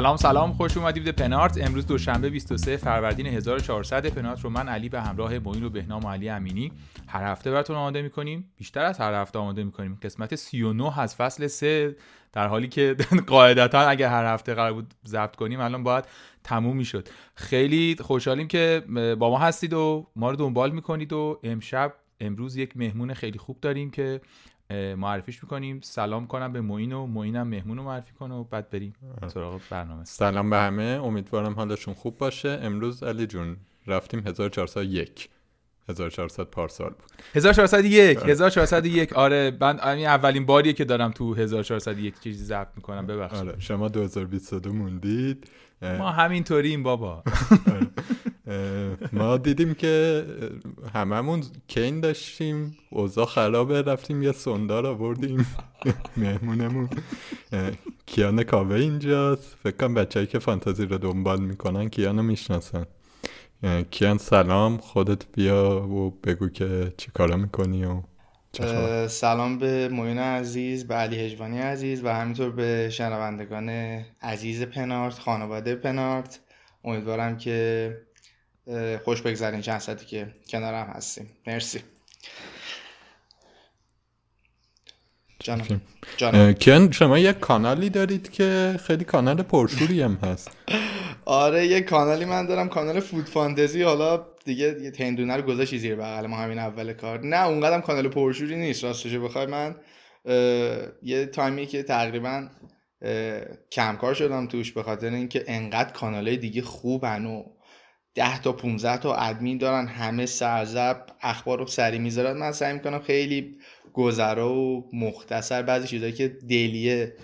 سلام سلام خوش اومدید به پنارت. امروز دوشنبه 23 فروردین 1400 پنارت رو من علی به همراه معین و بهنام و علی امینی هر هفته براتون آماده می‌کنیم. بیشتر از هر هفته آماده می‌کنیم. قسمت 39 از فصل 3 در حالی که قاعدتا اگه هر هفته قرار بود ضبط کنیم الان باید تموم می‌شد. خیلی خوشحالیم که با ما هستید و ما رو دنبال می‌کنید و امشب امروز یک مهمون خیلی خوب داریم که معرفیش می‌کنیم. سلام کنم به معین و معینم مهمون رو معرفی کنه و بعد بریم سراغ برنامه. سلام به همه. امیدوارم حالشون خوب باشه. امروز علی جون رفتیم 1401 1400 پارسال بود. 1401 1401 آره. من اولین باریه که دارم تو 1401 چیزی ضبط می‌کنم. ببخشید. آره. شما 2022 موندید. ما همینطوریم بابا. ما دیدیم که هممون کین داشتیم اوضاع خرابه رفتیم یه سندار آوردیم مهمونمون. کیان کاوه اینجاست. فکر کنم بچه‌ای که فانتزی رو دنبال می‌کنن کیانو می‌شناسن. کیان سلام. خودت بیا و بگو که چی کارا می‌کنی و سلام به موین عزیز به علی هجوانی عزیز و همینطور به شنوندگان عزیز پنارت خانواده پنارت. امیدوارم که خوش بگذارین چند ساعتی که کنارم هستیم. مرسی. جانم. جانم. کن شما یه کانالی دارید که خیلی کانال پرشوری هم هست. آره یه کانالی من دارم کانال فود فانتزی. حالا دیگه یه تندونه رو گذاشتی زیر بغل ما همین اول کار. نه اونقدرم کانال پرشوری نیست راستش بخوای من یه تایمی که تقریبا کمکار شدم توش به خاطر اینکه انقدر کانالای دیگه خوبن و 10 تا 15 تا ادمین دارن همه سرزب اخبار رو سری می‌ذارن. من سعی می‌کنم خیلی گذرا و مختصر بعضی چیزایی که دلیه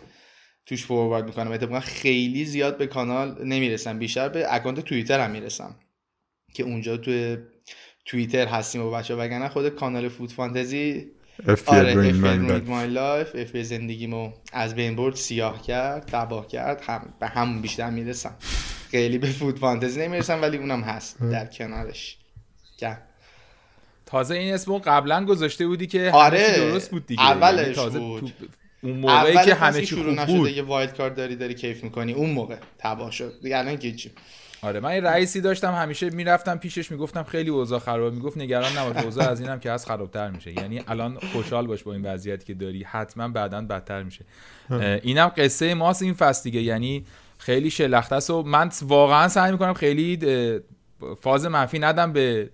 توش forward می‌کنم. اتفاقا خیلی زیاد به کانال نمی‌رسم. بیشتر به account توییتر هم می‌رسم که اونجا تو توییتر هستیم و بچه وگرنه خود کانال فوت فانتزی آره F my life F زندگیمو از بین برد سیاه کرد تباه کرد هم به همون بیشتر می‌رسم. خیلی به فوت فانتزی نمی‌رسم ولی اونم هست در کنارش. که تازه این اسمو قبلا گذاشته بودی که آره درست بود دیگه. اولش یعنی تازه بود. اون موقعی که همه چی خوب بود. یه wild card داری داری کیف می‌کنی اون موقع تباه شد. دیگه الان گیجی آره من یه رئیسی داشتم همیشه می‌رفتم پیشش می‌گفتم خیلی اوضاع خراب می‌گفت نگران نباش اوضاع از اینم که از خرابتر میشه. یعنی الان خوشحال باش با این وضعیتی که داری حتما بعدا بدتر میشه. اینم قصه ماست این فصل دیگه. یعنی خیلی شلخته است و من واقعا سعی می‌کنم خیلی فاز منفی ندم به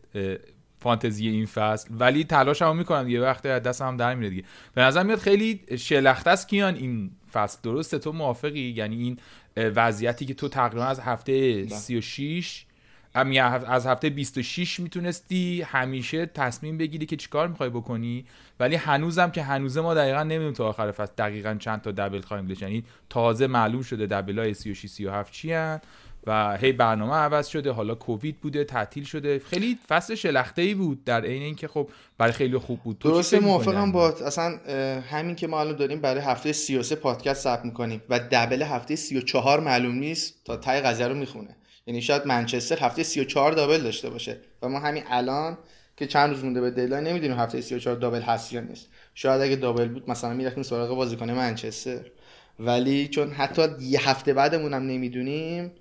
فانتزی این فصل. ولی تلاش هم می‌کنم یه وقت دست هم در میره دیگه. به نظر میاد خیلی شلخته است کیان این فصل. درسته تو موافقی؟ یعنی این وضعیتی که تو تقریبا از هفته 36 از هفته 26 می‌تونستی همیشه تصمیم بگیری که چیکار می‌خوای بکنی. ولی هنوزم که هنوزه ما دقیقا نمی‌دونیم تا آخر فصل دقیقا چند تا دبل خواهیم داشت. یعنی تازه معلوم شده دبل های 36 37 چی هن و هی برنامه عوض شده حالا کووید بوده تعطیل شده. خیلی فصل شلخته ای بود در عین اینکه خب برای خیلی خوب بود. درسته موافقم با اصلا همین که ما الان داریم برای هفته 33 پادکست ثبت می‌کنیم و دبل هفته 34 معلوم نیست تا تای قضیه رو می‌خونه. یعنی شاید منچستر هفته 34 دابل داشته باشه. و ما همین الان که چند روز مونده به دیدلاین نمی‌دونیم هفته 34 دابل هست یا نیست. شاید اگه دابل بود مثلا می‌رفتیم سراغ بازیکن منچستر. ولی چون حتی یه هفته بعدمون هم نمی‌دونیم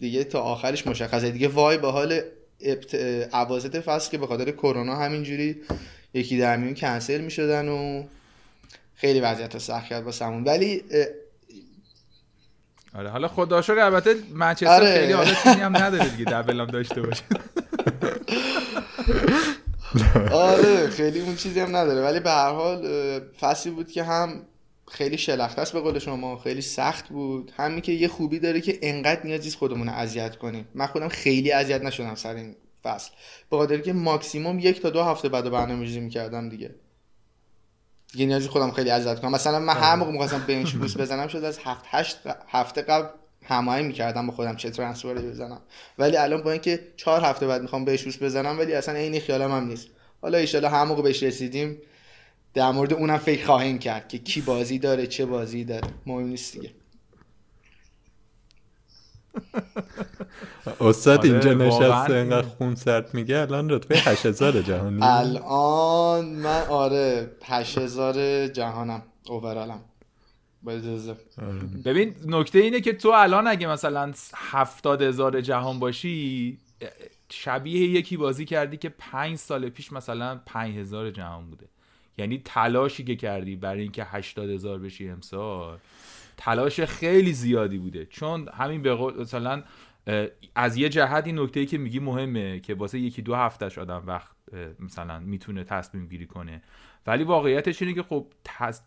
دیگه تا آخرش مشخصه. دیگه وای به حال عواسط فصل که به خاطر کرونا همینجوری یکی در میون کنسل می‌شدن و خیلی وضعیت سخت کرد واسمون. ولی آره حالا خدا شکر البته منچستر آره. خیلی حالا تیمی هم نداره دیگه دبل هم داشته باشه. آره خیلی اون چیزی هم نداره. ولی به هر حال فصلی بود که هم خیلی شلخته است به قول شما خیلی سخت بود. همین که یه خوبی داره که انقدر نیازیست خودمون اذیت کنیم. من خودم خیلی اذیت نشدم سر این فصل. به خاطر که ماکسیموم یک تا دو هفته بعد برنامه‌ریزی می‌کردم دیگه. دیگه نیازی خودم خیلی اذیت کنم مثلا من هر موقع می‌خواستم بنچ بوست بزنم شد از هفت هشت هفته قبل هماهنگ می‌کردم با خودم چه ترانسفری بزنم. ولی الان با اینکه چهار هفته بعد می‌خوام بهش بوست بزنم ولی اصلا عین خیالم هم نیست. حالا ان هر موقع بهش رسیدیم در مورد اونم فکر خواهیم کرد که کی بازی داره چه بازی داره. مهم نیست دیگه. استاد آره، اینجا نشسته اینقدر خون سرد میگه. الان رتبه 8000 جهانی. الان من آره 8000 جهانم اوورالم آره. ببین نکته اینه که تو الان اگه مثلا هفتاد هزار جهان باشی شبیه یکی بازی کردی که پنج سال پیش مثلا پنج هزار جهان بوده. یعنی تلاشی که کردی برای اینکه هشتاد هزار بشی امسال. تلاش خیلی زیادی بوده. چون همین به مثلا از یه جهت این نکته که میگی مهمه که واسه یکی دو هفتهش آدم وقت مثلا می‌تونه تصمیم گیری کنه. ولی واقعیتش اینه که خب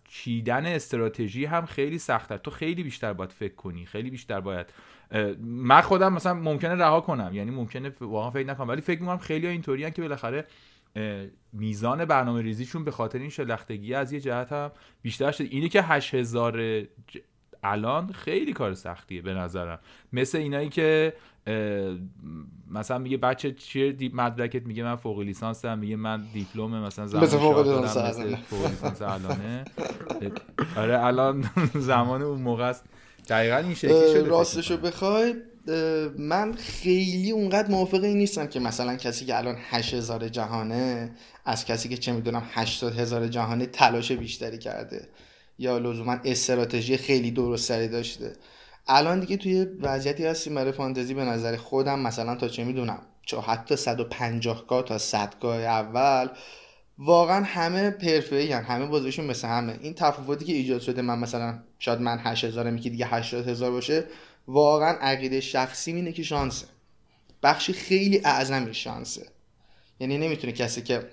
چیدن استراتژی هم خیلی سخته تو خیلی بیشتر باید فکر کنی. خیلی بیشتر باید من خودم مثلا ممکنه رها کنم. یعنی ممکنه واقعا فکر نکنم. ولی فکر می‌کنم خیلی اینطوری که بالاخره میزان برنامه ریزیشون به خاطر این شلختگی از یه جهت هم بیشتر شده. اینه که 8000 الان خیلی کار سختیه به نظرم. مثل اینایی که مثلا میگه بچه چیه مدرکت میگه من فوق لیسانس دارم میگه من دیپلم مثلا زمان فوق لیسانس الانه. آره الان زمان اون موقع است. دقیقا این شکلی شده راستشو بخوای من خیلی اونقدر موافق این نیستم که مثلا کسی که الان 8000 جهانه از کسی که چه می‌دونم 80 هزار جهانه تلاش بیشتری کرده. یا لزوما استراتژی خیلی درستری داشته. الان دیگه توی وضعیتی هستیم برای فانتزی به نظر خودم مثلا تا چه می‌دونم چه حتی 150 گاه تا 100 گاه اول واقعا همه پرفعی همه بازیشون مثل همه. این تفاوتی که ایجاد شده من مثلا شاید من 8000 میگه دیگه 80000 باشه واقعا عقیده شخصی اینه که شانسه. بخشی خیلی اعظمی شانسه. یعنی نمی‌تونه کسی که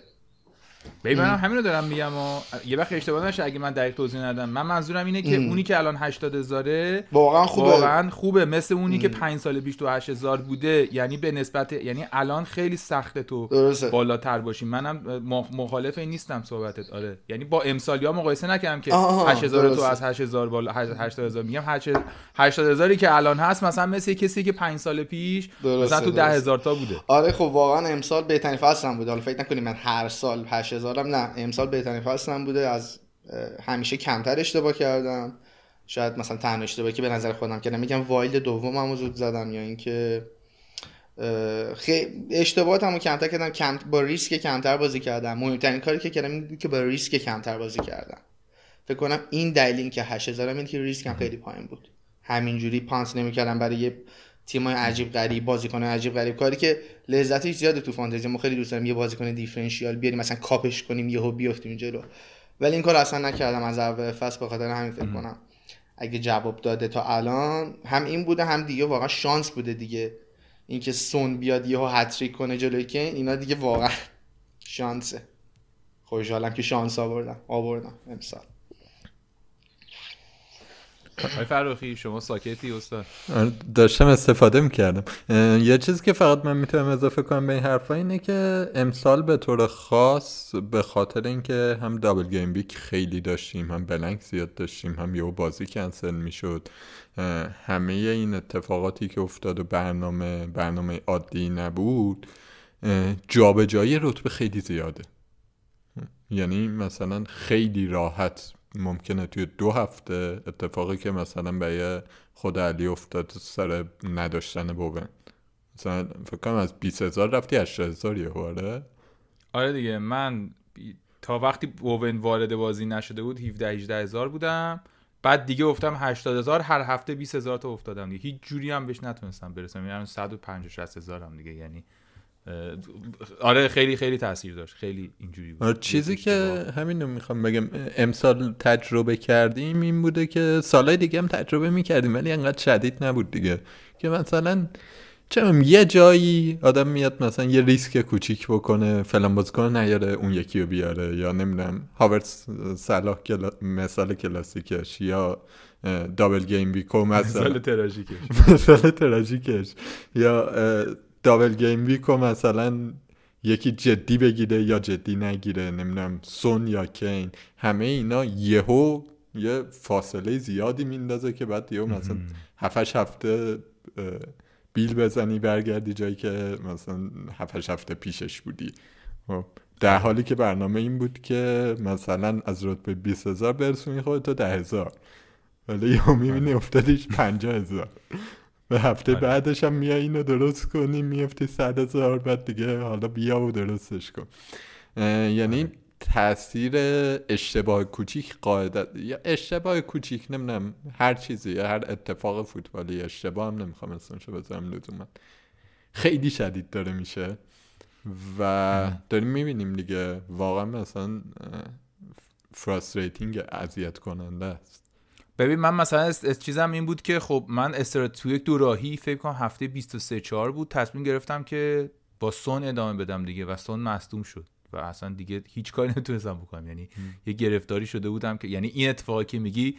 ببین. من همین رو دارم میگم و یه وقت اشتباه نشه اگه من دقیق توضیح ندم. من منظورم اینه که اونی که الان 80 هزاره واقعا خوبه. واقعا خوبه. مثل اونی که 5 سال پیش تو 8000 بوده. یعنی به نسبت یعنی الان خیلی سخته تو درسته. بالاتر باشی. منم مخالف این نیستم صحبتت. آره. یعنی با امسالیا مقایسه نکردم که 8000 تو از 8000 بالا 80000 میگم. 80000 که الان هست مثلا مثل کسی که 5 سال پیش درسته. مثلا تو 10000 تا بوده. آره خب واقعا امسال بهترین فصل بود. حالا فکر نکنید من هر سال 8 هزارم نه امسال بهترین فصلم بوده از همیشه کمتر اشتباه کردم. شاید مثلا تنها اشتباهی که به نظر خودم که میگم وایلد دومم زود زدم یا اینکه خیلی اشتباهاتمو کمتر کردم کم با ریسک کمتر بازی کردم. مهمترین کاری که کردم این که با ریسک کمتر بازی کردم. فکر کنم این دلیل که 8000 این که ریسکم خیلی پایین بود. همینجوری punt نمی‌کردم برای یه تیمای عجیب غریب بازیکن عجیب غریب کاری که لذتش زیاده تو فانتزی. ما خیلی دوست داریم یه بازیکن differential بیاریم مثلا cap ش کنیم یهو بیافتیم جلو. ولی این کار اصلا نکردم از اول فصل به خاطر همین فکر کنم. اگه جواب داده تا الان هم این بوده هم دیگه واقعا شانس بوده دیگه. اینکه سون بیاد یهو هتریک کنه جلوی که اینا دیگه واقعا شانسه. خوشحالم که شانس آوردم آوردم امسال. آقای فراخی شما ساکتی استاد. آره، داشتم استفاده می‌کردم. یه چیزی که فقط من می‌تونم اضافه کنم به این حرفا اینه که امسال به طور خاص به خاطر اینکه هم دابل گیم بیک خیلی داشتیم هم بلنک زیاد داشتیم هم یه بازی کنسل می‌شد. همه این اتفاقاتی که افتاد و برنامه برنامه عادی نبود جابجایی رتبه خیلی زیاده. یعنی مثلا خیلی راحت ممکنه توی دو هفته اتفاقی که مثلا به خود علی افتاد سر نداشتن بوون. مثلا فکر کنم از 20 هزار رفتی 8 هزار یه آره؟ آره دیگه من تا وقتی بوون وارد بازی نشده بود 17 18 هزار بودم. بعد دیگه افتم 80 هزار هر هفته 20 هزار تا افتادم دیگه. هیچ جوری هم بهش نتونستم برسم. یعنی 150 60 هزار هم دیگه. یعنی آره خیلی خیلی تاثیر داشت. خیلی اینجوری بود. آره چیزی که همین رو می‌خوام بگم امسال تجربه کردیم این بوده که سالهای دیگه هم تجربه می‌کردیم ولی انقدر شدید نبود دیگه. که مثلا چه یه جایی آدم میاد مثلا یه ریسک کوچیک بکنه فلان بازیکن نیاره اون یکی رو بیاره یا نمی‌دونم هاورت صلاح مثال کلاسیکش یا double gameweek و مثلا. تراژیکش. مثال تراژیکش. یا double gameweek و مثلا یکی جدی بگیره یا جدی نگیره نمی‌دونم سون یا کین. همه اینا یهو یه فاصله زیادی میندازه که بعد یهو مثلا هفتش هفته بیل بزنی برگردی جایی که مثلا هفتش هفته پیشش بودی. خب، در حالی که برنامه این بود که مثلا از رتبه 20 هزار برسونی خودتو ده هزار. ولی یهو می‌بینی آره. افتادیش پنجاه هزار. به هفته آره. بعدش هم میای اینو درست کنی میفتی صد هزار بعد دیگه حالا بیا و درستش کن. یعنی آره. تاثیر اشتباه کوچیک قاعدت یا اشتباه کوچیک نمی‌دونم هر چیزی یا هر اتفاق فوتبالی اشتباه هم نمی‌خوام اسمشو بذارم لزوما خیلی شدید داره میشه و داریم می‌بینیم دیگه. واقعا مثلا فراستریتینگ اذیت کننده است. ببین من مثلا چیزم این بود که خب من استرات تو یک دوراهی فکر کنم هفته 23 4 بود تصمیم گرفتم که با سون ادامه بدم دیگه و سون مصدوم شد و اصلا دیگه هیچ کاری نتونستم بکنم. یعنی یه گرفتاری شده بودم که یعنی این اتفاقی که میگی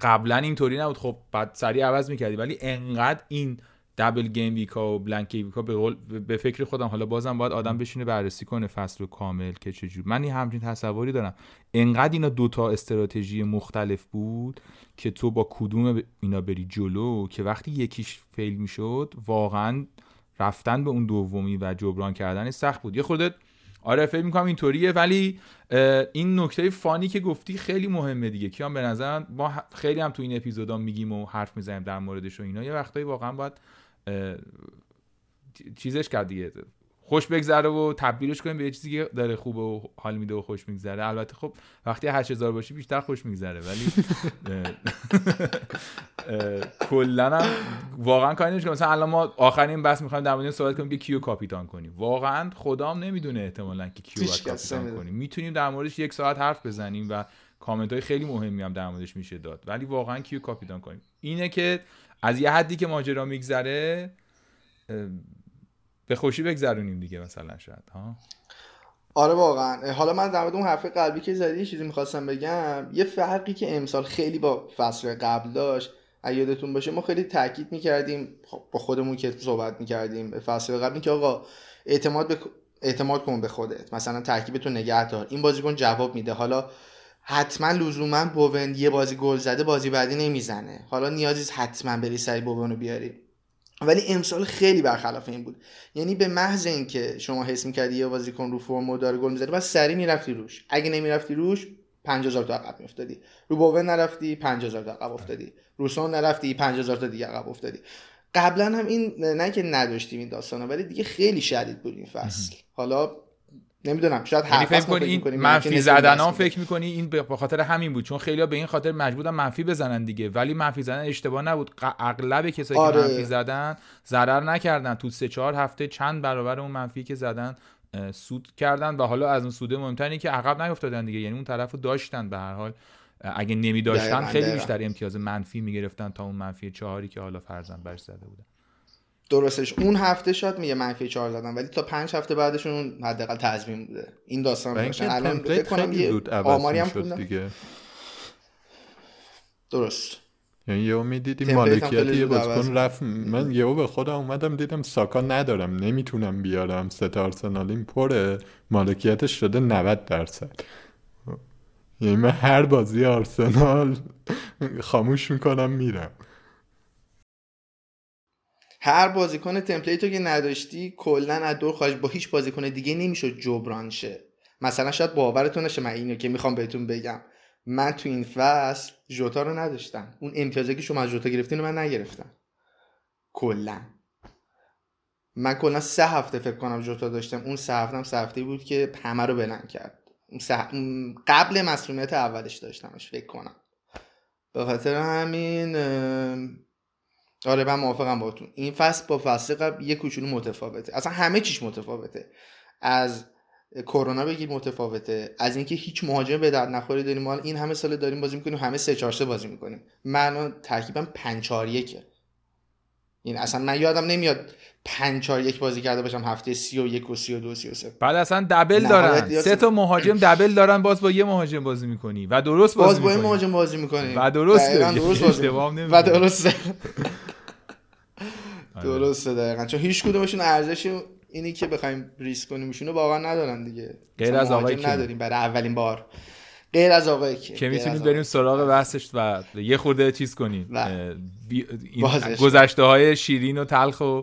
قبلا اینطوری نبود. خب بعد سریع عوض می‌کردی ولی انقدر این دبل گیم ویکا و بلانک ویکا به, به فکر خودم حالا بازم باید آدم بشینه بررسی کنه فصل کامل که چجور من این همچین تصوری دارم. انقدر اینا دوتا استراتژی مختلف بود که تو با کدوم اینا بری جلو که وقتی یکیش فیل می‌شد واقعا رفتن به اون دومی و جبران کردن سخت بود. یه خودت آره فکر می‌کنم اینطوریه ولی این نکته فانی که گفتی خیلی مهمه دیگه. کیان به نظر ما خیلی هم تو این اپیزودا میگیم و حرف می‌زنیم در موردش و اینا. یه وقتایی واقعا باید چیزش کرد دیگه. خوش بگذره و تبدیلش کنیم به یه چیزی که داره خوبه و حال میده و خوش میگذره. البته خب وقتی 8000 باشی بیشتر خوش میگذره ولی کلا هم واقعا کاری نمیشه مثلا الان ما آخرین بحث می‌خوایم در مورد صحبت کنیم که کیو کاپیتان کنیم. واقعا خدام نمی‌دونه احتمالا که کیو کاپیتان کنیم. می‌تونیم در موردش یک ساعت حرف بزنیم و کامنت های خیلی مهمی هم در موردش میشه داد. ولی واقعا کیو کاپیتان کنیم؟ اینه که از یه حدی که ماجرا میگذره به خوشی بگذرونیم دیگه مثلا شاید ها؟ آره واقعا. حالا من در مورد اون حرف قلبی که زدی چیزی می‌خواستم بگم. یه فرقی که امسال خیلی با فصل قبل داشت یادتون باشه ما خیلی تاکید می‌کردیم خب، با خودمون که صحبت می‌کردیم به فصل قبل که آقا اعتماد به اعتماد کن به خودت. مثلا ترکیب تو نگه دار. این بازیکن جواب میده. حالا حتما لزوما بوون یه بازی گل زده بازی بعدی نمی‌زنه. حالا نیازی حتما بری سری بوون رو بیاری. ولی امسال خیلی برخلاف این بود. یعنی به محض اینکه شما حس می‌کردی یه بازیکن رو فرم داره گل می‌زنه بس سری می‌رفتی روش. اگه نمی‌رفتی روش 5000 تا عقب میافتادی. رو بوون نرفتی 50000 تا عقب افتادی. رو سون نرفتی 50000 تا دیگه عقب افتادی. قبلا هم این نه که نداشتیم این داستانا ولی دیگه خیلی شدید بود این فصل. حالا نمی‌دونم شاید یعنی فکر کنی این منفی زدن ها فکر می‌کنی این به خاطر همین بود چون خیلی به این خاطر مجبورن منفی بزنن دیگه. ولی منفی زدن اشتباه نبود. اغلب کسایی آره. که منفی زدن ضرر نکردن. تو سه چهار هفته چند برابر اون منفی که زدن سود کردن و حالا از اون سوده مهمتری که عقب نیافتادن دیگه. یعنی اون طرف داشتن به هر حال. اگه نمی داشتن خیلی بیشتر امتیاز منفی می‌گرفتن تا اون منفی چهاری که حالا فرزن برش زده بودن. درستش. اون هفته شاید میگه منفی چهار زدن ولی تا پنج هفته بعدشون حداقل تضمین بوده. این داستان داشتن الان فکر کنم یه آماری هم دیگه. درست. یعنی یهو می‌دیدی مالکیت یه بازیکن رفت. من یهو به خودم اومدم دیدم ساکا ندارم نمی‌تونم بیارم. ست آرسنالیم پره. مالکیتش شده 90 درصد. یعنی من هر بازی آرسنال خاموش می‌کنم میرم. هر بازیکن تمپلیتو که نداشتی کلا از دور خواهش با هیچ بازیکن دیگه نمی‌شد جبران شه. مثلا شاید باورتون نشه من اینو که می‌خوام بهتون بگم. من تو این فصل جوتا رو نداشتم. اون امتیازی که شما از جوتا گرفتین رو من نگرفتم. کلا. من کلا سه هفته فکر کنم جوتا داشتم. اون سه هفته هم سه هفته بود که همه رو بلند کرد. قبل مسئولیت اولش داشتمش فکر کنم. به خاطر همین آره من موافقم باهاتون. این فصل با فصل قبل یه کوچولو متفاوته. اصلا همه چیش متفاوته. از کرونا بگیر متفاوته. از اینکه هیچ مهاجم به درد نخوری داریم. ما این همه سال داریم بازی می‌کنیم همه 3 4 بازی می‌کنیم. من ترکیبم 5 4 1 این اصلا من یادم نمیاد پنج چهار یک بازی کرده باشم هفته سی و یک و سی و دو سی و سه. بعد اصلا دبل دارن. سه تا مهاجم دبل دارن باز با یه مهاجم بازی می‌کنی. و درست بازی باز با یه مهاجم بازی می‌کنی و درست درست بازی و درسته درسته دقیقا. چون هیچ کدومشون ارزش اینی که بخوایم ریسک کنیم رو واقعا ندارن دیگه. غیر از آقای نداریم برای اولین بار. غیر از آقای که می‌تونیم بریم سراغ بحثش و یه خورده چیز کنیم. بی... گذشته های شیرین و تلخ و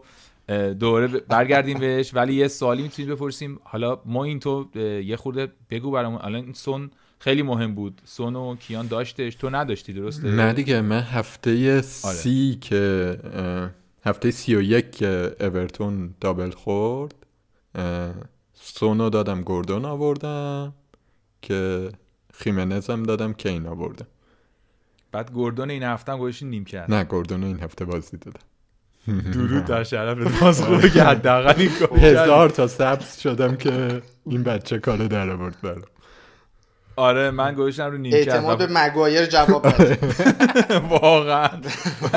دوره برگردیم بهش. ولی یه سوالی می‌تونیم بپرسیم. حالا ما این تو یه خورده بگو برامون. الان سون خیلی مهم بود. سون و کیان داشتش. تو نداشتی درسته؟ نه دیگه من هفته آره. سی که هفته سی و یک که اورتون دابل خورد. سونو دادم گردون آوردم که خیمنزم دادم کین آوردم. بعد گردون این هفته هم گوشی نیم کرد. نه گردون این هفته بازی دادم. درود در شرف باز خوبه که حداقل این هزار تا سبز شدم که این بچه کار در آورد برام. آره من گوشم رو نیم اعتماد به مگوایر جواب واقعا.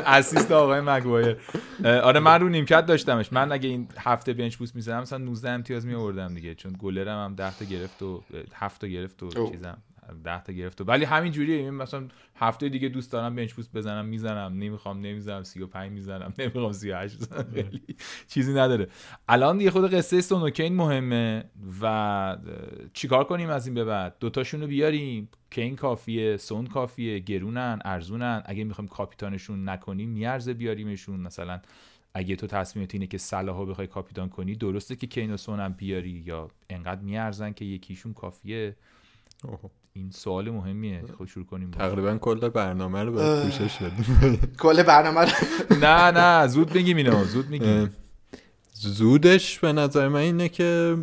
اسیست آقای مگوایر. آره من رو نیمکت داشتمش. من اگه این هفته بنچ بوست می‌زدم مثلا 19 امتیاز می آوردم دیگه چون گلرم هم 10 تا گرفت و 7 تا گرفت و چیزم. 10 تا گرفت. ولی همین جوریه مثلا هفته دیگه دوست دارم بنچ بوست بزنم می‌زنم نمی‌خوام نمی‌زنم 35 می‌زنم نمی‌خوام 38 بزنم خیلی چیزی نداره. الان یه خود قصه سونوکین مهمه و چیکار کنیم از این به بعد؟ دوتاشون رو بیاریم. کین کافیه سون کافیه گرونن ارزونن. اگه می‌خوایم کاپیتانشون نکنیم میارزه بیاریمشون. مثلا اگه تو تصمیمت اینه که صلاحو بخوای کاپیتان کنی درسته که کین و سون هم بیاری یا انقدر میارزن که یکیشون کافیه. این سوال مهمیه خب شروع کنیم تقریبا کل برنامه رو باید پوشش بدیم. کل برنامه رو. نه نه زود بگیم اینو زود میگیم. زودش به نظر من اینه که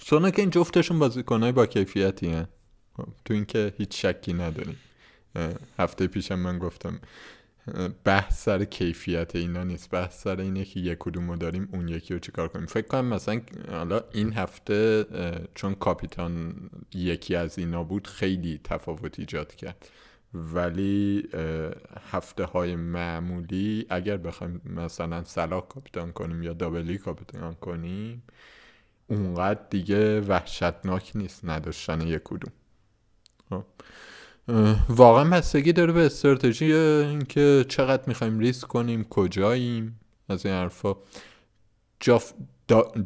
سونا که این جفتشون بازیکنهای با کیفیتی هن. خب، تو اینکه هیچ شکی نداریم. هفته پیشم من گفتم بحث سر کیفیت اینا نیست. بحث سر اینه که یک کدومو داریم اون یکی رو چیکار کنیم. فکر کنم مثلا حالا این هفته چون کاپیتان یکی از اینا بود خیلی تفاوت ایجاد کرد. ولی هفته های معمولی اگر بخوایم مثلا سلاح کاپیتان کنیم یا دابلی کاپیتان کنیم اونقدر دیگه وحشتناک نیست نداشتن یک کدوم. خب. واقعا بستگی داره به استراتژی اینکه چقدر می‌خوایم ریسک کنیم کجاییم از این حرفا. جاف...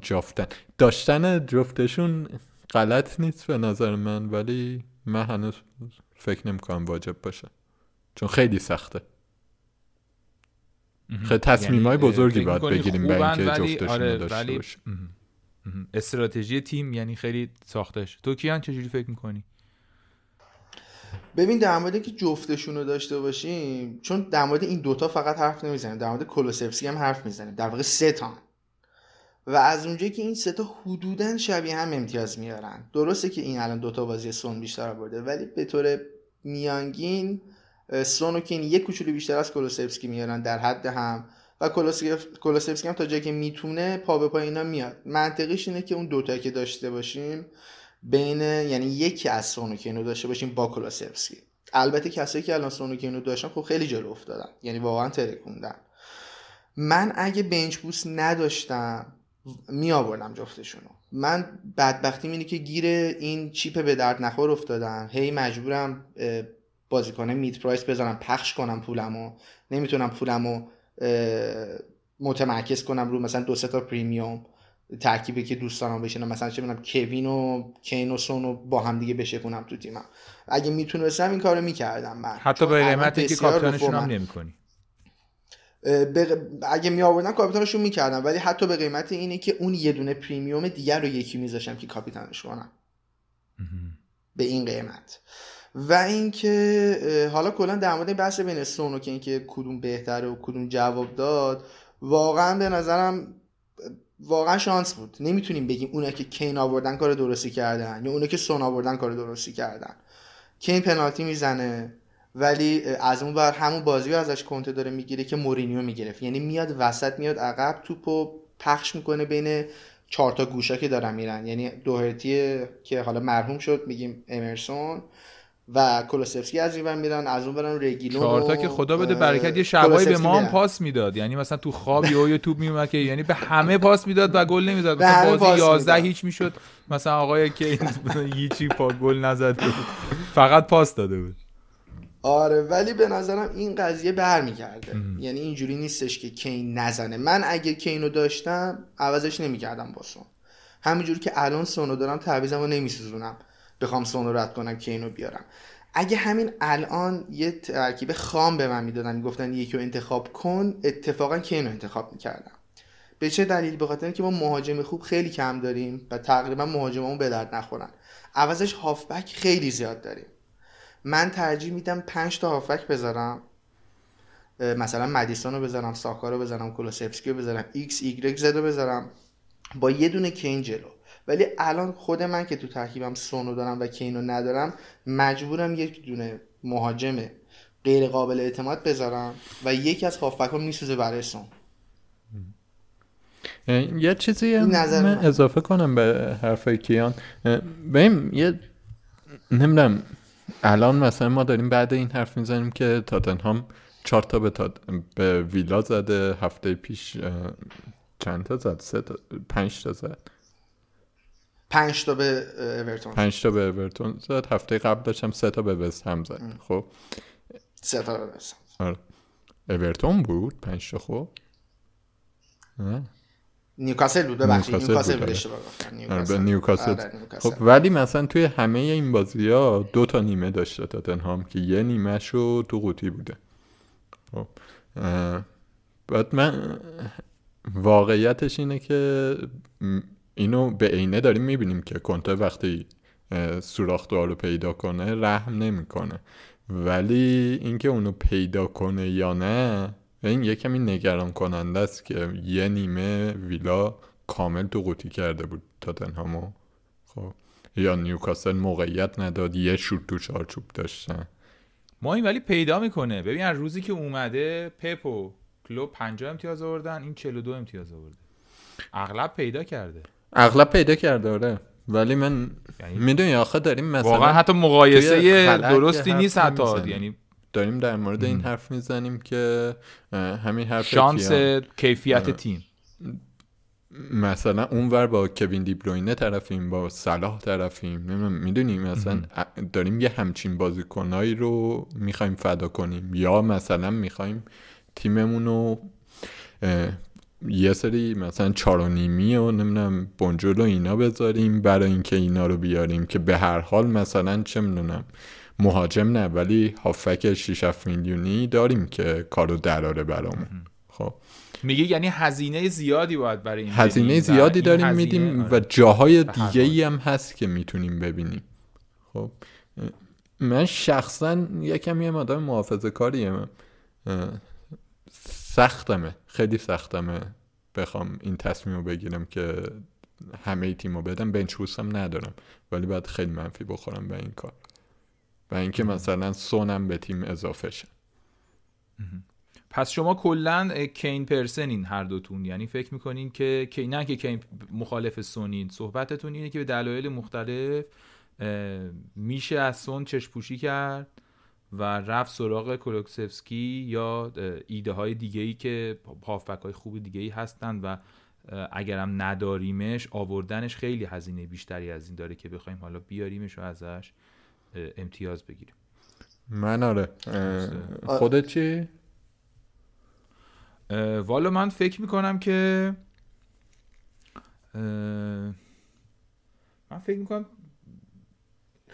جافتن. داشتن جفتشون غلط نیست به نظر من ولی من هنوز فکر نمی‌کنم واجب باشه. چون خیلی سخته. خیلی تصمیم های یعنی بزرگی باید بگیریم به اینکه جفتشون آره داشته باشه استراتژی تیم یعنی خیلی ساختش. تو کیان چجوری فکر می‌کنی؟ ببین در مورد که جفتشون رو داشته باشیم چون در مورد این دوتا فقط حرف نمی‌زنیم. در مورد کلوسفسکی هم حرف می‌زنیم. در واقع سه تا. و از اونجایی که این سه تا حدودا شبیه هم امتیاز میارن. درسته که این الان دوتا بازی سون بیشتر برده ولی به طور میانگین سون و کین یک کوچولو بیشتر از کلوسفسکی میارن در حد هم. و کلوسفسکی هم تا جایی که می‌تونه پا به پا اینا میاد. منطقیش اینه که اون دوتا که داشته باشیم بین یعنی یکی از سونوکینو داشته باشیم با کلاسفسکی البته کسایی که الان سونوکینو داشتن خب خیلی جلو افتادن. یعنی واقعا ترکوندن من اگه بنچ بوست نداشتم می آوردم جفتشونو. من بدبختی اینه که گیر این چیپ به درد نخور افتادم. هی مجبورم بازیکن میت پرایس بزنم پخش کنم پولمو. نمی‌تونم پولمو متمرکز کنم رو مثلا دو سه تا پریمیوم. ترکیبی که دوست دارم بشینم مثلا چه می‌دونم کوین و کین و سون رو با هم دیگه بشکنم تو تیمم. اگه می‌تونستم این کارو می‌کردم من. حتی به قیمتی که کاپیتانشون هم نمی‌کنی. اگه می آوردن کاپیتانشون می‌کردم ولی حتی به قیمت اینه که اون یه دونه پریمیوم دیگر رو یکی میذاشم که کاپیتانش کنم. به این قیمت. و اینکه حالا کلا در مورد بحث بین سون و که اینکه کدوم بهتره و کدوم جواب داد واقعا به نظرم واقعا شانس بود. نمی‌تونیم بگیم اونا که کین آوردن کار درستی کردن یا اونا که سون آوردن کار درستی کردن. کین پنالتی می‌زنه ولی از اون بر همون بازی رو ازش کنته داره می‌گیره که مورینیو می‌گرفت. یعنی میاد وسط میاد عقب توپو پخش می‌کنه بین چهار تا گوشا که دارن میرن. یعنی دوهرتی که حالا مرحوم شد میگیم امرسون. و کولوسفسکی از این میرن از اون برن رگیلون چهار که خدا بده برکت یه شبایی به ما هم پاس می‌داد. یعنی مثلا تو خواب یه توپ میومد که یعنی به همه پاس می‌داد و گل نمی‌زد. مثلا بازی 11 هیچ می‌شد. مثلا آقای که هیچی پا گل نزد. فقط پاس داده بود. آره ولی به نظرم این قضیه برمیگرده. یعنی اینجوری نیستش که کین نزنه. من اگه کینو داشتم عوضش نمی‌کردم با سون. همینجور که الان سونو دارم تعویزمو نمیسوزونم. بخوام سونو رد کنم کینو بیارم. اگه همین الان یه ترکیب خام به من می‌دادن می‌گفتن یکی رو انتخاب کن اتفاقا کینو انتخاب می‌کردم؟ به چه دلیل؟ به خاطر که ما مهاجم خوب خیلی کم داریم و تقریبا مهاجممون به درد نخورن. عوضش هافبک خیلی زیاد داریم. من ترجیح میدم 5 تا هافبک بذارم. مثلا مدیسون رو بذارم ساکا رو بذارم کولوسفسکی رو بذارم ایکس ایگرگ زد رو بذارم. با یه دونه کین جلو. ولی الان خود من که تو ترکیبم سونو دارم و کینو ندارم مجبورم یک دونه مهاجم غیر قابل اعتماد بذارم و یکی از هافبک هم میسوزه برای سون. یه چیزی من اضافه کنم به حرف کیان. ببین یه نمی‌دونم الان مثلا ما داریم بعد این حرف می‌زنیم که تاتنهام چهار تا به, تا به ویلا زده هفته پیش چند تا زد؟ سه تا پنج تا زد. پنج تا به اورتون پنج تا به اورتون زد. هفته قبل داشتم سه تا به وست هم زد. خب. سه تا به وست آره. اورتون بود پنج تا خب. نیوکاسل بود ببخشید. نیوکاسل بود اشتباه نیوکاسل. خب ولی مثلا توی همه این بازی ها دو تا نیمه داشته تاتنهام که یه نیمه شو تو قوطی بوده. خب بعد من واقعیتش اینه که اینو به عینه داریم می‌بینیم که کنته وقتی سوراخ رو پیدا کنه رحم نمی‌کنه. ولی اینکه اونو پیدا کنه یا نه این یه کمی نگران کننده است که یه نیمه ویلا کامل تو قوطی کرده بود تاتنهامو. خب یا نیوکاسل موقعیت نداد یه شوت تو چارچوب داشتن. ما این ولی پیدا می‌کنه. ببین از روزی که اومده پپ و کلوب 50 امتیاز آوردن این 42 امتیاز آورده. اغلب پیدا کرده. اغلب پیدا کرده آره. ولی من یعنی می‌دونی آخه داریم مثلا واقعا حتی مقایسه درستی نیست حتی یعنی داریم در مورد این حرف می‌زنیم که همین حرف شانس کیفیت تیم. مثلا اونور با کوین دیبروینه طرفیم با صلاح طرفیم. می‌دونیم مثلا داریم یه همچین بازیکنایی رو می‌خوایم فدا کنیم. یا مثلا می‌خوایم تیممون رو یه سری مثلا چار و نیمی و نمی‌دونم بنجل و اینا بذاریم برای اینکه اینا رو بیاریم که به هر حال مثلا چه می‌دونم مهاجم نه ولی هافک 6 7 میلیونی داریم که کارو دراره برامون. خب. میگه یعنی هزینه زیادی باید برای این هزینه زیادی داریم میدیم آره. و جاهای دیگه ای هم هست که می‌تونیم ببینیم. خب. من شخصا یکم یه آدم محافظه کاریم سختمه. خیلی سختمه. بخوام این تصمیم رو بگیرم که همه تیم رو بدم. بنچ هم ندارم. ولی باید خیلی منفی بخورم به این کار. و اینکه مثلا سونم به تیم اضافه شه. پس شما کلا کین پرسنین هر دوتون. یعنی فکر می‌کنین که نه که کین مخالف سونین. صحبتتون اینه که به دلایل مختلف میشه از سون چشپوشی کرد؟ و رفت سراغ کولوکسفسکی یا ایده های دیگه ای که هافبک های خوب دیگه ای هستن و اگرم نداریمش آوردنش خیلی هزینه بیشتری از این داره که بخوایم حالا بیاریمش و ازش امتیاز بگیریم. من آره. خودت چی؟ والا من فکر می‌کنم که من فکر می‌کنم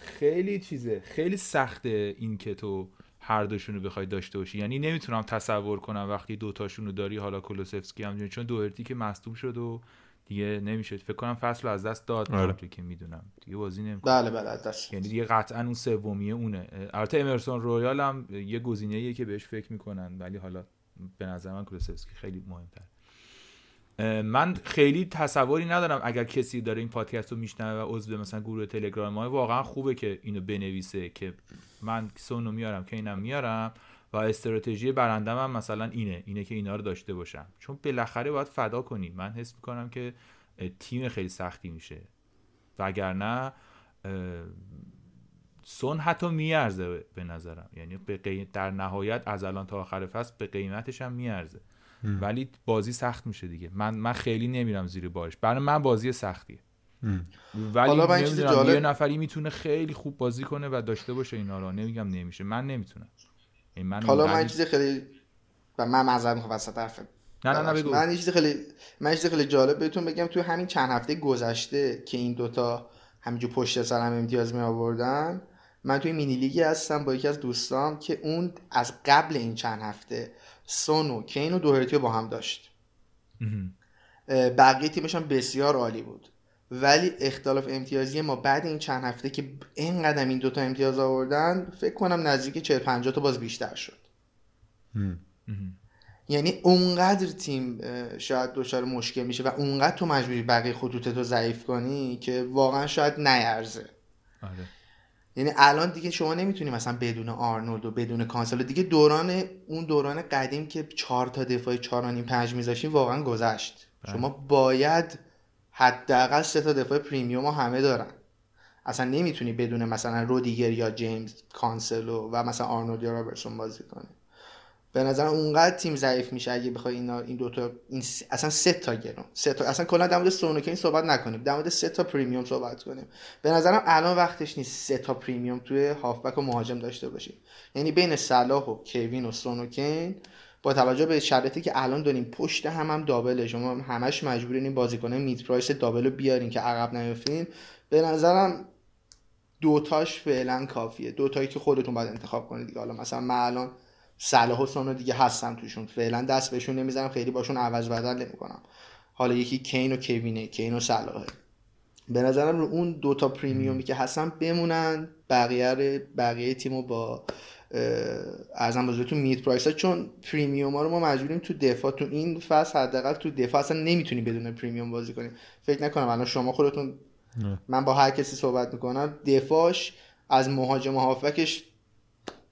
خیلی چیزه. خیلی سخته این که تو هر دوشون رو بخوای داشته باشی. یعنی نمی‌تونم تصور کنم وقتی دوتاشون رو داری حالا کولوسفسکی هم چون دوهرتی که مصدوم شد و دیگه نمیشه فکر کنم فصل رو از دست داد. آره. که می‌دونم. دیگه بازی نمی‌کنه. بله بله از دست. یعنی دیگه قطعا اون سومیه اونه. البته امرسون رویال هم یه گزینه‌ایه که بهش فکر می‌کنن. ولی حالا به نظر من کولوسفسکی خیلی مهمتر من خیلی تصوری ندارم اگر کسی داره این پادکست رو میشنوه و عضو مثلا گروه تلگرام ما واقعا خوبه که اینو بنویسه که من سونو میارم که اینم میارم و استراتژی برندم هم مثلا اینه اینه که اینا رو داشته باشم. چون بالاخره باید فدا کنی. من حس می‌کنم که تیم خیلی سختی میشه. وگرنه سون حتی میارزه به نظرم. یعنی در نهایت از الان تا آخر فصل به قیمتش هم میارزه. ولی بازی سخت میشه دیگه. من من خیلی نمیرم زیر بارش برای من بازی سختیه. ولی حالا من جالب... یه نفری می‌تونه خیلی خوب بازی کنه و داشته باشه اینا رو نمیگم نمیشه. من نمی‌تونم. من حالا من چیز خیلی و من معذرت می‌خوام وسط حرف نه نه نه بگو. من چیز خیلی من چیز خیلی جالب بهتون بگم. توی همین چند هفته گذشته که این دوتا همینجور پشت سر هم امتیاز می آوردن من توی مینی لیگی هستم با یکی از دوستام که اون از قبل این چند هفته سون و کین و دوهرتی با هم داشت. بقیه تیمش هم بسیار عالی بود. ولی اختلاف امتیازی ما بعد این چند هفته که اینقدر این دوتا امتیاز آوردن فکر کنم نزدیک 40 50 تا باز بیشتر شد. یعنی اونقدر تیم شاید دچار مشکل میشه و اونقدر تو مجبوری بقیه خطوطتو ضعیف کنی که واقعا شاید نیارزه. آره. یعنی الان دیگه شما نمی‌تونی مثلا بدون آرنولد و بدون کانسلو دیگه دوران اون دوران قدیم که چهار تا دفاع چهار و نیم پنج میذاشیم واقعا گذشت. بله. شما باید حداقل سه تا دفاع premium همه دارن. اصلا نمی‌تونی بدون مثلا رودیگر یا جیمز کانسلو و مثلا آرنولد یا رابرتسون بازی کنی. به نظر اونقدر تیم ضعیف میشه اگه بخوای اینا این دو تا این س... اصلا سه تا گرون. سه تا اصلا کلا در مورد سون و کین صحبت نکنیم. در مورد سه تا premium صحبت کنیم. به نظرم الان وقتش نیست سه تا premium توی هافبک و مهاجم داشته باشیم. یعنی بین صلاح و کوین و سون و کین با توجه به شرایطی که الان داریم پشت هم هم double ه. شما همش مجبورین این بازیکن mid price double رو بیارین که عقب نیفتین. به نظرم دوتاش فعلا کافیه. دوتایی که خودتون باید انتخاب کنید حالا مثلا من الان صلاح و سونو دیگه هستم توشون. فعلا دست بهشون نمی‌زنم خیلی باشون عوض بدل نمی‌کنم. حالا یکی کین و کوینه کین و صلاحه. به نظرم رو اون دوتا premium ی که هستن بمونن بقیه بقیه تیمو با ارزم بزرگتون mid price ها چون premium ها رو ما مجبوریم تو دفاع تو این فصل حداقل تو دفاع اصلا نمی‌تونی بدون premium بازی کنیم فکر نکنم الان شما خودتون من با هر کسی صحبت می‌کنم دفاعش از مهاجم هافکش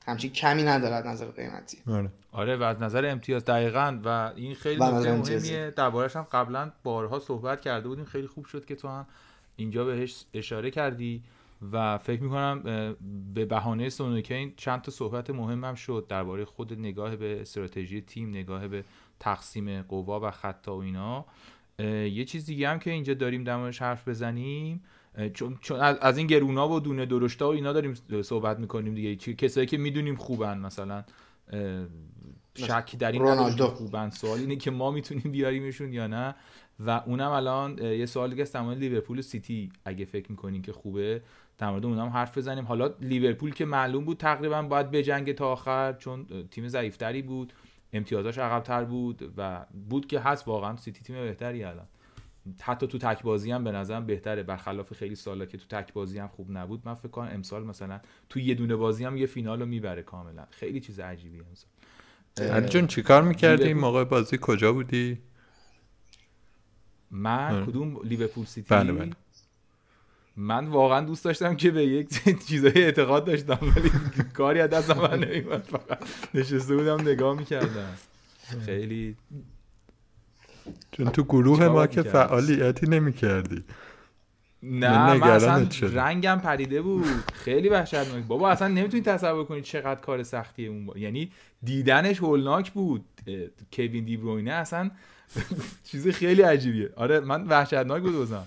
همچین کمی ندارد نظر قیمتی. آره. آره و از نظر امتیاز دقیقا و این خیلی نکته مهمیه. دربارش هم قبلا بارها صحبت کرده بودیم. خیلی خوب شد که تو هم اینجا بهش اشاره کردی. و فکر می‌کنم به بهانه سونوکین چند تا صحبت مهم هم شد. درباره خود نگاه به استراتژی تیم نگاه به تقسیم قوا و خطا و اینا. یه چیز دیگه هم که اینجا داریم در حرف بزنیم. چون, چون از این گرونا و دونه درشتا و اینا داریم صحبت می‌کنیم دیگه. کسایی که می‌دونیم خوبن مثلا شکی در این خوبن. سوال اینه که ما می‌تونیم بیاریمشون یا نه؟ و اونم الان یه سوال دیگه است لیورپول و سیتی. اگه فکر می‌کنین که خوبه در مورد اونم حرف بزنیم. حالا لیورپول که معلوم بود تقریبا باید بجنگه تا آخر چون تیم ضعیفتری بود امتیازاش عقبتر بود و بود که هست واقعا سیتی تیم بهتری الان. حتی تو تک بازی هم به نظرم بهتره. برخلاف خیلی سالا که تو تک بازی هم خوب نبود من فکر کنم امسال مثلا تو یه دونه بازی هم یه فینال رو می‌بره کاملا. خیلی چیز عجیبی امسال. جون چیکار می‌کردی؟ موقع بازی کجا بودی؟ من کدوم لیورپول سیتی؟ بله بله. من واقعا دوست داشتم که به یک چیزای اعتقاد داشتم ولی کاری از دست من نمیمد فقط نشسته بودم نگاه می‌کردم. خیلی چون تو گروه ما که فعالیتی نمی کردی نه من اصلا رنگم پریده بود. خیلی وحشتناک. بابا اصلا نمی‌تونی تصور کنی چقدر کار سختیه اون با. یعنی دیدنش هولناک بود. کوین دیبروینه اصلا چیز خیلی عجیبیه. آره من وحشتناک بود بازم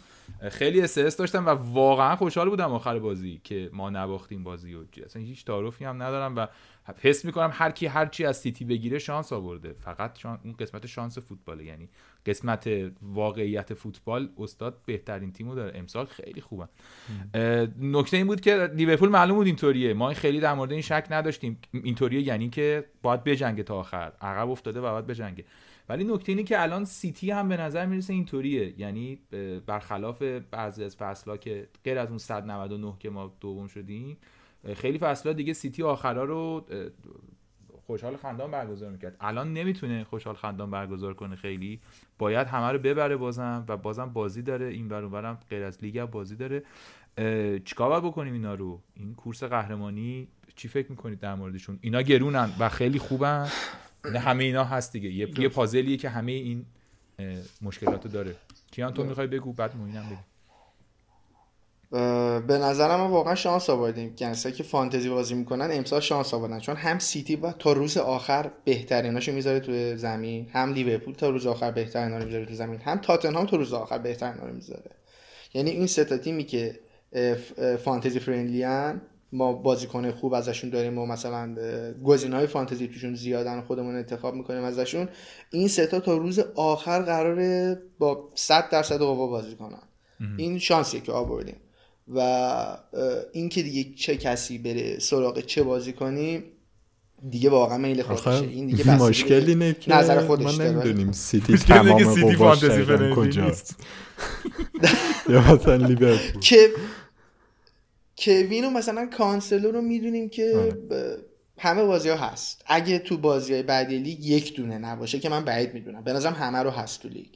خیلی استرس داشتم و واقعا خوشحال بودم آخر بازی که ما نباختیم بازی و اصلا هیچ تعارفی هم ندارم و حس می‌کنم هر کی هر چی از سیتی بگیره شانس آورده. فقط شان... اون قسمت شانس فوتباله. یعنی قسمت واقعیت فوتبال استاد بهترین تیمو داره. امسال خیلی خوبه. نکته این بود که لیورپول معلوم بود اینطوریه. ما خیلی در مورد این شک نداشتیم. اینطوریه یعنی که باید بجنگه تا آخر. عقب افتاده و باید بجنگه. ولی نکته اینه که الان سیتی هم به نظر می‌رسه اینطوریه. یعنی برخلاف بعضی از فصلها که غیر از اون 199 که ما دوم شدیم خیلی فصلها دیگه سیتی آخرا رو خوشحال خندان برگزار می‌کرد. الان نمی‌تونه خوشحال خندان برگزار کنه خیلی. باید همه رو ببره بازم و بازم بازی داره. این برم غیر از لیگ بازی داره. چیکار باید بکنیم اینا رو؟ این کورس قهرمانی چی فکر می‌کنید در موردشون؟ اینا گرونن و خیلی خوبن. همه اینا هست دیگه. یه, یه پازلیه که همه این مشکلات رو داره. کیان تو می‌خوای بگو؟ بعد موینم بگو. به نظرم واقعا شانس آوردیم. کنسایی که فانتزی بازی می‌کنن امسال شانس آوردن. چون هم سیتی با تا روز آخر بهتریناشو می‌ذاره تو زمین هم لیورپول تا روز آخر بهترینا رو می‌ذاره تو زمین هم تاتنهام تا روز آخر بهترینا رو می‌ذاره. یعنی این سه تا تیمی که فانتزی فرندلی ما بازیکن خوب ازشون داریم و مثلا های فانتزی توشون زیادن خودمون انتخاب می‌کنیم ازشون. این سه تا تا روز آخر قراره با 100 درصد قوا بازی کنن. این شانسیه که آوردیم. و این که دیگه چه کسی بره سراغ چه بازیکنی دیگه واقعا میل خودشه. این دیگه مشکلی اینه که نظر خودش ما نمی‌دونیم سیتی تمام فانتزی کجاست. یا مثلا لیورپول. که کوین و مثلا کانسلو رو می‌دونیم که آره. همه بازی ها هست. اگه تو بازی های بعدی لیگ یک دونه نباشه که من بعید می‌دونم. به نظرم همه رو هست تو لیگ.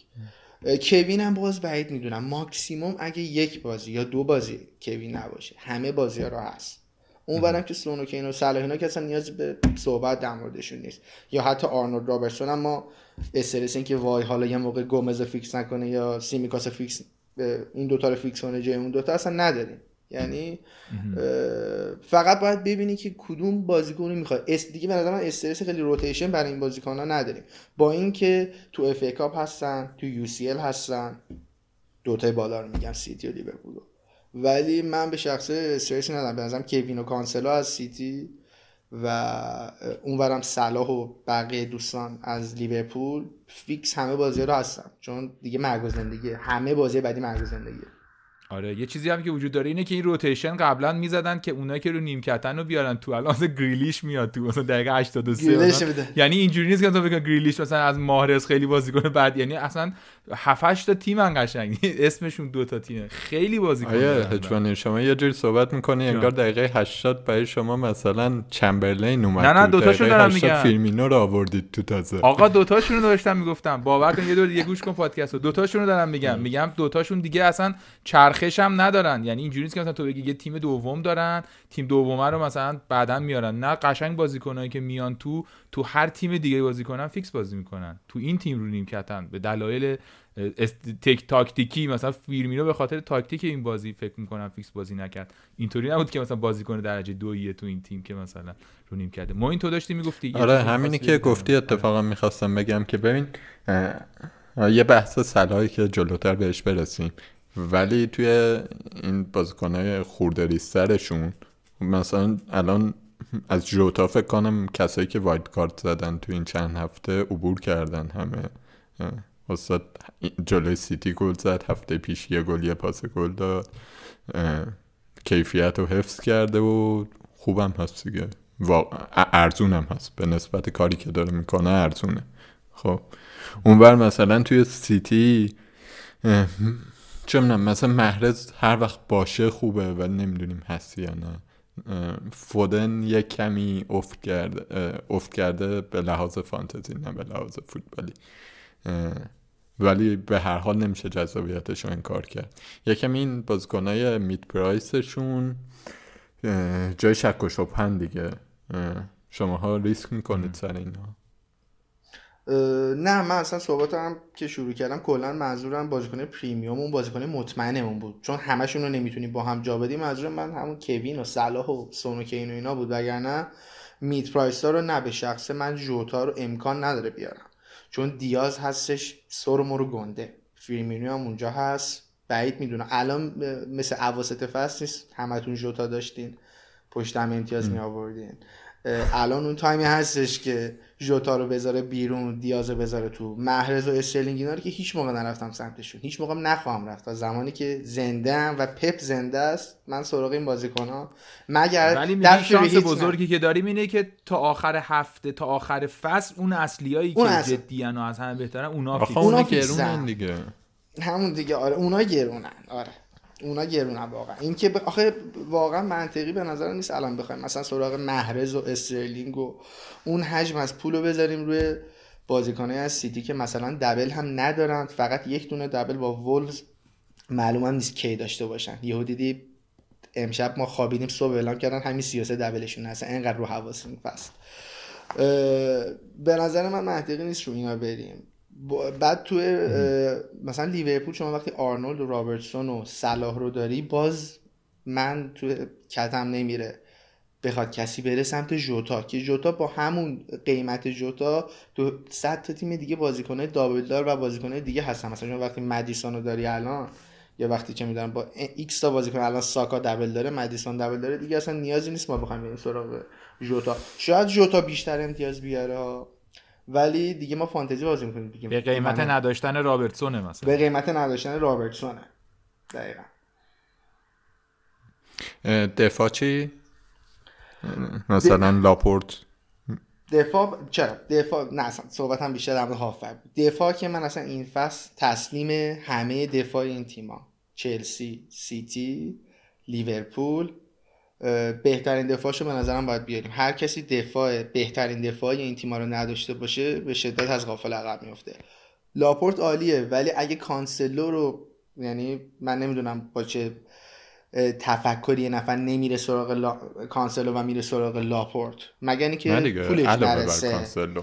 کوین هم باز بعید می‌دونم. ماکسیموم اگه یک بازی یا دو بازی کوین نباشه همه بازی ها رو هست. اون برم که سونو کین و صلاح اینا که اصلا نیاز به صحبت در موردشون نیست. یا حتی آرنولد رابرتسون هم ما استرس این که وای حالا یه موقع گومز فیکس نکنه یا سیمیکاس فیکس این دوتا رو فیکس کنه جای اون دوتا اصلا نداریم. یعنی فقط باید ببینی که کدوم بازیکن می‌خواد اس دیگه به نظر من استرس خیلی rotation برای این بازیکن ها نداریم. با اینکه تو FA Cup هستن تو UCL هستن دوتای بالا رو میگم سیتی و لیورپول ولی من به شخص استرسی ندارم. به نظرم کوین و کانسلو از سیتی و اونورم صلاح و بقیه دوستان از لیورپول فیکس همه بازیا رو هستن. چون دیگه مرگ زندگی همه بازی بعدی مرگ زندگیه. آره یه چیزی هم که وجود داره اینه که این rotation قبلا می‌زدن که اونایی که رو نیمکتن رو بیارن تو الان گریلیش میاد تو مثلا دقیقه 83 یعنی اینجوری نیست که تو بگی گریلیش مثلا از ماهرز خیلی بازیکن بد یعنی اصلا 7 تا تیم قشنگ اسمشون دو تا تیمه. خیلی بازیکن هجوانی شما یه جوری صحبت می‌کنی انگار دقیقه 80 برای شما مثلا چمبرلین اومد نه نه دو تاشون دارم میگم فیلمینو رو آوردید تو تازه. آقا دو تاشون رو داشتم می‌گفتم. باور کن یه دور یه گوش کن پادکستو. دو تاشون رو دارم میگم. میگم دو تاشون دیگه اصلا چرخش هم ندارن. یعنی اینجوری نیست که مثلا تو بگی یه تیم دوم دارن تیم دومه رو مثلا بعدا میارن. نه قشنگ بازیکنایی که میان تو تو هر تیم دیگه بازی کنن فیکس بازی می‌کنن. تو این تیم رو نیمکتن. به دلایل تک تاکتیکی مثلا فیرمینو به خاطر تاکتیک این بازی فکر می‌کنم فیکس بازی نکرد. اینطوری نبود که مثلا بازیکن درجه دویه تو این تیم که مثلا رو نیمکته. ما این تو داشتی می‌گفتی. آره همینی که گفتی اتفاقا می‌خواستم بگم که ببین یه بحث سلایی که جلوتر بهش برسیم. ولی توی این بازیکنهای خوردریسترشون مثلا الان از جوتا فکر کنم کسایی که wild card زدن تو این چند هفته عبور کردن همه. استاد جلوی سیتی گل زد هفته پیش یه گل یه پاس گل داد. کیفیت رو حفظ کرده و خوبم هست دیگه. ارزونم هست. به نسبت کاری که داره می‌کنه ارزونه. خب اونور مثلا توی سیتی چه مثلا محرز هر وقت باشه خوبه ولی نمی‌دونیم هستی یا نه. فودن یک کمی افت کرده افت کرده به لحاظ فانتزی نه به لحاظ فوتبالی. ولی به هر حال نمیشه جذابیتش رو انکار کرد. یکم این بازیکنای میت پرایسشون جای شک و شبهن دیگه. شماها ریسک می‌کنید سر اینا نه من اصلا صحبتم که شروع کردم کلا منظورم بازیکن premium اون بازیکن مطمئنمون بود. چون همشون رو نمی‌تونیم با هم جا بدیم منظورم من همون کوین و صلاح و سون و کین و اینا بود. وگرنه mid-price ها رو نه به شخص من جوتا رو امکان نداره بیارم. چون دیاز هستش سر و مر و گنده. فیرمینو هم اونجا هست. بعید می‌دونم. الان مثل اواسط فصل نیست. همتون جوتا داشتین. پشت هم امتیاز می آوردین الان اون تایمی هستش که جوتا رو بذاره بیرون دیاز رو بذاره تو محرز و استرلینگ اینا رو که هیچ موقع نرفتم سمتشون. هیچ موقع نخواهم رفت. تا زمانی که زنده‌م و پپ زنده است من سراغ این بازیکن ها مگر ولی در شانس بزرگی که داریم اینه که تا آخر هفته تا آخر فصل اون اصلیایی که اصل... جدی و از همه بهترن اونا فیکس اونا گرونن دیگه. همون دیگه آره اونا گرونن. آره. اونا گرونن واقعا. این که آخه واقعا منطقی به نظر نیست الان بخوایم مثلا سراغ محرز و استرلینگ و اون حجم از پول رو بذاریم روی بازیکنه از سیتی که مثلا double هم ندارن. فقط یک دونه double با وولز معلوم هم نیست کی داشته باشن. یهو دیدی امشب ما خوابیدیم صبح اعلام کردن همین سه‌شنبه double شون هستن اینقدر رو حواسمون پس به نظر من منطقی نیست رو اینا بریم. بعد تو مثلا لیورپول شما وقتی آرنولد و رابرتسون و صلاح رو داری باز من تو کتم نمیره بخواد کسی بره سمت جوتا که جوتا با همون قیمت جوتا تو صد تا تیم دیگه بازیکنه double دار و بازیکنه دیگه هستن. مثلا وقتی مدیسون رو داری الان یا وقتی که می‌دونم با ایکس تا بازیکن الان ساکا double داره مدیسون double داره دیگه اصلا نیازی نیست ما بخوایم بریم سراغ جوتا شاید جوتا بیشتر امتیاز بیاره ولی دیگه ما فانتزی بازی می‌کنیم دیگه به قیمت نداشتن رابرتسونه مثلا. به قیمت نداشتن رابرتسونه. دقیقا. دفاع چی؟ مثلا لاپورت. دفاع چرا؟ دفاع نه اصلا صحبت هم بیشتر در مورد دفاع که من اصلا این فصل تسلیم همه دفاع این تیما چلسی سیتی لیورپول. بهترین دفاعشو به نظرم باید بیاریم. هر کسی دفاع بهترین دفاع این تیما رو نداشته باشه به شدت از غافل عقب میفته لاپورت عالیه ولی اگه کانسلو رو یعنی من نمی‌دونم با چه تفکری یه نفر نمیره سراغ لا... کانسلو و میره سراغ لاپورت. مگر که پولش نرسه. کانسلو.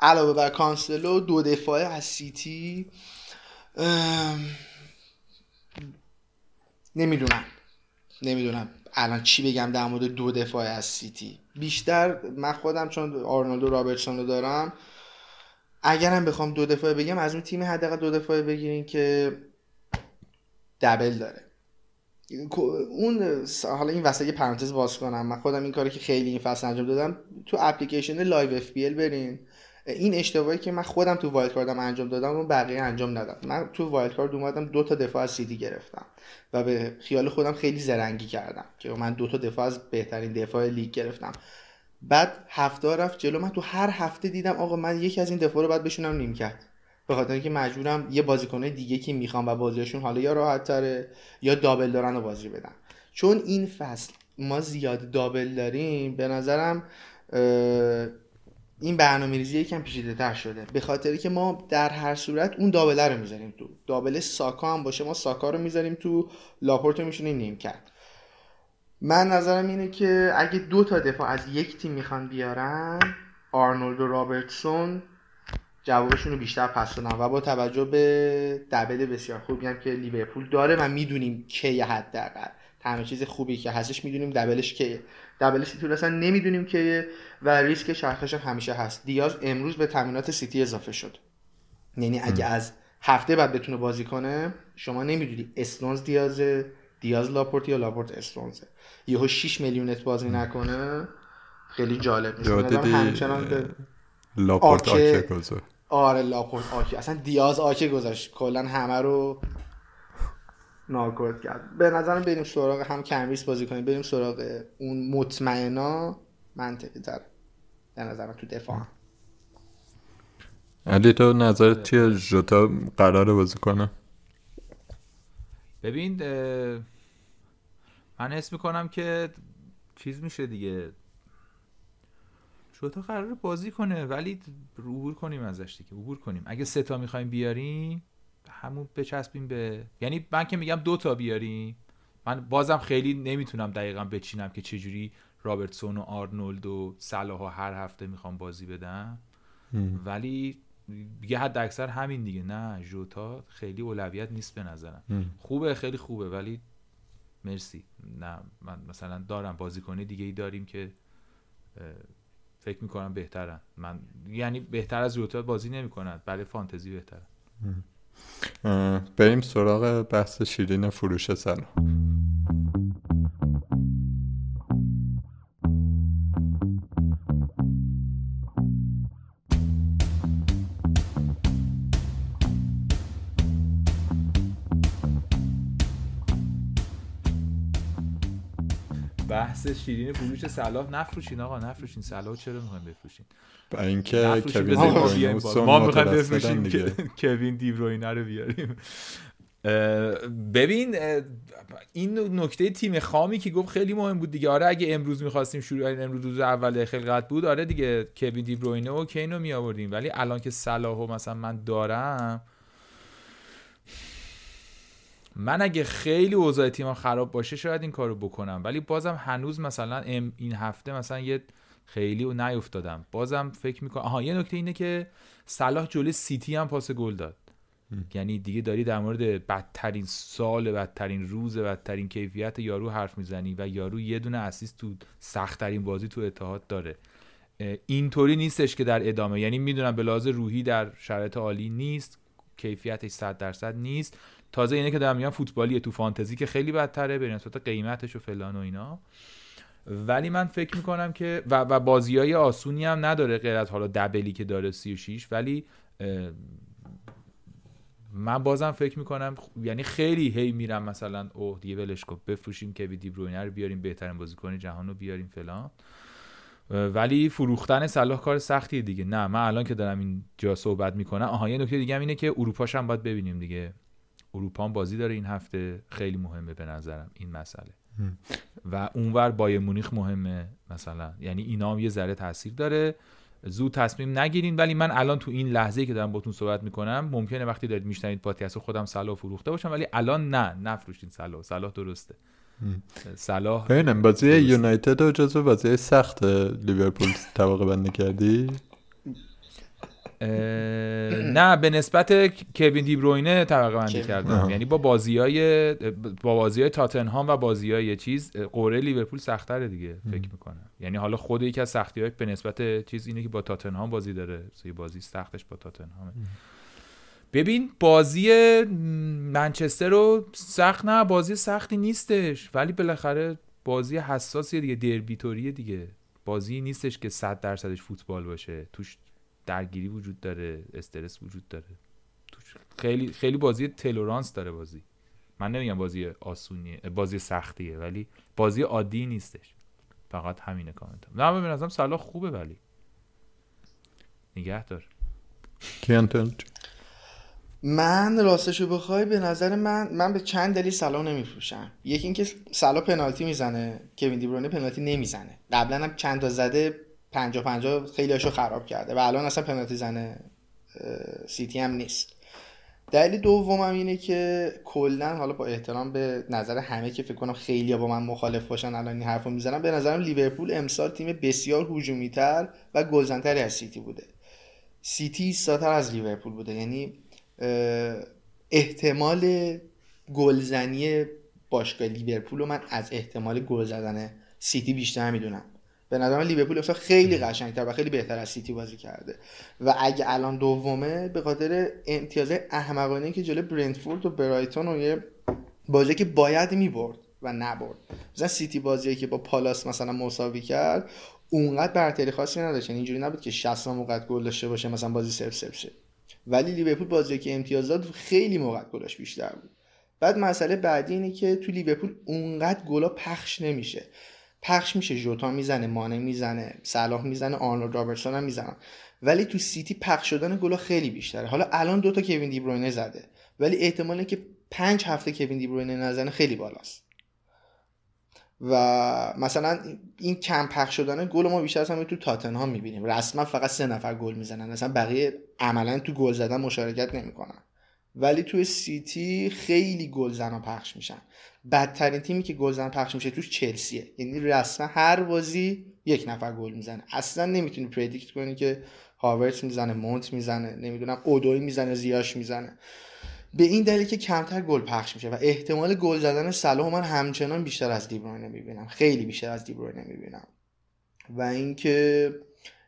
علاوه بر کانسلو دو دفاعه از سیتی نمی‌دونم. نمی‌دونم. الان چی بگم در مورد دو دفاع از سیتی؟ بیشتر من خودم چون آرنولدو رابرتسون رو دارم اگرم بخوام دو دفاعه بگم از اون تیم حداقل دو دفاعه بگیرین که double داره. اون حالا این وسط پرانتز باز کنم. من خودم این کاری که خیلی این فصل انجام دادم تو اپلیکیشن Live FPL ببینین. این اشتباهی که من خودم تو wild card م انجام دادم و بقیه انجام ندادن. من تو wild card اومدم دو تا دفاع از سیتی گرفتم و به خیال خودم خیلی زرنگی کردم که من دو تا دفاع از بهترین دفاع لیگ گرفتم. بعد هفته رفت جلو من تو هر هفته دیدم آقا من یکی از این دفاع رو باید بشونم نیم کرد. به خاطر اینکه مجبورم یه بازیکنه دیگه که می‌خوام و بازیشون حالا یا راحت تره یا دابل دارن و بازی بدن. چون این فصل ما زیاد دابل داریم به نظرم این برنامه ریزی یکم پیچیده تر شده. به خاطری که ما در هر صورت اون دابله رو می‌ذاریم تو. دابل ساکا هم باشه ما ساکا رو می‌ذاریم تو لاپورت رو میشونیم نیم کرد من نظرم اینه که اگه دو تا دفاع از یک تیم می‌خوان بیارن آرنولد و رابرتسون جوابشون رو بیشتر پس دادن و با توجه به double بسیار خوبی هم که لیورپول داره و می‌دونیم کیه حداقل. تنها چیز خوبی که هستش می‌دونیم double ش کیه. double سیتی اصلا نمی‌دونیم که و ریسک چرخش همیشه هست. دیاز امروز به تمرینات سیتی اضافه شد. یعنی اگه از هفته بعد بتونه بازی کنه شما نمی‌دونی استونز دیاز دیاز لاپورت یا لاپورت استونز یهو 6 میلیونت بازی نکنه خیلی جالب میشه لاپورت آکه گذاشت. آره لاپورت آکه اصلا دیاز آکه گذاشت. کلا همه رو ناکورد کرد. به نظرم بریم سراغ هم کنویس بازی کنیم. بریم سراغ اون مطمئنا منطقی تر به نظرم تو دفاع. علی تو نظرت چیه؟ جوتا قراره بازی کنه؟ ببین من حس می‌کنم که چیز میشه دیگه. جوتا قرار بازی کنه ولی عبور کنیم ازش دیگه عبور کنیم. اگه سه تا می‌خوایم بیاریم همون بچسبیم به یعنی من که میگم دو تا بیاریم من بازم خیلی نمی‌تونم دقیقا بچینم که چجوری رابرتسون و آرنولد و صلاح هر هفته می‌خوام بازی بدم. ولی دیگه حد اکثر همین دیگه. نه جوتا خیلی اولویت نیست به نظرم. خوبه خیلی خوبه ولی مرسی. نه من مثلا دارم بازیکنی دیگه ای داریم که فکر می‌کنم بهترن. من یعنی بهتر از جوتا بازی نمی‌کنن برای فانتزی بهترن بریم سراغ بحث شیرین فروش سلام بحث شیرین فروش صلاح. نفروشین آقا نفروشین. صلاح چرا می‌خواین بفروشین؟ برای اینکه کوین ما می‌خوایم بفروشیم. کوین دیبروینه رو بیاریم. ببین این نکته تیم خامی که گفت خیلی مهم بود دیگه. آره اگه امروز می‌خواستیم شروع امروز روز اول خلقت بود آره دیگه کوین دیبروینه و کینو می آوردیم ولی الان که صلاح مثلا من دارم من اگه خیلی اوضاع تیم خراب باشه شاید این کارو بکنم. ولی بازم هنوز مثلا این هفته مثلا یه خیلی نیفتادم. بازم فکر می‌کنم آها یه نکته اینه که صلاح جلوی سیتی هم پاس گل داد. یعنی دیگه داری در مورد بدترین سال بدترین روز بدترین کیفیت یارو حرف می‌زنی و یارو یه دونه اسیست تو سختترین بازی تو اتحاد داره. اینطوری نیستش که در ادامه یعنی می‌دونم به لحاظ روحی در شرایط عالی نیست کیفیتش 100 درصد نیست. تازه اینه که دارم میگم فوتبالیه تو فانتزی که خیلی بدتره به نسبت قیمتش و فلان و اینا. ولی من فکر می‌کنم که و, و بازی های آسونی هم نداره غیر از حالا دبلی که داره 36 ولی من بازم فکر می‌کنم یعنی خیلی هی میرم مثلا اوه دیگه ولش کن بفروشیم که دی بروینه رو بیاریم بهترین بازیکن جهان رو بیاریم فلان. ولی فروختن صلاح کار سختیه دیگه. نه من الان که دارم اینجا صحبت می‌کنم آها یه نکته دیگه هم اینه که اروپاش هم باید ببینیم دیگه. اروپا بازی داره این هفته. خیلی مهمه به نظرم این مسئله. و اونور بایر مونیخ مهمه مثلا. یعنی اینا هم یه ذره تاثیر داره. زود تصمیم نگیرین. ولی من الان تو این لحظه که دارم باتون صحبت می‌کنم ممکنه وقتی دارید میشنوید پادکست خودم صلاح فروخته باشم ولی الان نه. نفروشین صلاح. صلاح درسته. صلاح ببینم بازی یونایتد و جزو بازی سخت لیورپول طبقه بندی کردی؟ نه به نسبت کوین دیبروینه طبقه بندی کردم. یعنی با بازی های با بازی های تاتنهام و بازی های چیز قوره لیورپول سختره دیگه فکر می‌کنم. یعنی حالا خود یکی از سختی های به نسبت چیز اینه که با تاتنهام بازی داره. بازی سختش با تاتنهامه. ببین بازی منچستر رو سخت نه بازی سختی نیستش. ولی بالاخره بازی حساسیه دیگه دربیتوریه دیگه. بازی نیستش که 100 درصدش فوتبال باشه. توش درگیری وجود داره استرس وجود داره. خیلی خیلی بازی تلورانس داره بازی. من نمیگم بازی آسونیه بازی سختیه ولی بازی عادی نیستش. فقط همینه کامنتم. نه من به نظرم خوبه ولی نگه دار کیانتون من راستشو بخوای به نظر من من به چند دلیل سلا نمیفروشم. یکی اینکه سلا پنالتی می‌زنه کوین دیبرونه پنالتی نمی‌زنه. قبلا هم چند تا زده 50 50 خیلی هاشو خراب کرده و الان اصلا پنالتی زنه سیتی هم نیست. دلیل دومم اینه که کلا حالا با احترام به نظر همه که فکر کنم خیلی با من مخالف باشن الان این حرفو می‌زنم به نظرم لیورپول امسال تیم بسیار هجومی‌تر و گلزن‌تری از سیتی بوده. سیتی ایستاتر از لیورپول بوده یعنی احتمال گلزنی باشگاه لیورپول رو من از احتمال گل زدن سیتی بیشتر می‌دونم. به نظر من لیورپول اصلا خیلی قشنگتر و خیلی بهتر از سیتی بازی کرده. و اگه الان دومه به خاطر امتیاز احمقانه که جلوی برنتفورد و برایتون و یه بازی که باید می‌برد و نبرد. مثلا سیتی بازی که با پالاس مثلا مساوی کرد اونقدر برتری خاصی نداشت. یعنی اینجوری نبود که 60 موقعیت گل داشته باشه مثلا بازی صفر صفر شه. ولی لیورپول بازی که امتیاز داد خیلی موقعیت گلش بیشتر بود. بعد مسئله بعدی اینه که تو لیورپول اونقدر گلا پخش نمیشه. پخش میشه جوتا می‌زنه مانه می‌زنه صلاح می‌زنه آرنولد رابرتسون هم می‌زنن. ولی تو سیتی پخش شدن گلا خیلی بیشتره. حالا الان دوتا کوین دیبروینه زده ولی احتماله که پنج هفته کوین دیبروینه نزنه خیلی بالاست. و مثلا این کم پخش شدن گل ما بیشتر از همه تو تاتنهام می‌بینیم. رسما فقط سه نفر گل می‌زنن. مثلا بقیه عملا تو گل زدن مشارکت نمی‌کنن. ولی توی سیتی خیلی گلزن پخش میشن. بدترین تیمی که گلزن پخش میشه توش چلسیه. یعنی رسما هر بازی یک نفر گل می‌زنه. اصلا نمی‌تونی پردیکت کنی که هاورت می‌زنه مونت می‌زنه نمی‌دونم اودوی می‌زنه زیاش می‌زنه. به این دلیل که کمتر گل پخش میشه و احتمال گل زدن صلاح من همچنان بیشتر از دیبروینه می‌بینم. خیلی بیشتر از دیبروینه می‌بینم. و اینکه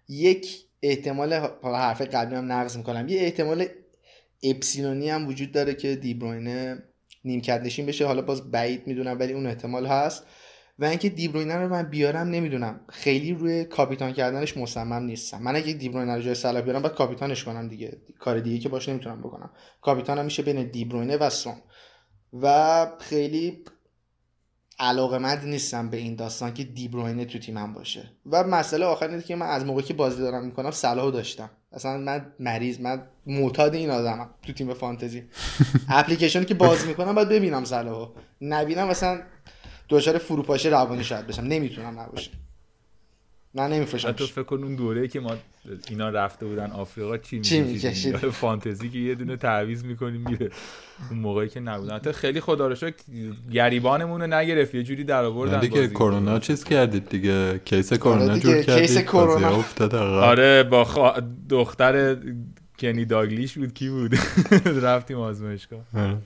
یک احتمال حرف قبلی هم نقض می‌کنم یه احتمال اپسیلونی هم وجود داره که دیبروینه نیمکت نشین بشه. حالا باز بعید می‌دونم ولی اون احتمال هست. و اینکه دیبروینه رو من بیارم نمی‌دونم. خیلی روی کاپیتان کردنش مصمم نیستم. من اگه دیبروینه رو جای صلاح بیارم باید کاپیتانش کنم دیگه. کار دیگه که باش نمی‌تونم بکنم. کاپیتانم میشه بین دیبروینه و سون. و خیلی علاقمند نیستم به این داستان که دیبروینه تو تیمم باشه. و مسئله آخر اینه که من از موقعی که بازی دارم می‌کنم صلاحو داشتم. اصلا من مریض من معتاد این آدمم تو تیم فانتزی. اپلیکیشن که بازی می‌کنم باید ببینم صلاحو. نبینم مثلا دچار فروپاشی روانی شاید بشم. نمی‌تونم نباشه. نه نمیفروشم تو فکر کن اون دوره که ما اینا رفته بودن آفریقا چی چی می‌کشید فانتزی که یه دونه تعویض می‌کنیم میره. اون موقعی که نبودن. حتی خیلی خدا رو شکر گریبانمون رو نگرفت. یه جوری در آوردن دیگه کرونا چیز کردید دیگه. case کرونا آره جور کردید. case کرونا افتاد آره با خوا... دختر کنی داگلیش بود. کی بود؟ رفتیم آزمایشگاه. آره.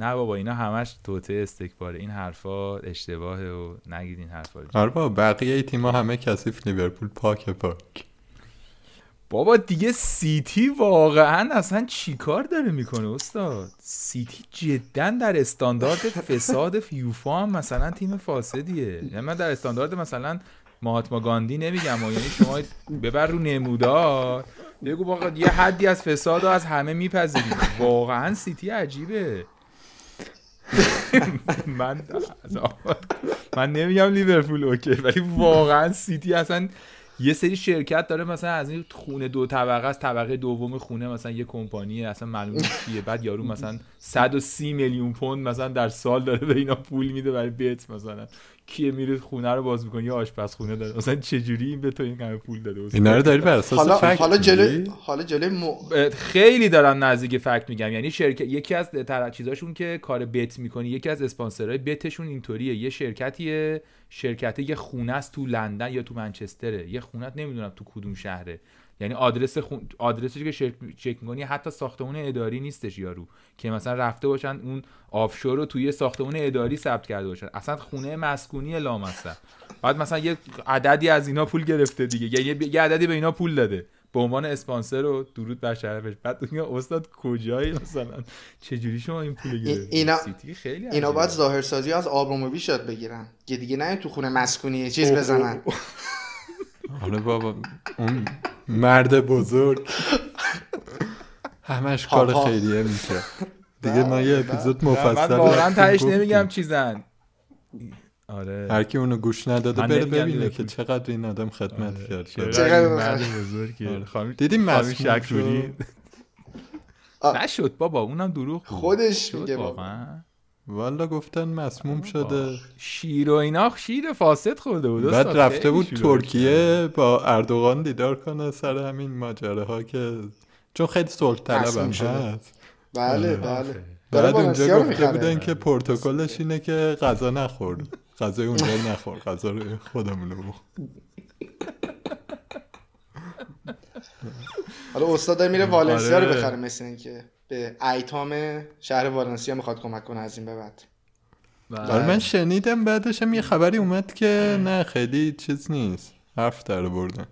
نه بابا اینا همش توطئه استکباره. این حرفا اشتباهه و نگید این حرفا. آره بابا بقیه تیما همه کثیف لیورپول پاک پاک. بابا دیگه سیتی واقعا اصلا چیکار داره می‌کنه استاد؟ سیتی جدا در استاندارد فساد یوفا هم مثلا تیم فاسدیه. یعنی من در استاندارد مثلا مهاتما گاندی نمیگم و یعنی شما ببر رو نمودار بگو واقعا یه حدی از فساد رو از همه میپذیرید واقعا سیتی عجیبه. من من نمیگم لیورپول okay ولی واقعا سیتی اصلا یه سری شرکت داره مثلا از این خونه دو طبقه است طبقه دوم خونه مثلا یه کمپانی اصلا معلوم چیه بعد یارو مثلا 130 میلیون پوند مثلا در سال داره به اینا پول میده برای بیت مثلا. کیه میره خونه رو باز می‌کنه یا آشپزخونه داره. مثلا چه جوری این به تو این همه پول داده؟ اینا رو داری بر اساس حالا فکت حالا جلوی؟ حالا جلوی م... خیلی دارم نزدیک فکت میگم. یعنی شرکت یکی از تر... چیزاشون که کار بت می‌کنی یکی از اسپانسرهای بتشون اینطوریه. یه شرکتیه شرکت یه خونه است تو لندن یا تو منچستره. یه خونه نمی‌دونم تو کدوم شهره. یعنی آدرس خون... آدرسش که شرک... چک می‌کنی حتی ساختمون اداری نیستش یارو که مثلا رفته باشن اون آفشور رو توی ساختمون اداری ثبت کرده باشن. اصلا خونه مسکونی لامصب بعد مثلا یه عددی از اینا پول گرفته دیگه. یعنی یه عددی به اینا پول داده. به عنوان اسپانسر و درود بر شرفش. بعد میگه استاد کجایی مثلا؟ چه جوری شما این پول گرفتید اینا- سیتی خیلی اینا. باید ظاهرسازی از آبروموبیش یاد بگیرن. که دیگه نه تو خونه مسکونی چیز بزنن. آره بابا اون مرد بزرگ همش کار. خیریه میشه دیگه ما یه اپیزود مفصل من واقعا تهش. نمیگم چیزن آره هر کی اونو گوش نداده بره ببینه. که چقدر این آدم خدمت آره. کرد چقدر. مرد بزرگیه آره. خانم مسموم شکوری. نشد بابا اونم دروغ. خودش میگه بابا. واقعا والا گفتن مسموم شده شیر و اینا شیر فاسد خورده بود بعد. رفته بود ترکیه با اردوغان دیدار کنه سر همین ماجراها که چون خیلی صلح طلب. هست بله آره. بله بعد اونجا گفته. بودن که پروتکلش اینه که غذا نخور غذای اونجا نخور غذا رو خودمون بخور حالا استاد داره میره والنسیا رو آره. بخره مثل اینکه به ایتام شهر والنسیا می‌خواد کمک کنه از این به بعد. بله. آره من شنیدم بعدش هم یه خبری اومد که نه خیلی چیز نیست. حرف در بردن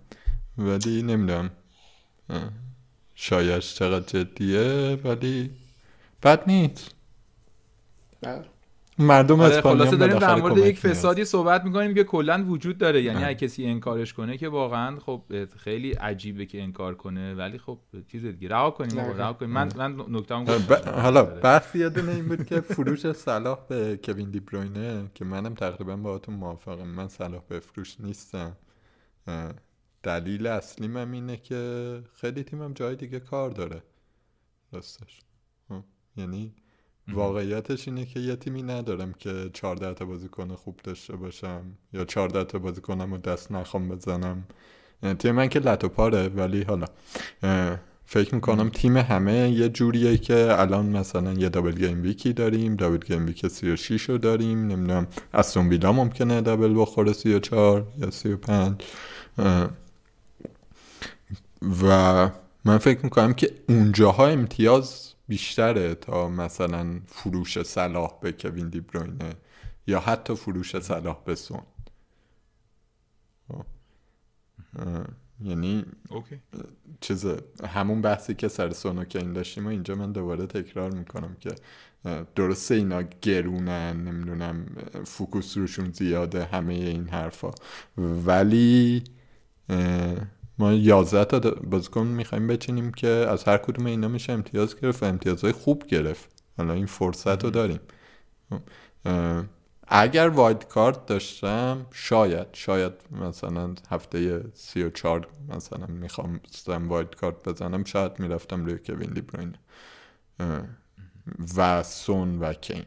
ولی نمی‌دونم. شایش چقدر جدیه ولی بد نیست. بله. مردم آره خلاصه داریم در مورد یک. فسادی صحبت می‌کنیم که کلا وجود داره یعنی. اگه کسی انکارش کنه که واقعا خب خیلی عجیبه که انکار کنه ولی خب چیز دیگه رها کنیم. رها کنیم من من نکتهام حالا آره. بحث دونه این بود که فروش صلاح به کوین دی بروینه که منم تقریبا باهاتون موافقم من صلاح بفروش نیستم اه، دلیل اصلیم هم اینه که خیلی تیمم جای دیگه کار داره راستش اه، یعنی واقعیتش اینه که یه تیمی ندارم که 14 تا بازیکن خوب داشته باشم یا 14 تا بازیکنم رو دست نخوام بزنم. اه، تیم من که لط و پاره ولی حالا فکر می‌کنم تیم همه یه جوریه که الان مثلا یه دابل گیم ویکی داریم دابل گیم ویک 36 رو داریم نمی‌دونم استون ویلا ممکنه دابل بخوره 34 یا 35 اه، و من فکر می‌کنم که اونجاها امتیاز بیشتره تا مثلا فروش صلاح به کوین دی بروینه یا حتی فروش صلاح به سون. اه، یعنی اوکی. چیز همون بحثی که سر سونو که این داشتیم و اینجا من دوباره تکرار می‌کنم که درسته اینا گرونن نمی‌دونم focus روشون زیاده همه این حرفا. ولی ما 11 تا بازیکن می‌خوایم بچینیم که از هر کدوم اینا میشه امتیاز گرفت و امتیازهای خوب گرفت. حالا این فرصت رو داریم. اگر wild card داشتم شاید شاید مثلا هفته سی و چار مثلا می‌خوام wild card بزنم شاید می‌رفتم روی کوین دی بروینه. اه، و سون و کین.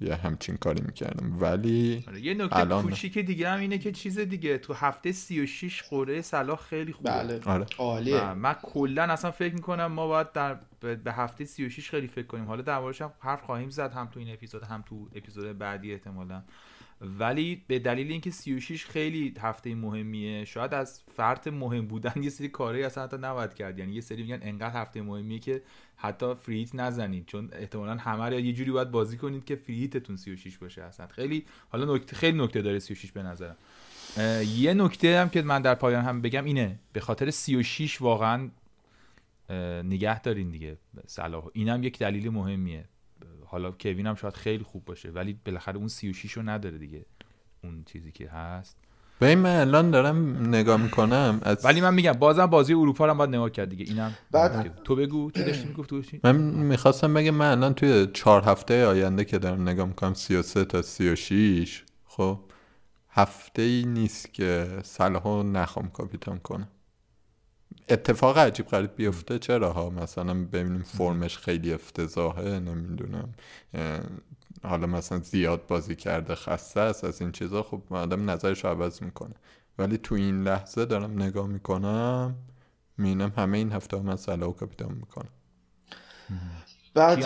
یه همچین کاری می‌کردم. ولی آره، یه نکته الان. کوچیک دیگه هم اینه که چیز دیگه تو هفته 36 قرعه صلاح خیلی خوبه. بله آره. عالیه. من کلا اصلا فکر می‌کنم ما باید در به به هفته 36 خیلی فکر کنیم. حالا دربارش هم حرف خواهیم زد هم تو این اپیزود هم تو اپیزود بعدی احتمالا. ولی به دلیل اینکه 36 خیلی هفته مهمیه شاید از فرط مهم بودن یه سری کاری اصلا حتی نباید کرد. یعنی یه سری میگن انقدر هفته مهمیه که حتی فریت نزنید. چون احتمالا همه رو یه جوری باید بازی کنید که فریتتون 36 باشه اصلا. خیلی حالا نکته خیلی نکته داره 36 به نظرم. یه نکته هم که من در پایان هم بگم اینه به خاطر 36 واقعا نگه دارین دیگه صلاح. اینم یک دلیل مهمیه. حالا کوین هم شاید خیلی خوب باشه ولی بالاخره اون 36 رو نداره دیگه اون چیزی که هست. به من الان دارم نگاه می‌کنم از... ولی من میگم بازم بازی اروپا رو هم باید نگاه کرد دیگه. اینم بعد تو بگو چی داشتی می‌گفت تو من می‌خواستم بگم من الان توی چهار هفته آینده که دارم نگاه می‌کنم 33 تا 36 خب هفته ای نیست که صلاحو نخوام کاپیتان کنم. اتفاق عجیب غریب بیفته. چرا ها؟ مثلا ببینیم فرمش خیلی افتضاحه نمی‌دونم. حالا مثلا زیاد بازی کرده خسته است از این چیزا. خب آدم نظرش عوض می‌کنه. ولی تو این لحظه دارم نگاه می‌کنم می‌بینم همه این هفته من صلاح و کاپیتان می‌کنم. بعد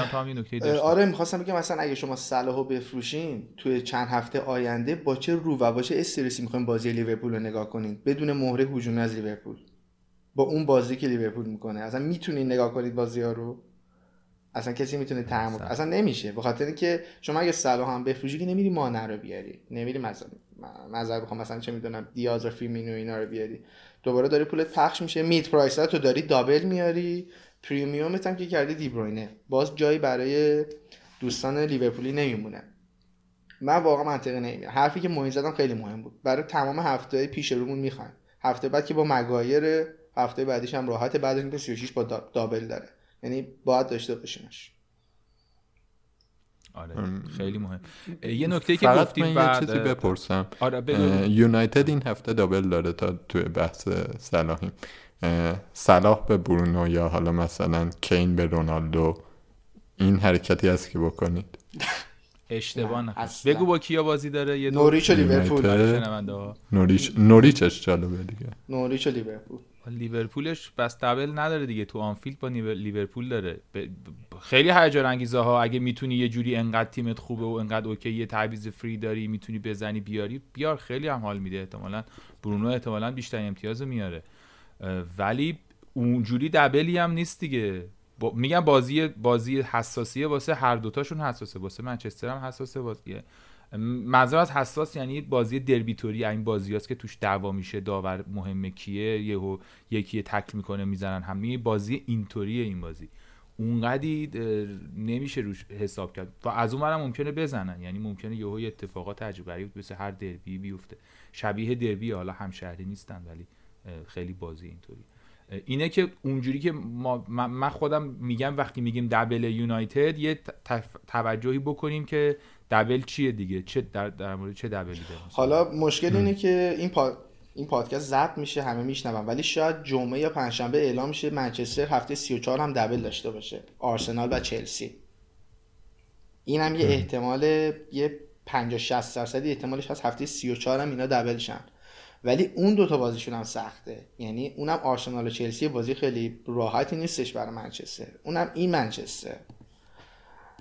آره می‌خواستم بگم مثلا اگه شما صلاحو بفروشین توی چند هفته آینده با چه رو و با چه استرسی می‌خواین بازی لیورپول رو نگاه کنید بدون مهره هجومی از لیورپول. با اون بازی که لیورپول می‌کنه. اصلا می‌تونید نگاه کنید بازی ها رو. اصلا کسی می‌تونه تحمل اصلا نمیشه. به خاطر اینکه شما اگه صلاح هم بفروشی که نمیری مانع رو بیاری. نمیری مثلا مثلا بخوام مثلا چه می‌دونم دیاز و فیرمینو اینا رو بیاری. دوباره داری پولت پخش میشه. mid price تو داری double میاری. premium هم که کردی دیبروینه باز جایی برای دوستان لیورپولی نمیمونه. من واقعا منطقی نمیاد حرفی که موین زدم خیلی مهم بود. برای تمام هفته پیش رومون می‌خوایم. هفته بعد که با مگایر هفته بعدیش هم راحت بعد اینکه 36 با double داره. یعنی باید داشته باشیمش. آره خیلی مهم. یه نکته که گفتیم بعد یه چیزی بپرسم. آره یونایتد این هفته دابل داره تا توی بحث صلاحیم. صلاح به برونو یا حالا مثلا کین به رونالدو این حرکتی هست که بکنید. اشتباه نه بگو با کیا بازی داره یه نوریچ و لیورپول. نوریچ نوریچش جالبه دیگه. نوریچ و لیورپول. لیورپولش بس دبل نداره دیگه. تو آنفیلد با لیورپول داره. خیلی هیجان انگیزه ها اگه می‌تونی یه جوری انقدر تیمت خوبه و انقدر اوکی یه تعویض فری داری می‌تونی بزنی بیاری بیار. خیلی هم حال میده. احتمالا برونو احتمالا بیشتر امتیاز میاره. ولی اونجوری دبلی هم نیست دیگه. میگم بازی بازی حساسیه واسه هر دوتاشون حساسه. واسه منچستر هم حساسه بازیه. منظور از حساس یعنی بازی دربیتوری این بازی هست که توش دعوا میشه داور مهمه کیه یهو یکی تکل می‌کنه می‌زنن همه بازی اینطوریه این بازی. اونقدی نمیشه روش حساب کرد. و از اون ممکنه بزنن. یعنی ممکنه یهو اتفاقات عجیب غریب مثل هر دربی بیفته. شبیه دربی حالا همشهری نیستن ولی خیلی بازی اینطوری اینه که اونجوری که ما من خودم میگم وقتی میگیم دبل یونایتد یه توجهی بکنیم که دبل چیه دیگه؟ چه در, در مورد چه دبلی حالا مشکل اینه که این پا... این پادکست ضبط میشه همه میشنون ولی شاید جمعه یا پنجشنبه اعلام میشه منچستر هفته 34 هم دبل داشته باشه آرسنال و چلسی. این هم یه احتمال یه 50 60 درصدی احتمالش هست هفته 34 هم اینا دبل شن. ولی اون دوتا بازیشون هم سخته. یعنی اونم آرسنال و چلسی بازی خیلی راحتی نیستش برای منچستر. اونم این منچستر.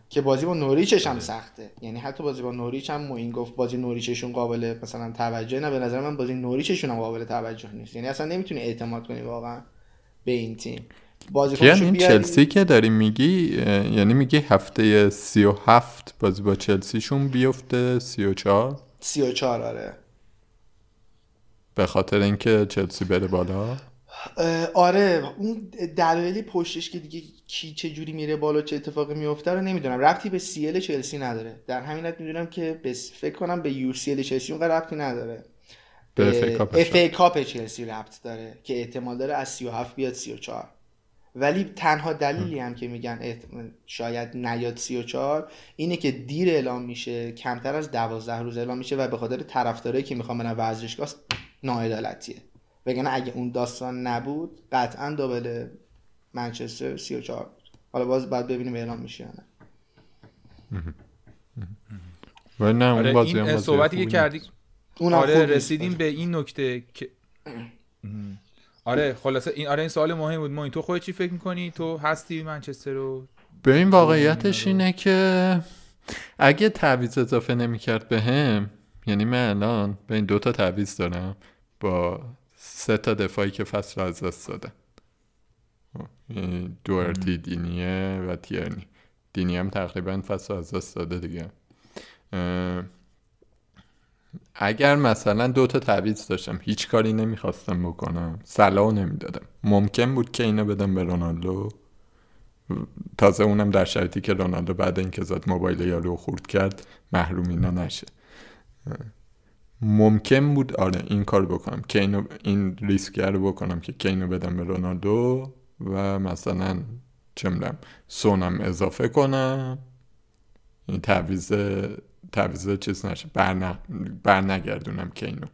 که بازی با نوریچش هم سخته. یعنی حتی بازی با نوریچ هم این گفت بازی نوریچشون قابل مثلا توجه نه. به نظر من بازی نوریچشون هم قابل توجه نیست. یعنی اصلا نمی‌تونی اعتماد کنی واقعا به این تیم. بازی این چلسی که داری میگی یعنی میگی هفته 37 بازی با چلسیشون بیفته 34 34 آره. به خاطر اینکه چلسی بره بالا؟ آره اون دلایلی پشتش که دیگه کی چه جوری میره بالا چه اتفاقی میفته رو نمی‌دونم. ربطی به سی ال چلسی نداره. در همین می‌دونم که بس فکر کنم به یو سی ال چلسی اون ربطی نداره. به اف ای کاپ چلسی ربط داره که احتمال داره از 37 بیاد 34 ولی تنها دلیلی هم. که میگن شاید نیاد 34 اینه که دیر اعلام میشه کمتر از 12 روز اعلام میشه و به خاطر طرفدارایی که می‌خوام برن ورزشگاه ناعدالتیه. بگن اگه اون داستان نبود قطعا دابل منچستر 34 حالا باز بعد ببینیم اعلام میشه نه. نه آره این صحبتی که کردی آره رسیدیم به این نکته که آره خلاصه این آره این سوال مهم بود. ما این تو خودت چی فکر می‌کنی؟ تو هستی منچستر رو؟ به این واقعیتش اینه که اگه تعویض اضافه نمی‌کرد به هم یعنی من الان به این دوتا تعویض دارم با سه تا دفاعی که فصل از دست دادن یعنی دورتی دینیه و تیرنی. دینی هم تقریبا فصل از دست داده دیگه. اگر مثلا دو تا تعویض داشتم هیچ کاری نمی‌خواستم بکنم. سلاو نمی‌دادم. ممکن بود که اینو بدم به رونالدو. تازه اونم در شرطی که رونالدو بعد اینکه زد موبایل یارو خورد کرد محروم اینا نشه. ممکن بود آره این کار بکنم. که اینو این ریسک رو بکنم که کینو بدم به رونالدو و مثلا چه می‌دونم سونم اضافه کنم. این تعویز تعویز چیز نشه. بر, نگردونم کینو.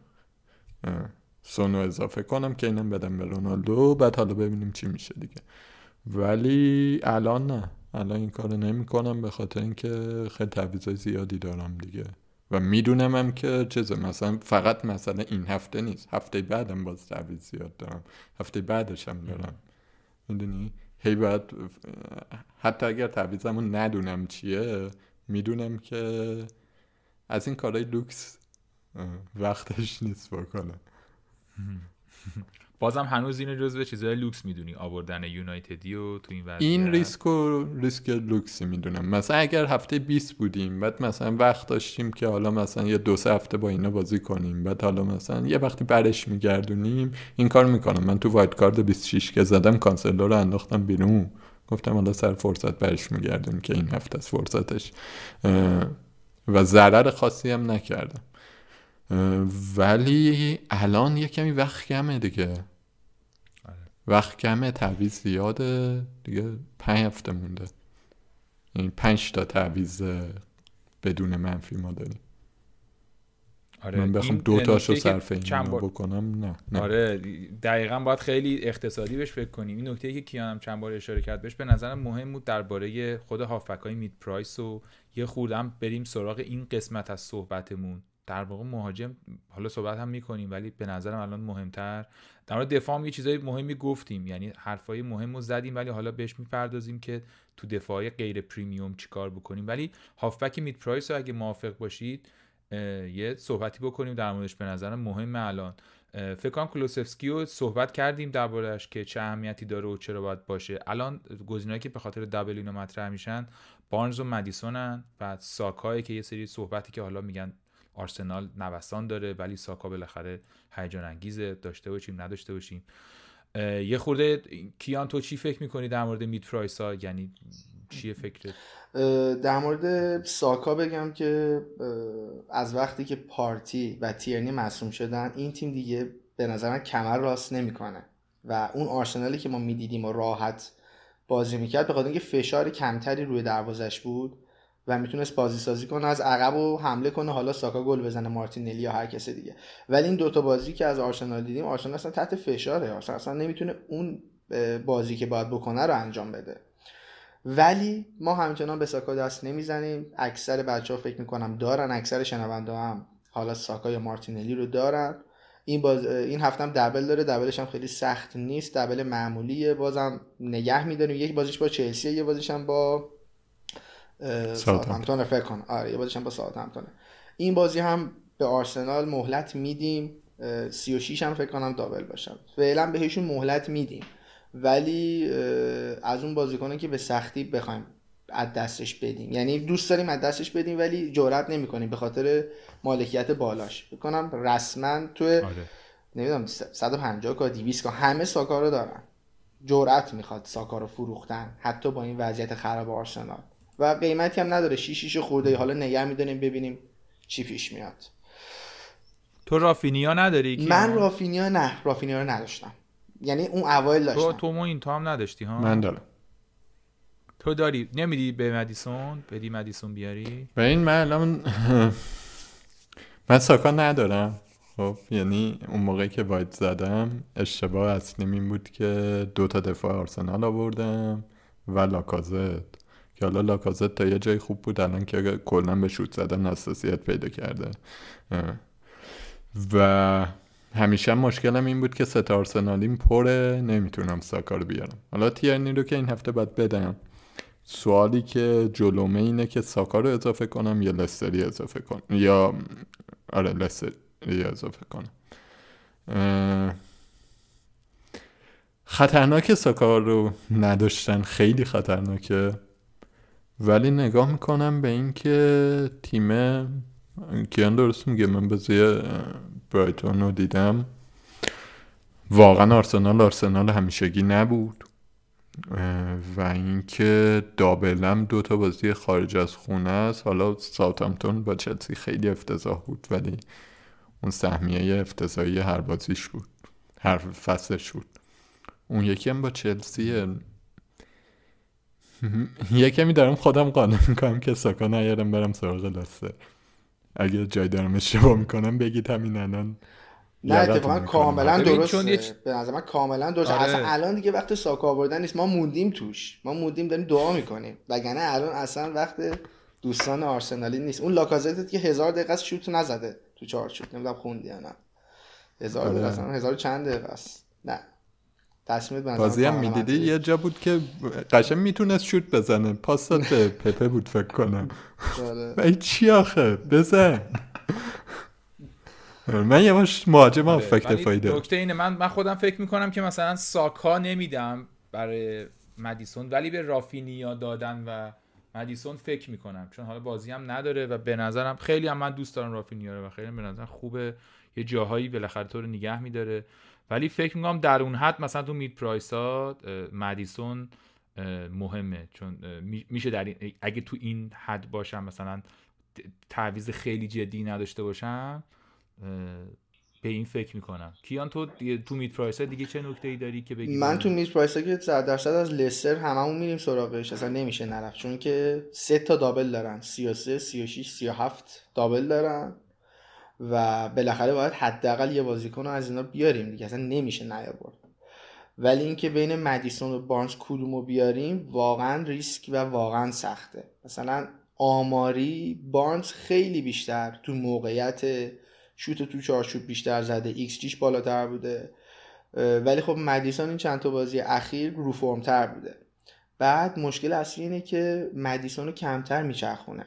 سونو اضافه کنم که بدم به رونالدو. بعد حالا ببینیم چی میشه دیگه. ولی الان نه. الان این کارو نمی کنم به خاطر اینکه خیلی تعویض زیادی دارم دیگه. و می‌دونم هم که چیزه. مثلا فقط مثلا این هفته نیست. هفته بعدم باز تعویض زیاد دارم. هفته بعدش هم دارم. می‌دونی؟ هی باید حتی اگر تعویضمو ندونم چیه می‌دونم که از این کارهای لوکس وقتش نیست بکنم بازم هنوز اینو جزو چیزای لوکس می‌دونی آوردن یونایتدی و تو این وضعیت. این ریسک و ریسک لوکسی می‌دونم. مثلا اگر هفته 20 بودیم بعد مثلا وقت داشتیم که حالا مثلا یه دو سه هفته با اینا بازی کنیم بعد حالا مثلا یه وقتی برش میگردونیم این کار می‌کنم. من تو wild card 26 که زدم کانسلر رو انداختم بیرون. گفتم حالا سر فرصت برش میگردیم که این هفته از فرصتش و ضرر خاصی هم نکردم. ولی الان یه کمی وقت کمه دیگه. آره. وقت کمه تعویز زیاده. دیگه پنج هفته مونده. یعنی پنج تا تعویز بدون منفی ما داریم. آره من بخوام دو تاشو صرف این بکنم نه, نه. آره دقیقا باید خیلی اقتصادی بهش فکر کنیم. این نکته که کیانم چند بار اشاره کرد بهش به نظرم مهم بود درباره خود هافبک های مید پرایس و یه خوردم بریم سراغ این قسمت از صحبتمون. در واقع مهاجم حالا صحبت هم می‌کنیم ولی به نظرم الان مهمتر. در مورد دفاع هم یه چیزای مهمی گفتیم یعنی حرفای مهم رو زدیم ولی حالا بهش می‌پردازیم که تو دفاع غیر پریمیوم چیکار بکنیم. ولی هافبک مید پرایس اگه موافق باشید یه صحبتی بکنیم در موردش به نظرم مهمه الان. فکر کنم کلوسفسکی رو صحبت کردیم دربارهش که چه اهمیتی داره و چرا باید باشه. الان گزینه‌ای که به خاطر دبل اینو مطرح میشن بارنز و مدیسونن و ساکای که یه سری صحبتی که حالا میگن آرسنال نوسان داره ولی ساکا بالاخره هیجان انگیزه داشته باشیم نداشته باشیم. یه خورده کیان تو چی فکر می‌کنی در مورد مید پرایس یعنی چیه فکرت؟ در مورد ساکا بگم که از وقتی که پارتی و تیرنی مصوم شدن این تیم دیگه به نظر من کمر راست نمی‌کنه. و اون آرسنالی که ما می‌دیدیم و راحت بازی می‌کرد به خاطر اینکه فشار کمتری روی دروازش بود و می‌تونست بازی سازی کنه از عقب و حمله کنه. حالا ساکا گل بزنه مارتینلی یا هر کس دیگه. ولی این دوتا بازی که از آرسنال دیدیم آرسنال اصلا تحت فشاره. آرسنال اصلا نمی‌تونه اون بازی که باید بکنه رو انجام بده. ولی ما همچنان به ساکا دست نمی‌زنیم. اکثر بچه ها فکر می‌کنم دارن اکثر شنونده هم حالا ساکا یا مارتینلی رو دارن. این باز این هفته هم دبل داره دبلش هم خیلی سخت نیست دبل معمولیه. بازم نگه میداریم. یک بازیش با چلسی یه بازیش هم با ساوثهمپتون فکر کن. آره یه بازیش هم با ساوثهمپتون این بازی هم به آرسنال مهلت میدیم. 36 هم فکر کنم دابل باشم. فعلا بهشون مهلت میدیم. ولی از اون بازیکنه که به سختی بخوایم از دستش بدیم. یعنی دوست داریم از دستش بدیم ولی جرئت نمی‌کنیم به خاطر مالکیت بالاش. بکنم رسما تو آره. نمی‌دونم 150 کا 200 کا همه ساکا رو دارن. جرأت می‌خواد ساکا رو فروختن. حتی با این وضعیت خراب آرسنال. و قیمتی هم نداره. شیشیش خورده. حالا نگه می‌دونیم ببینیم چی پیش میاد. تو رافینیا نداری من رافینیا نه. رافینیا رو نداشتم. یعنی اون اوایل داشتم. تو تو این تو هم نداشتی ها؟ من دارم. تو داری. نمیدی به مدیسون؟ بدی مدیسون بیاری؟ به این من الان من ساکا ندارم. خب یعنی اون موقعی که واید زدم اشتباه اصلی این بود که دو تا دفاع آرسنال آوردم و لاکازت. که حالا لاکازت تا یه جای خوب بود الان که کلا به شوت زدن حساسیت پیدا کرده. و همیشه مشکلم این بود که ستا آرسنالیم پره نمی‌تونم ساکا رو بیارم. حالا تیرنی رو که این هفته باید بدم. سوالی که جلومه اینه که ساکا رو اضافه کنم یا لستری اضافه کنم؟ یا آره لستری اضافه کنم. خطرناک ساکا رو نداشتن. خیلی خطرناکه. ولی نگاه می‌کنم به اینکه تیم کیان درست میگه؟ من بازی برایتون رو دیدم. واقعا آرسنال آرسنال همیشگی نبود. و اینکه دابلم دو تا بازی خارج از خونه است. حالا ساوثهامپتون با چلسی خیلی افتضاح بود ولی اون سهمیه افتضاحی هر بازیش بود هر فصلش بود. اون یکی هم با چلسی یکمی دارم خودم قانع می‌کنم که ساکا نیارم برم سراغ لستر اگه جای دارم اشتباه می‌کنم بگید همین الان نه اتفاقا کاملا درسته به نظر من کاملا درسته آره. اصلا الان دیگه وقت ساکا آوردن نیست. ما موندیم توش. ما موندیم داریم دعا می‌کنیم. وگرنه الان اصلا وقت دوستان آرسنالی نیست. اون لاکازت که هزار دقیقه از شوت نزده تو چارچوب نمی‌دونم خوندی یا نه. هزار آره. دقیقه اصلا هزار چند دقیقه است. نه. تصمیم بازی هم می‌دیدی؟ یه جا بود که قشنگ می‌تونست شوت بزنه. پاس به پپه بود فکر کنم. آره. چی آخه؟ بزن. من یه باش مهاجم آره. فکر فایده. نکته اینه من من خودم فکر می‌کنم که مثلا ساکا نمیدم برای مدیسون ولی به رافینیا دادن و مدیسون فکر می‌کنم. چون حالا بازی هم نداره و به نظرم خیلی هم من دوست دارم رافینیا رو و خیلی به نظرم خوبه. یه جاهایی بالاخره تو رو نگه میداره. ولی فکر می‌کنم در اون حد مثلا تو مید پرایس ها مدیسون مهمه. چون میشه در این اگه تو این حد باشم مثلا تعویض خیلی جدی نداشته باشم به این فکر می‌کنم. کیان تو تو mid price دیگه چه نکته ای داری که بگی؟ من تو mid price که 100 درصد از لستر هممون میریم سراغش. اصلا نمیشه نرفت. چون که سه تا double دارن. 33 36 37 double دارن. و بالاخره باید حداقل یه بازیکن رو از اینا بیاریم دیگه اصلا نمیشه نیاورد. ولی اینکه بین مدیسون و بارنز کدومو بیاریم واقعا ریسک و واقعا سخته. مثلا آماری بارنز خیلی بیشتر تو موقعیت شوت تو چارچوب بیشتر زده ایکس جیش بالاتر بوده. ولی خب مدیسون این چند تا بازی اخیر رو فرم تر بوده. بعد مشکل اصلی اینه که مدیسون رو کمتر میچرخونه.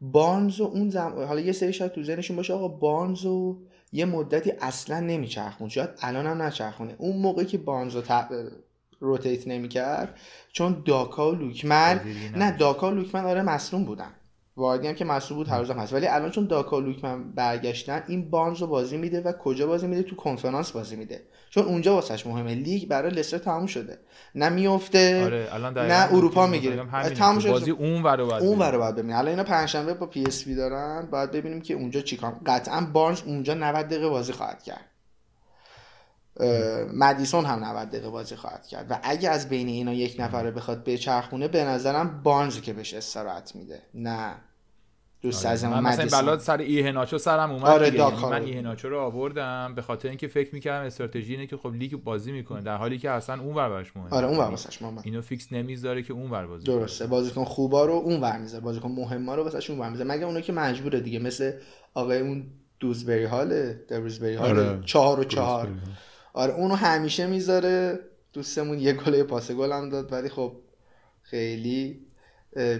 بارنز و اون زم... حالا یه سری شاید تو ذهنشون باشه آقا بارنز و یه مدتی اصلا نمیچرخون. شاید الان هم نچرخونه. اون موقعی که بارنز رو ت... rotate نمی‌کرد چون داکا و لوکمن نه داکا و لوکمن آره مصدوم بودن. واردی هم که مصدوم بود هر هست. ولی الان چون داکا لوکمن برگشتن این بارنز رو بازی میده و کجا بازی میده؟ تو کنفرانس بازی میده. چون اونجا واسش مهمه. لیگ برای لستر تموم شده. نه میفته آره الان نه اروپا می‌گیره. تموم شده. بازی اون ور بعد اون ور بعد ببینیم. الان اینا پنجشنبه با PSV دارن. بعد ببینیم که اونجا چیکار قطعا بارنز اونجا 90 دقیقه بازی خواهد کرد. مدیسون هم 90 دقیقه بازی خواهد کرد. و اگه از بین اینا یک نفره بخواد بچرخونه به نظرم بارنز که بهش استراحت میده. نه. دوست آره. من مثلا بلاد سر ایهناچو سرم اومد آره یعنی من ایهناچو رو آوردم. به خاطر اینکه فکر می‌کردم استراتژی اینه که خب لیگ بازی می‌کنه. در حالی که اصلا اون ور براش مهمه. آره اون ور واسش مهمه. اینو فیکس نمی‌ذاره که اون ور بازی درسته. بازیکن خوبا رو اون ور می‌ذاره. بازیکن مهما رو واسش اون ور می‌ذاره. مگه اونایی که مجبوره دیگه. مثل آقای اون دوزبری هال دوزبری هال آره. چهار و چهار. آره اونو همیشه می‌ذاره. دوستمون یه گل پاس گل هم داد. ولی خب خیلی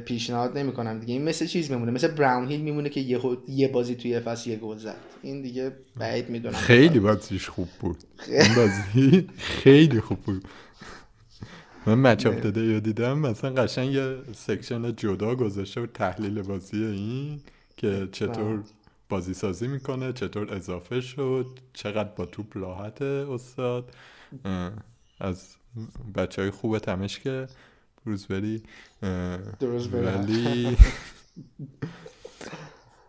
پیشنهاد نمی‌کنم دیگه. این مثل چیز میمونه. مثل براون هیل میمونه که یه, یه بازی توی فصل یه گل زد. این دیگه بعید می‌دونم. خیلی بازیش خوب بود. این بازی خیلی خوب بود. من Match of the Day دیدم. مثلا قشنگ یه section جدا گذاشته و تحلیل بازی این که چطور بازی سازی می‌کنه چطور اضافه شد چقدر با توپ راحت استاد. از بچه های خوب تمش که روزبری ولی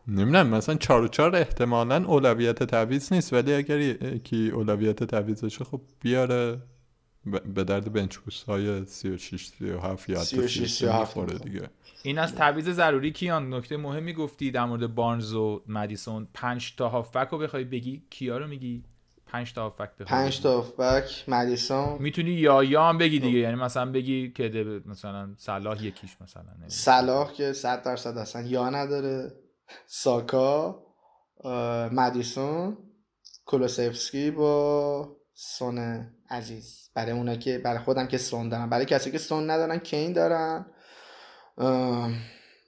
نمی‌دونم مثلا چار و چار احتمالا اولویت تعویض نیست ولی اگر یکی اولویت تعویضشه خب بیاره به درد بنچ های 36 37 یا 36 دیگه. این از تعویض ضروری کیان؟ نکته مهمی گفتی در مورد بارنز و مدیسون. 5 تا هافبک رو بخوای بگی؟ کیا رو میگی؟ 5 تا هافبک بخوای 5 تا هافبک مدیسون. می‌تونی یا یا هم بگی دیگه یعنی مثلا بگی که مثلا صلاح یکیش مثلا صلاح که 100 درصد اصلا یا نداره. ساکا مدیسون کولوسفسکی با سون عزیز. برای اونا که برای خودم که سون دارن برای کسی که سون ندارن کین دارن.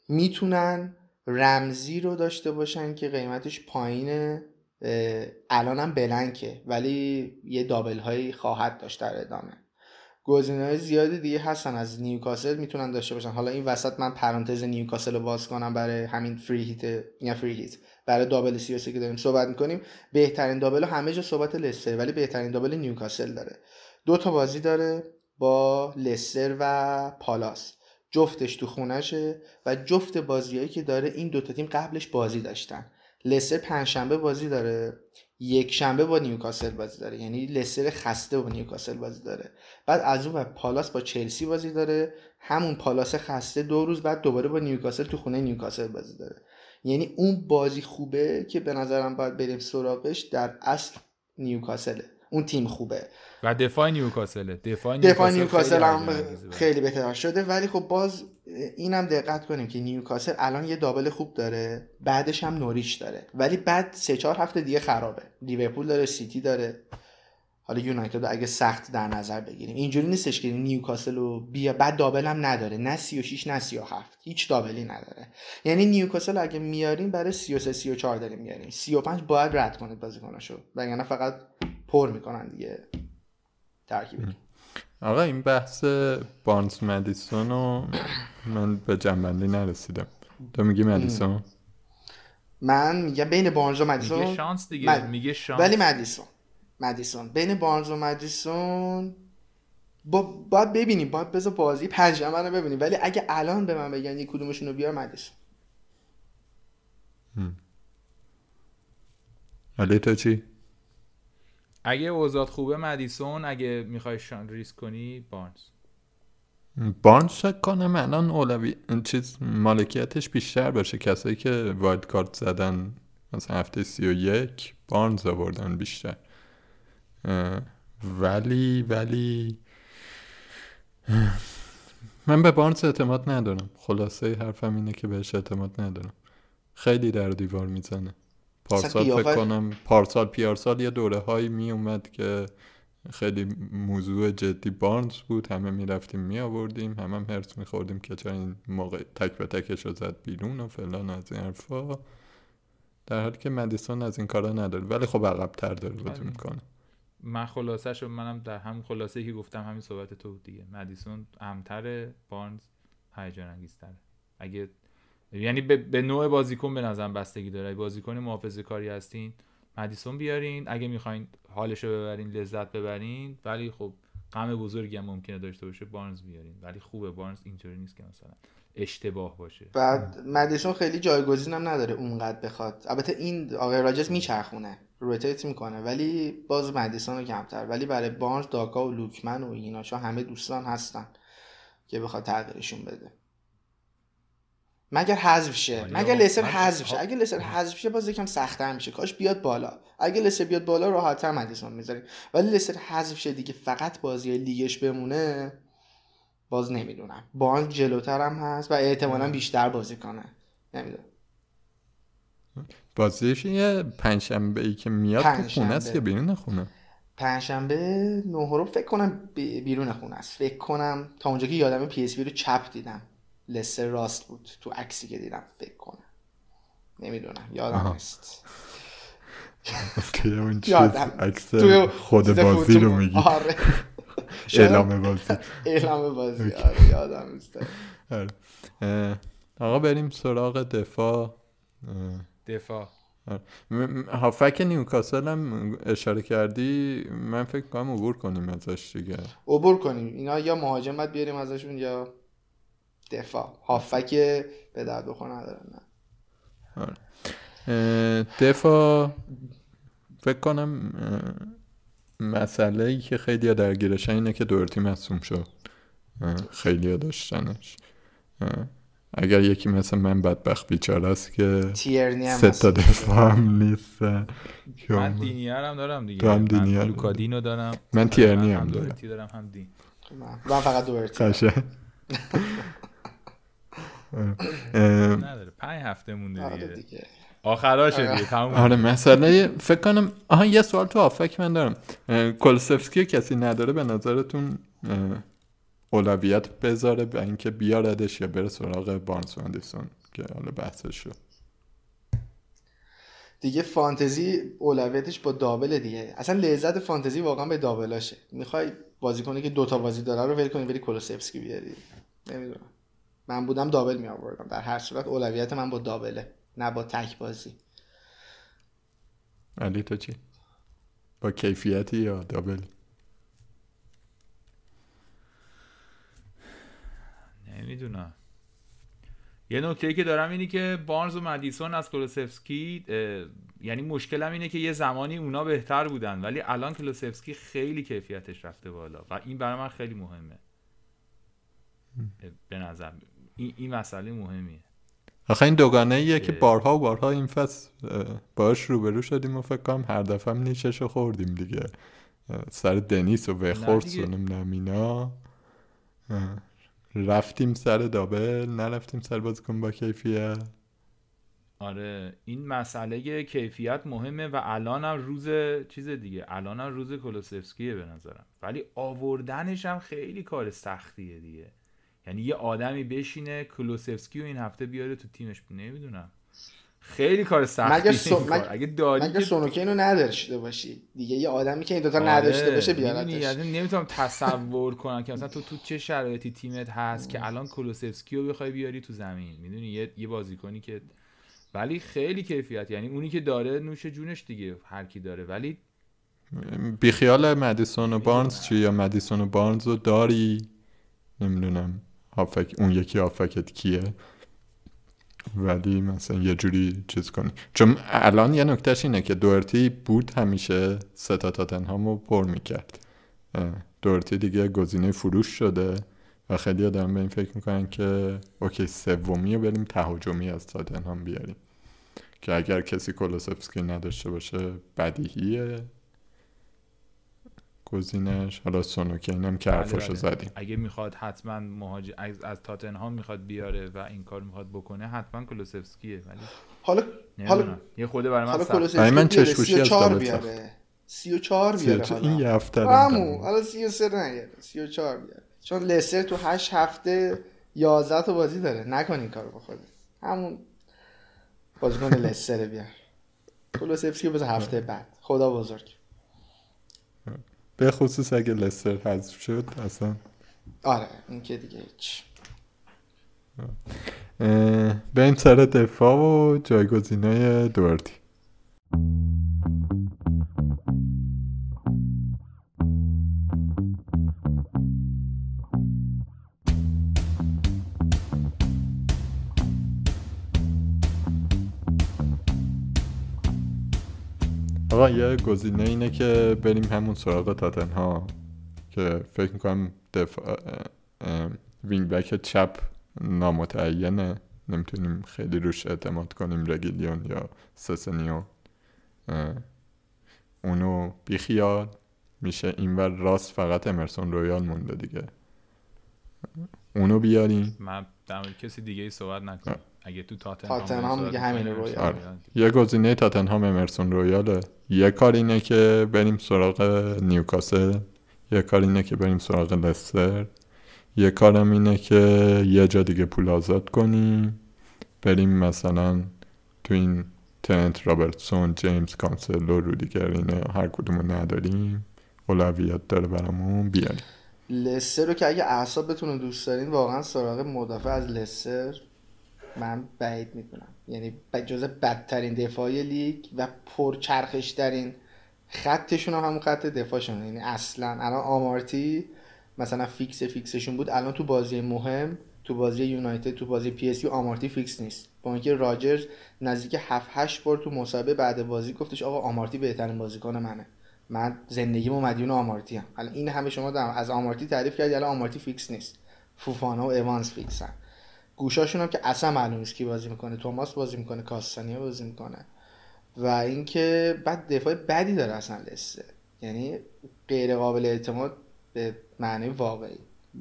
می‌تونن رمزی رو داشته باشن که قیمتش پایینه. الانم بلنکه ولی یه دابل هایی خواهد داشت در ادامه. گزینه های زیادی دیگه هستن از نیوکاسل می‌تونن داشته باشن. حالا این وسط من پرانتز نیوکاسل رو باز کنم برای همین فری هیت یا فری هیت برای دابل سیاسی که داریم صحبت می‌کنیم. بهترین دابل همه جا صحبت لستر ولی بهترین دابل نیوکاسل داره. دو تا بازی داره با لستر و پالاس. جفتش تو خونشه و جفت بازیایی که داره این دوتا تیم قبلش بازی داشتن. لستر پنجشنبه بازی داره. یک شنبه با نیوکاسل بازی داره. یعنی لستر خسته با نیوکاسل بازی داره. بعد از اون پالاس با چلسی بازی داره. همون پالاس خسته دو روز بعد دوباره با نیوکاسل تو خونه نیوکاسل بازی داره. یعنی اون بازی خوبه که به نظرم باید بریم سراغش در اصل نیوکاسله. اون تیم خوبه. و دفاع نیوکاسله. دفاع نیوکاسل, نیوکاسل هم خیلی بهتر شده. ولی خب باز اینم دقت کنیم که نیوکاسل الان یه دابل خوب داره بعدش هم نوریچ داره. ولی بعد سه چهار هفته دیگه خرابه. لیورپول داره سیتی داره. حالا یونایتد اگه سخت در نظر بگیریم. اینجوری نیستش که نیوکاسل رو بیا بعد دابل هم نداره. نه 36 نه 37 هیچ دابلی نداره. یعنی نیوکاسل اگه میاریم برای 33 34 داریم میاریم. 35 باید رد کنید بازیکناشو. وگرنه فقط پر می‌کنن دیگه. ترکیب. آقا این بحث بارنز مدیسون رو من به جنبندی نرسیدم. تو میگی مدیسون؟ من میگم بین بارنز و مدیسون. میگه شانس دیگه میگه شانس. ولی مدیسون مدیسون. بین بارنز و مدیسون با باید ببینیم باید بذار بازی پنجشنبه رو ببینیم. ولی اگه الان به من بگن یک کدومشون رو بیار مدیسون. علی تو چی؟ اگه اوضاع خوبه مدیسون اگه می‌خوای شان ریسک کنی بارنز. بارنز فکر کنم الان اولوی چیز مالکیتش بیشتر باشه. کسایی که wild card زدن مثلا هفته سی و یک بارنز آوردن بیشتر. ولی ولی من به بارنز اعتماد ندارم. خلاصه حرفم اینه که بهش اعتماد ندارم. خیلی در دیوار می‌زنه. پارسال فکر کنم پارسال پیارسال یه دوره هایی می اومد که خیلی موضوع جدی بارنز بود. همه می‌رفتیم می آوردیم همه هم هرس می خوردیم که چرا این موقع تک به تکش رو زد بیرون و فلان از این حرفا. در حالی که مدیسون از این کارا نداره ولی خب عقب داره بازی بله. می‌کنه. من خلاصه شو منم در همین خلاصه که گفتم همین صحبت تو دیگه. مدیسون امتره بارنز هیجان انگیزتره اگه یعنی به, به نوع بازیکن به نظرم بستگی داره. بازیکن محافظه کاری هستین مدیسون بیارین. اگه می‌خواین حالشو ببرین لذت ببرین. ولی خب غم بزرگی هم ممکنه داشته باشه بارنز بیارین. ولی خوبه بارنز اینطوری نیست که مثلا اشتباه باشه. بعد مدیسون خیلی جایگزین هم نداره اونقدر بخواد. البته این آقای راجز میچرخونه روتیت می‌کنه. ولی باز مدیسون رو کمتر. ولی برای بارنز داکا و لوکمن و ایناشا همه دوستان هستن که بخواد تغییرشون بده. مگر حذف شه. مگر لسر حذف شه. اگه لسر حذف شه باز یکم سختتر میشه. کاش بیاد بالا. اگه لسر بیاد بالا راحتتر مدیسون می‌ذاریم ولی لسر حذف شه دیگه فقط بازی لیگش بمونه باز نمی‌دونم. بانک جلوتر هم هست و احتمالا بیشتر بازی کنه. نمی‌دونم. بازیش یه پنجشنبه ای که میاد تو خونه است یا بیرون خونه؟ پنجشنبه نه رو فکر کنم بیرون خونه است. فکر کنم تا اونجا که یادم پی اس رو چپ دیدم. لسه راست بود. تو عکسی که دیدم فکر کنم. نمی‌دونم. یادم نیست. یادم. عکس خود بازی رو میگی. آره. اعلام بازی. اعلام بازی. آره یادم نیست. آره. آقا بریم سراغ دفاع. دفاع. آره. هافک نیوکاسل هم اشاره کردی. من فکر کنم عبور کنیم ازش دیگه. عبور کنیم. اینا یا مهاجمت بیاریم ازشون یا دفاع. هافک به درد بخور ندارن آره. دفاع فکر کنم مسئله ای که خیلی درگیرش اینه که دورتی مصوم شد. خیلی داشتنش. اگر یکی مثل من بدبخت بیچاره است که سه تا دفاع هم نیست. من دینیار هم دارم دیگه. تو هم دینیار لوکادینو دارم. من تیرنی هم دارم. دارم هم دین. من فقط دورتی نداره. پنج هفته مونده آره دیگه. آخراشه دیگه تموم آره مسئله فکر کنم آها یه سوال تو آفک من دارم. کولسفسکی کسی نداره به نظرتون اولویت بذاره به اینکه بیاردش یا بره سراغ بارنز مدیسون که حالا بحثش شد دیگه فانتزی اولویتش با دابل دیگه. اصلا لذت فانتزی واقعا به دابلاشه. می‌خوای بازی کنی که دوتا بازی داره رو ول کنی بری کلوسفسکی بیاری. نمی‌دونم. من بودم دابل می آوردم. در هر صورت اولویت من با دابله نه با تک بازی. علی تو چی؟ با کیفیتی یا دابل؟ نمی‌دونم. یه نکته که دارم اینی که بارنز و مدیسون از کلوسفسکی یعنی مشکلم اینه که یه زمانی اونا بهتر بودن ولی الان کلوسفسکی خیلی کیفیتش رفته بالا و این برای من خیلی مهمه. به نظر این, این مسئله مهمیه. آخه این دوگانه ایه که بارها و بارها این فصل باش روبرو شدیم و فکر کنم هر دفعه هم نیشش خوردیم دیگه. سر دنیس و وخورس و نمینا رفتیم سر دابل نرفتیم سر بازیکن با کیفیت. آره این مسئله کیفیت مهمه و الان هم روز چیز دیگه الان هم روز کلوسفسکیه به نظرم. ولی آوردنش هم خیلی کار سختیه دیگه. یعنی یه آدمی بشینه کلوسفسکی و این هفته بیاره تو تیمش. نمی‌دونم. خیلی کار سختی. مگه, سو... مگه... اگه داری مگه سونوکین رو نداشته باشی؟ دیگه یه آدمی که این دوتا آره. نداشته باشه بیارتش. یعنی نمی‌تونم تصور کنم که مثلا تو تو چه شرایطی تیمت هست که الان کلوسفسکی رو بخوای بیاری تو زمین. می‌دونی؟ یه یه بازیکنی که ولی خیلی کیفیت. یعنی اونی که داره نوش جونش دیگه هر کی داره. ولی بیخیال مدیسون و بارنز چی؟ یا مدیسون و بارنز رو داری؟ نمی‌دونم. هافک اون یکی هافکت کیه؟ ولی مثلا یه جوری چیز کنی. چون الان یه نکتهش اینه که دورتی بود همیشه ستا تاتنهامو پر می‌کرد. دورتی دیگه گزینه فروش شده و خیلی دارم به این فکر می‌کنن که اوکی سومی رو بریم تهاجمی از تاتنهام بیاریم. که اگر کسی کلوسفسکی نداشته باشه بدیهیه. گزینش. حالا سونوکین هم که بله، حرفاشو بله. زدیم. اگه می‌خواد حتما مهاجم از, از تاتنهام می‌خواد بیاره و این کار می‌خواد بکنه حتما کلوسفسکیه ولی حالا حالا یه خوده برای من حالا من چشوشی از بیاره. 34 بیاره حالا. این یه هفته همون حالا 33 نیاره 34 بیاره. چون لستر تو 8 هفته 11 تا بازی داره. نکن این کارو بخواد همون بازیکن لستر بیار. کلوسفسکی بذار هفته بعد. خدا بزرگ. به خصوص اگه لستر حذف شد اصلا. آره این که دیگه هیچ. بریم سر دفاع و جایگزینای دورتی آقا یه گزینه اینه که بریم همون سراغ تاتنها که فکر می‌کنم دفاع wing back چپ نامتعینه. نمی‌تونیم خیلی روش اعتماد کنیم رگیلون یا سسنیون اونو بیخیال میشه اینور راست فقط امرسون رویال مونده دیگه. اونو بیاریم. من در کسی دیگه ای صحبت نکنم. اگه تو تاتنهام دیگه همین رویال. آره. یه گزینه تاتنهام امرسون رویاله. یه کار اینه که بریم سراغ نیوکاسل. یه کار اینه که بریم سراغ لستر. یه کارم اینه که یه جا دیگه پول آزاد کنیم. بریم مثلا تو این ترنت رابرتسون جیمز کانسلو رودیگر اینا هر کدومو نداریم. اولویت داره برامون بیاریم. لستر رو که اگه اعصابتون دوست دارین واقعا سراغ مدافع از لستر من بعید می‌کنم یعنی جز بدترین دفاعی لیگ و پرچرخشترین خطشون هم همون خط دفاعشون. یعنی اصلا الان آمارتی مثلا فیکس فیکسشون بود. الان تو بازی مهم تو بازی یونایتد تو بازی پی اس وی آمارتی فیکس نیست. با اینکه راجرز نزدیک 7 8 بار تو مسابقه بعد بازی گفتش آقا آمارتی بهترین بازیکن منه. من زندگیمو مدیون آمارتی هم الان این همه شما دارم از آمارتی تعریف کردی الان آمارتی فیکس نیست. فوفانا و ایوانز فیکسن. گوشاشون هم که اصلا معلوم نیست کی بازی می‌کنه. توماس بازی می‌کنه کاستانیا بازی می‌کنه. و اینکه بعد دفاع بدی داره اصلا لسه یعنی غیر قابل اعتماد به معنی واقعی.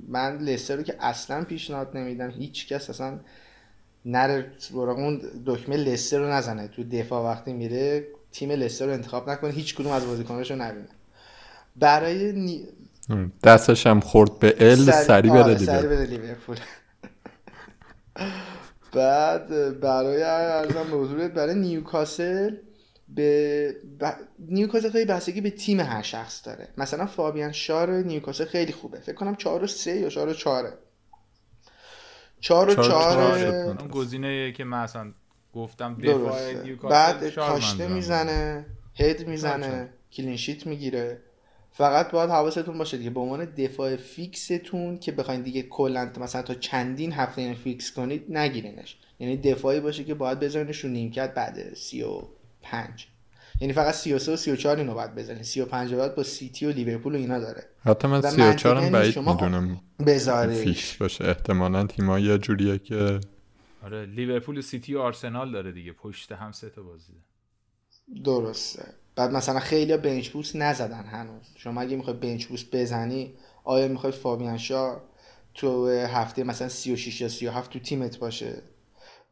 من لستر رو که اصلا پیشنهاد نمیدم. هیچ کس اصلا نره اون دکمه لستر رو نزنه. تو دفاع وقتی میره تیم لستر رو انتخاب نکنه. هیچ کدوم از بازیکناش رو نبینه. برای نی... دستش هم خورد به ال سری بره آره، سری بره لیورپول. بعد برای ارزم به حضورت برای نیوکاسل به ب... نیوکاسل خیلی بستگی به تیم هر شخص داره. مثلا فابیان شار نیوکاسل خیلی خوبه. فکر کنم 4 و 3 یا 4 و 4 4 و 4 گزینه که من اصلا گفتم دفاع نیوکاسل بعد کاشته می‌زنه هد می‌زنه clean sheet می‌گیره. فقط باید حواستون باشه دیگه. به عنوان دفاع فیکستون که بخواین دیگه کلا مثلا تا چندین هفته این فیکس کنید نگیرینش. یعنی دفاعی باشه که باید بذارینش رو نیمکت بعد 35 یعنی فقط 33 و 34 اینو باید بزنین. 35 بعد با سیتی و لیورپول و اینا داره. حتی من 34 هم بعید می‌دونم فیکس باشه. احتمالاً تیم‌ها یه جوریه که آره لیورپول و سیتی و آرسنال داره دیگه. پشت هم سه تا بازی درسته. بعد مثلا خیلی بنچ بوست نزدن هنوز. شما اگه می‌خوای بنچ بوست بزنی آیا می‌خوای فابیان شا تو هفته مثلا 36 یا 37 تو تیمت باشه؟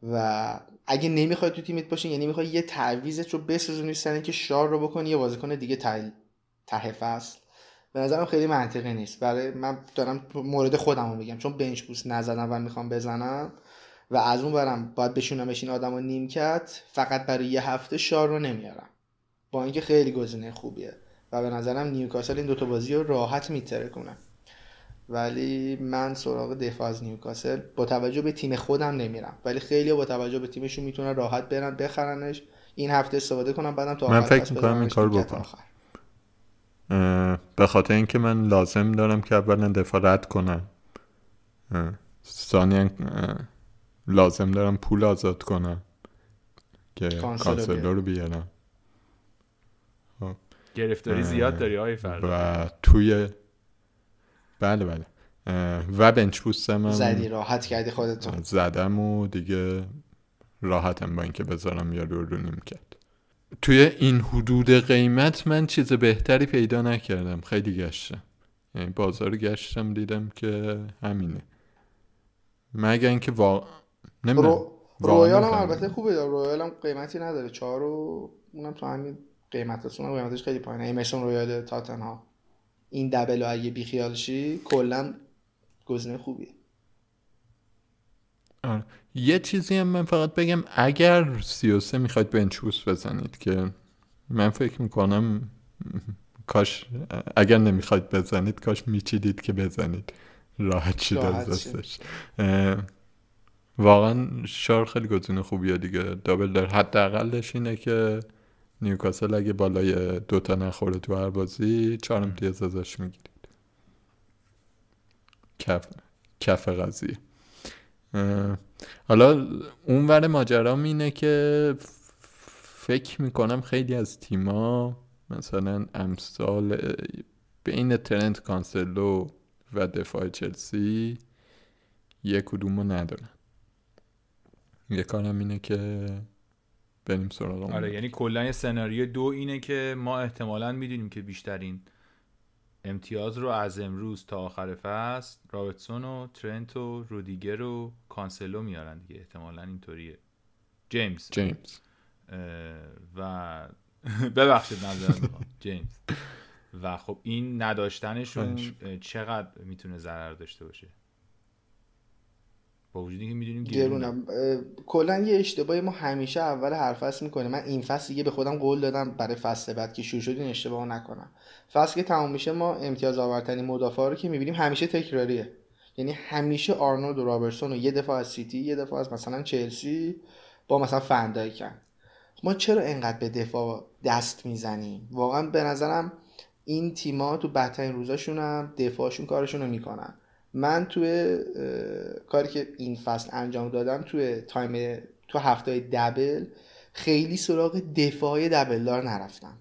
و اگه نمی‌خوای تو تیمت باشه یعنی می‌خوای یه تعویزت رو بسازونی سر که شار رو بکنی یه بازیکن دیگه ته فصل. به نظرم خیلی منطقی نیست. برای من دارم مورد خودم رو میگم. چون بنچ بوست نزدم و می‌خوام بزنم و از اون برم باید بشونمش این آدم رو نیمکت فقط برای یه هفته شار رو نمیارم. با اینکه خیلی گزینه خوبیه و به نظرم نیوکاسل این دوتا بازی رو راحت میتره کنه. ولی من سراغ دفاع از نیوکاسل با توجه به تیم خودم نمیرم. ولی خیلی با توجه به تیمشون می‌تونن راحت برن بخرنش. این هفته استفاده کنم بعدم تا من فکر می‌کنم این کار بکنم. به خاطر اینکه من لازم دارم که اولا دفاع رد کنم. ثانیا لازم دارم پول آزاد کنم که کانسلو رو بیارم. گرفتاری زیاد داری آقای و توی بله بله. و بنچ بوستم زدی راحت کردی خودتون زدم و دیگه راحتم با اینکه بذارم یا رو رو کرد. توی این حدود قیمت من چیز بهتری پیدا نکردم. خیلی گشتم. یعنی بازار گشتم دیدم که همینه. مگه اینکه وا... رو... رویال هم البته خوبه. رویال هم قیمتی نداره. چهار و اونم تو همین قیمتشون هم قیمتش خیلی پایینه. امرسون رویال ها این double اگه بیخیالشی کلا گزینه خوبیه. آره. یه چیزی هم من فقط بگم اگر 33 می‌خواید bench boost بزنید که من فکر می‌کنم کاش اگر نمی‌خواید بزنید کاش میچیدید که بزنید. راحت شد از دستش. واقعا شار خیلی گزینه خوبیه دیگه. دابل دار حداقلش اینه که نیوکاسل اگه بالای دوتا نخوره تو هر بازی چهار امتیاز ازش می‌گیرید. کف کف قضیه. حالا اون ور ماجرام اینه که فکر می‌کنم خیلی از تیما مثلا امثال بین ترنت کانسلو و دفاع چلسی یه کدومو ندارن. یه کارم اینه که بریم سراغ آره یعنی کلا سناریو دو اینه که ما احتمالا می‌دونیم که بیشترین امتیاز رو از امروز تا آخر فصل رابرتسون و ترنت و رودیگر و کانسلو میارن دیگه. احتمالا اینطوریه. جیمز. جیمز. و ببخشید نظر جیمز. و خب این نداشتنشون چقدر می‌تونه ضرر داشته باشه؟ با وجودی که می‌دونیم گرونم. کلا یه اشتباهی ما همیشه اول هر فصل می‌کنیم. من این فصل دیگه به خودم قول دادم برای فصل بعد که شروع شد اشتباه نکنم. فصل که تمام میشه ما امتیاز آورترین مدافع رو که می‌بینیم همیشه تکراریه. یعنی همیشه آرنولد و رابرتسون و یه دفاع از سیتی یه دفاع از مثلا چلسی با مثلا فندایکن. ما چرا انقدر به دفاع دست می‌زنیم؟ واقعا به نظرم این تیما تو بدترین روزاشون هم دفاعشون کارشون رو می‌کنن. من توی کاری که این فصل انجام دادم توی time تو هفته double خیلی سراغ دفاع double دار نرفتم.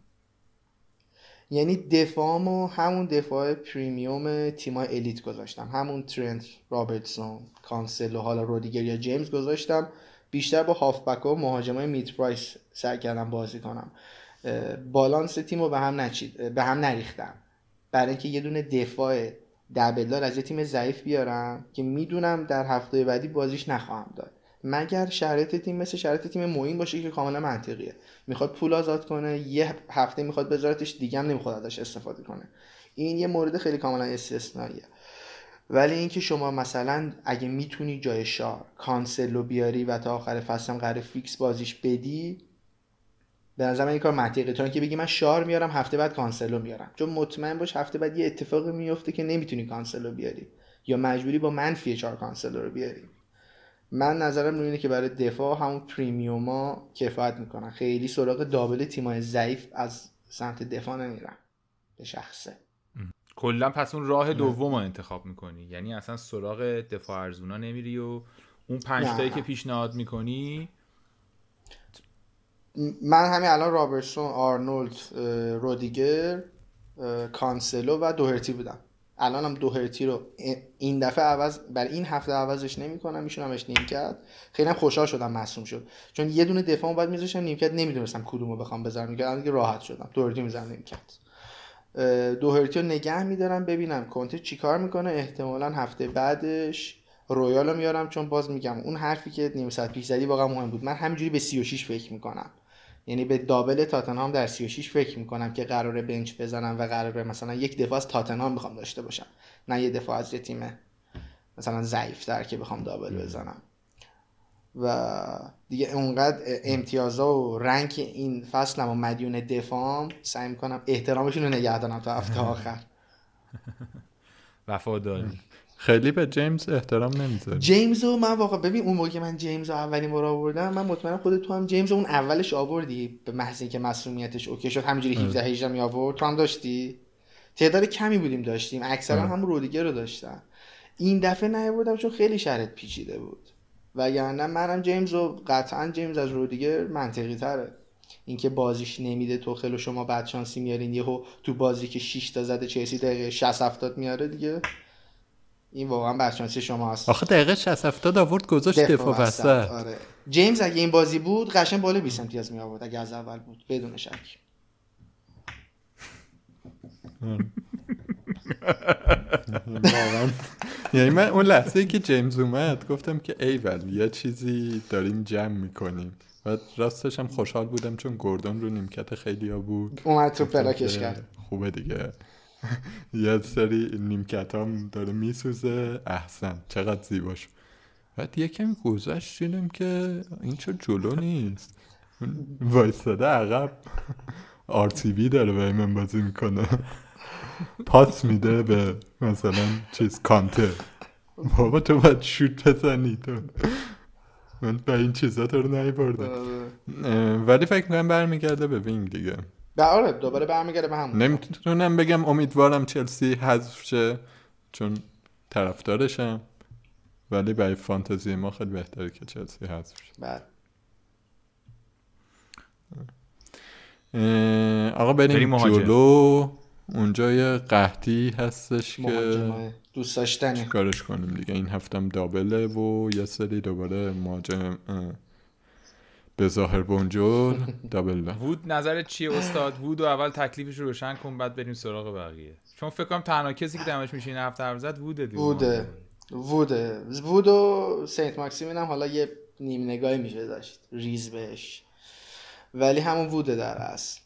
یعنی دفاعمو همون دفاع premium تیمای elite گذاشتم. همون ترنت رابرتسون کانسلو و حالا رودیگر یا جیمز گذاشتم. بیشتر با هافبک و مهاجمای mid price سعی کردم بازی کنم. بالانس تیم رو به هم نچید به هم نریختم. برای اینکه یه دونه دفاع double دار از یه تیم ضعیف بیارم که می‌دونم در هفته بعدی بازیش نخواهم داد. مگر شرایط تیم مثل شرایط تیم موین باشه که کاملا منطقیه. می‌خواد پول آزاد کنه یه هفته می‌خواد بذارتش دیگه هم نمی‌خواد ازش استفاده کنه. این یه مورد خیلی کاملا استثنائیه. ولی اینکه شما مثلا اگه می‌تونی جای شار کانسلو بیاری و تا آخر فصل هم قرار فیکس بازیش بدی به نظر من این کار منطقی تو که بگی من شار میارم هفته بعد کانسلو میارم. چون مطمئن باش هفته بعد یه اتفاقی میفته که نمی‌تونی کانسلو بیاری. یا مجبوری با منفی چهار کانسلو رو بیاری. من نظرم رو اینه که برای دفاع همون premium ا کفایت می‌کنن. خیلی سراغ double تیمای ضعیف از سمت دفاع نمیرن. به شخصه. کلا پس اون راه دوم رو انتخاب می‌کنی. یعنی اصلا سراغ دفاع ارزونا نمیری و اون پنج تایی که پیشنهاد می‌کنی من همین الان رابرتسون آرنولد رودیگر کانسلو و دوهرتی بودم. الان هم دوهرتی رو این دفعه عوض بر این هفته عوضش نمی‌کنم میشونمش نیم کرد خیلی هم خوشحال شدم مصوم شد. چون یه دونه دفاع بعد میذاشتم نیم کرد نمی‌دونستم کدومو بخوام بذارم. میگم دیگه راحت شدم. دوهرتی می‌ذارم نیم کرد دوهرتی رو نگه میدارم ببینم کنته چیکار می‌کنه. احتمالا هفته بعدش رویال رو میارم چون باز میگم اون حرفی که نیم ساعت پیش زدی واقعا مهم بود. من همینجوری به 36 فکر می‌کنم. یعنی به دابل تاتنهام در 36 فکر می‌کنم که قراره بنچ بزنم و قراره مثلا یک دفاع از تاتنهام می‌خوام داشته باشم. نه یه دفاع از یه تیم مثلا ضعیفتر که بخوام دابل بزنم. و دیگه اونقدر امتیازا و رنگ این فصلم و مدیون دفاعم سعی می‌کنم احترامشون رو نگه دارم تا هفته آخر. وفاداری. خیلی به جیمز احترام نمی‌ذاری جیمز رو من واقعا ببین اون موقع که من جیمز رو اولین بار آوردم من مطمئنم خود تو هم جیمز رو اون اولش آوردی به محض اینکه مسئولیتش اوکی شد. همینجوری 17 18 می آورد. تو هم داشتی؟ تعداد کمی بودیم داشتیم. اکثرا هم رودیگر رو داشتن. این دفعه نیاوردم چون خیلی شرط پیچیده بود. وگرنه منم جیمز رو قطعا جیمز از رودیگر منطقی تره. اینکه بازیش نمیده تو خیلی شما بعد شانسی میارین یهو تو بازی که 6 تا زده چلسی دقیقه 60 70 میاره دیگه. این واقعا بچانسی شما هست آخه دقیقه 60 70 آورد گذاشت دفاع وسط آره. جیمز اگه این بازی بود قشنگ بالا 20 امتیاز می آورد اگه از اول بود بدون شک. یعنی من اون لحظه که جیمز اومد گفتم که ایول یه چیزی داریم جمع می‌کنیم. و راستش هم خوشحال بودم چون گردون رو نیمکت خیلی ها بود. اومد تو پلاکش کرد. خوبه دیگه. یه سری نیمکت هم داره میسوزه. احسن. چقدر زیباش. بعد یه کمی گذشت دیدم که این چه جلو نیست. وایستاده عقب. آرتیوی داره به من بازی می‌کنه. پاس میده به مثلا چیز کانته بابا تو باید شوت بزنی. تو. من به این چیزا تو رو نیبردم آره. ولی فکر می‌کنم برمیگرده به وینگ دیگه. آره دوباره برمیگرده به همون نمی‌تونم بگم امیدوارم چلسی حذف شه چون طرفدارشم. ولی برای فانتزی ما خیلی بهتره که چلسی حذف شه. بله. آقا بریم, جلو. اونجا یه قحطی هستش که دوست داشتنی کارش کنیم دیگه؟ این هفتم دابله و یه سری دوباره مهاجم به ظاهر بونجور دابل وود نظر چیه استاد؟ وود و اول تکلیفش رو روشن کن بعد بریم سراغ بقیه. چون فکر کنم تنها کسی که دمش میشه این هفته حرف زد ووده دیگه. ووده. ووده. وود و سنت ماکسیمین هم حالا یه نیم نگاهی میشه داشت ریز بهش. ولی همون ووده در اصل.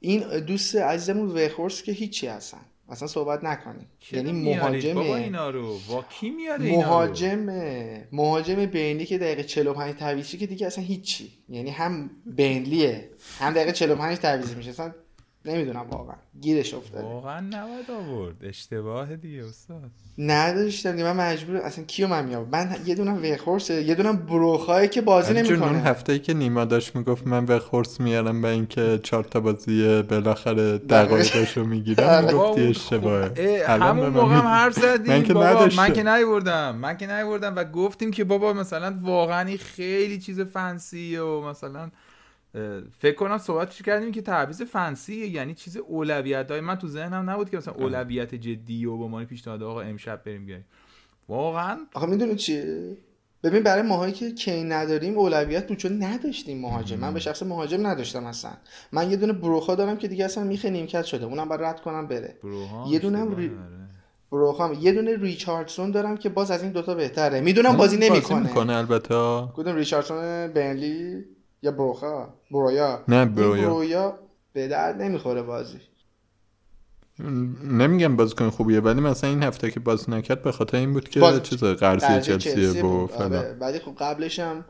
این دوست عزیزمون ویخورس که هیچی هستن. اصلا صحبت نکنیم. یعنی مهاجم بابا اینا رو. با کی میاره مهاجم مهاجم بینلی که دقیقه 45 تعویضی که دیگه اصلا هیچی. یعنی هم بینلیه هم دقیقه 45 تعویض میشه. اصلا نمی‌دونم واقعا. گیرش افتاده. واقعا نباید آورد. اشتباه دیگه استاد. نداشتم من مجبور اصلا کیو من میام من یه دونم ویخورس یه دونم بروخای که بازی نمی‌کنه. اون هفته ای که نیما داشت می‌گفت من ویخورس میارم به اینکه چهار تا بازی بالاخره دقایقشو می‌گیرم آره. گفتی اشتباهه. همون موقع هم حرف زدیم من که بابا. من که نیوردم من که نیوردم و گفتیم که بابا مثلا واقعا خیلی چیز فنسی و مثلا فکر کنم صحبت کردیم که تعویض فنسی یعنی چیز اولویت های من تو ذهنم نبود که مثلا اولویت جدی و با ما پیشنهاد آقا امشب بریم بیایم واقعا آقا می‌دونی چیه ببین برای ماهایی که کی نداریم اولویت بود چون نداشتیم مهاجم. من به شخص مهاجم نداشتم اصلا. من یه دونه بروخا دارم که دیگه اصلا میخه نیمکت شده. اونم باید رد کنم بره. یه دونه ری... بروخا یه دونه ریچاردسون دارم که باز از این دوتا بهتره. می‌دونم بازی نمی‌کنه. البته. کدوم ریچاردسون بنلی یا بروخا؟ برویا. نه برویا. برویا به درد نمی‌خوره بازی. نمیگم بازیکن خوبیه ولی مثلا این هفته که باز نکرد به خاطر این بود که باز- چیز قرضی چلسیه و بود. فلان. آره. ولی خب قبلش هم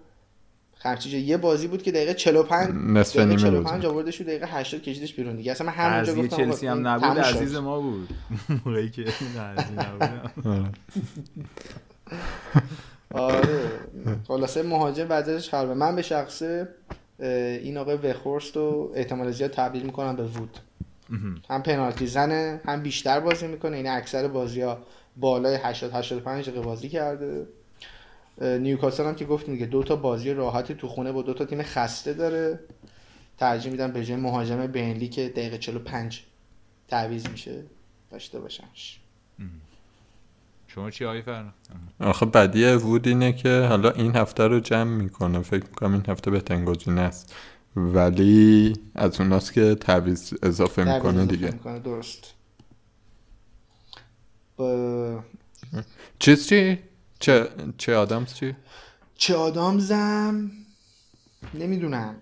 خرچیجه یه بازی بود که دقیقه 45 نصف دقیقه نیمه 45 بود آوردش و دقیقه 80 کشیدش بیرون دیگه. اصلا من همونجا گفتم چلسی هم نبود. عزیز ما بود. موقعی که قضیه نبود. آره. خلاصه مهاجم وضعش خرابه. من به شخصه این آقای وخورست رو احتمال زیاد تبدیل می‌کنم به وود. هم پنالتی زنه هم بیشتر بازی می‌کنه. این اکثر بازی ها بالای 80 85 دقیقه بازی کرده. نیوکاسل هم که گفتیم دیگه دو تا بازی راحتی تو خونه با دو تا تیم خسته داره. ترجیح میدم به جای مهاجم بینلی که دقیقه 45 تعویض میشه داشته باشمش شما چی آقای فرنا آخه بدی وود اینه که حالا این هفته رو جمع می‌کنه. فکر می‌کنم این هفته بهترین گزینه است. ولی از اوناست که تعویض اضافه می‌کنه اضافه دیگه. می‌کنه، درست. با چیز چی؟ چه, چه آدمز چی؟ چه آدامزم؟ نمی‌دونم.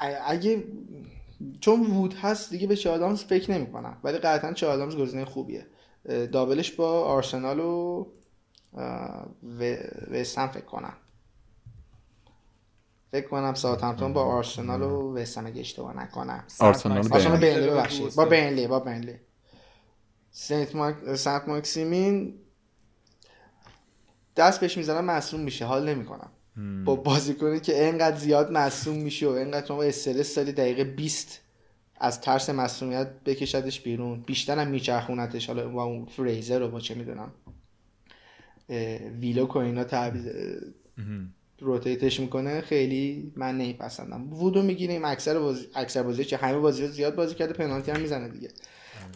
ا- اگه چون وود هست دیگه به چه آدامز فکر نمی کنم ولی قطعا چه آدامز گزینه خوبیه. دابلش با آرسنال و وستهم فکر کنم. فکر کنم ساوثهمپتون با آرسنال و وستهم اگه اشتباه نکنم. آرسنال بینلی. ببخشید. با. بینلی با بینلی سنت ماک... سنت ماکسیمین دست بهش می‌زنم مصوم میشه. حال نمی‌کنم. با بازیکنی که انقدر زیاد مصوم میشه و انقدر شما استرس داری دقیقه 20 از ترس مصومیت بکشدش بیرون. بیشتر هم میچرخونتش. حالا با اون فریزر رو با چه می‌دونم ویلوک و اینا تعویض روتیتش می‌کنه. خیلی من نمیپسندم. وودو می‌گیریم. اکثر بازی اکثر بازی چه همه بازی رو زیاد بازی کرده پنالتی هم می‌زنه دیگه.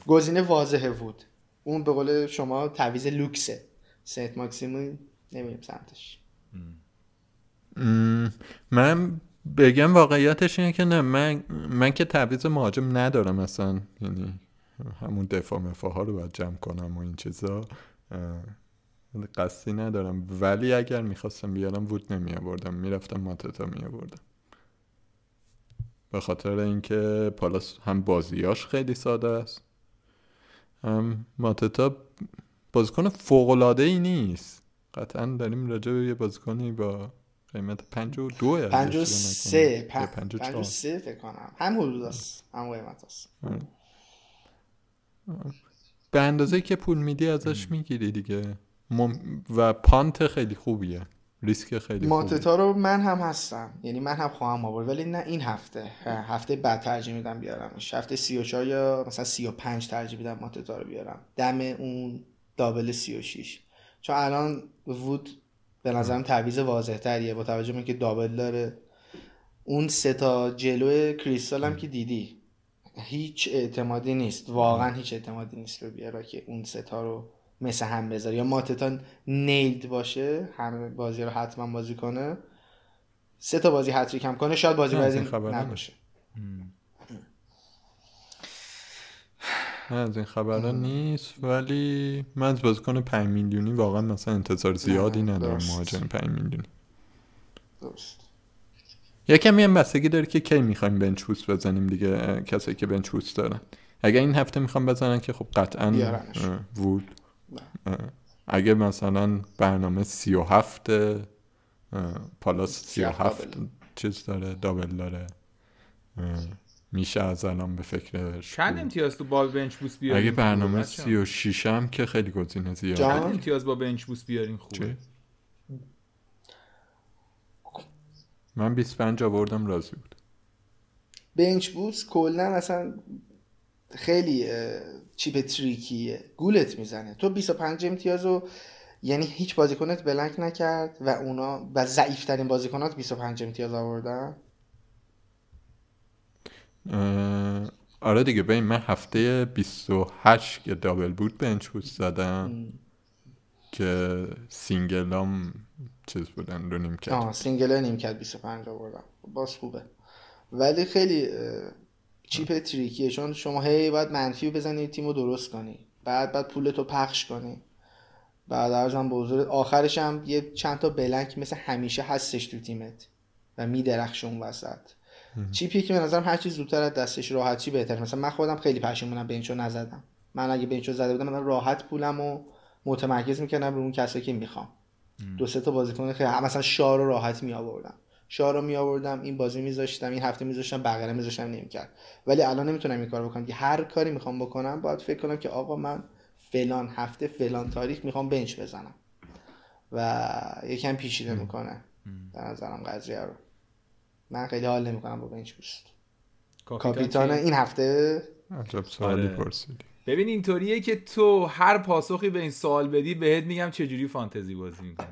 گزینه واضحه وود. اون به قول شما تعویض لوکسه. سنت ماکسیمون نمیریم سمتش. من بگم واقعیتش اینه که نه من من که تعویض مهاجم ندارم اصلا. یعنی همون دفاع مفاه ها رو باید جمع کنم و این چیزا قصدی ندارم. ولی اگر می‌خواستم بیارم وود نمی آوردم می‌رفتم ماتتا می آوردم به خاطر اینکه پالاس هم بازیاش خیلی ساده است. هم ماتتا بازیکن فوق العاده ای نیست. قطعا داریم راجع به یه بازیکنی با قیمت 52 اگه پنج و اشتباه سه نکنم. یا پنج پنج و پنج و چهار. سه فکر کنم. هم حدود است. هم قیمت است. به اندازه که پول میدی ازش می‌گیری دیگه. مم... و پانت خیلی خوبیه. ریسک خیلی ماتتا رو من هم هستم. یعنی من هم خواهم آورد. ولی نه این هفته. هفته بعد ترجیح میدم بیارمش. هفته 34 یا مثلا 35 ترجیح میدم ماتتا رو بیارم. دم اون دابل 36 چون الان وود به نظرم تعویض واضح تریه با توجه به اینکه دابل داره. اون سه تا جلو کریستال هم که دیدی هیچ اعتمادی نیست. واقعا هیچ اعتمادی نیست رو بیاره که اون ستا رو مثل هم بذاره. یا ماتتا نیلد باشه همه بازی رو حتما بازی کنه. سه تا بازی هتریک هم کنه شاید بازی خبرها نباشه. نه از این خبرها نیست ولی من از بازیکن 5 میلیونی واقعا مثلا انتظار زیادی ندارم. مهاجم 5 میلیونی. درست. یکم هم بستگی داره که کی می‌خوایم بنچ بوست بزنیم دیگه کسایی که بنچ بوست دارن. اگر این هفته می‌خوام بزنن که خب قطعا وود اگه مثلا برنامه 37 اه، پالاس سیاه 37 دابل. چیز داره دابل داره. میشه از الان به فکرش چند. امتیاز تو با بنچ بوست بیاریم اگه برنامه خوبه بچه‌ها؟ 36 هم که خیلی گزینه زیاده؟ چند امتیاز با بنچ بوست بیاریم خوبه چی؟ من 25 آوردم راضی بود بنچ بوست کلا اصلا خیلی چیپ تریکیه گولت می‌زنه تو 25 امتیاز رو یعنی هیچ بازیکنت بلنک نکرد و اونا و ضعیفترین بازیکنات 25 امتیاز آوردن آره دیگه ببین من هفته 28 که دابل بود بنچ بوست زدم که single ام چیز بودن رو نیمکت. آه single نیمکت 25 آوردم. باز خوبه. ولی خیلی chip tricky ه چون شما هی باید منفی بزنی تیم رو درست کنی. بعد بعد پولتو پخش کنی. بعد عرضم به حضور آخرش هم یه چند تا blank مثل همیشه هستش تو تیمت و میدرخشه اون وسط. chip ی که به نظرم هر چی زودتر از دستش راحت شی بهتر مثلا من خودم خیلی پشیمونم bench و نزدم. من اگه بنچو زده بودم من راحت پولم و متمرکز می‌کردم رو اون کسایی که می‌خوام. دو سه تا بازیکن خیلی مثلا شاه رو راحت می آوردم شاه رو می آوردم این بازی میذاشتم این هفته میذاشتم بقیه میذاشتم نمی‌کرد. ولی الان نمی‌تونم این کار بکنم که هر کاری می‌خوام بکنم باید فکر کنم که آقا من فلان هفته فلان تاریخ می‌خوام بنچ بزنم. و یکم پیچیده می‌کنه. به نظرم قضیه رو. من خیلی حال نمی‌کنم با بنچ بوست. کاپیتان این هفته؟ عجب سوالی آره. پرسیدی. ببین اینطوریه که تو هر پاسخی به این سوال بدی بهت میگم چجوری فانتزی بازی می‌کنی.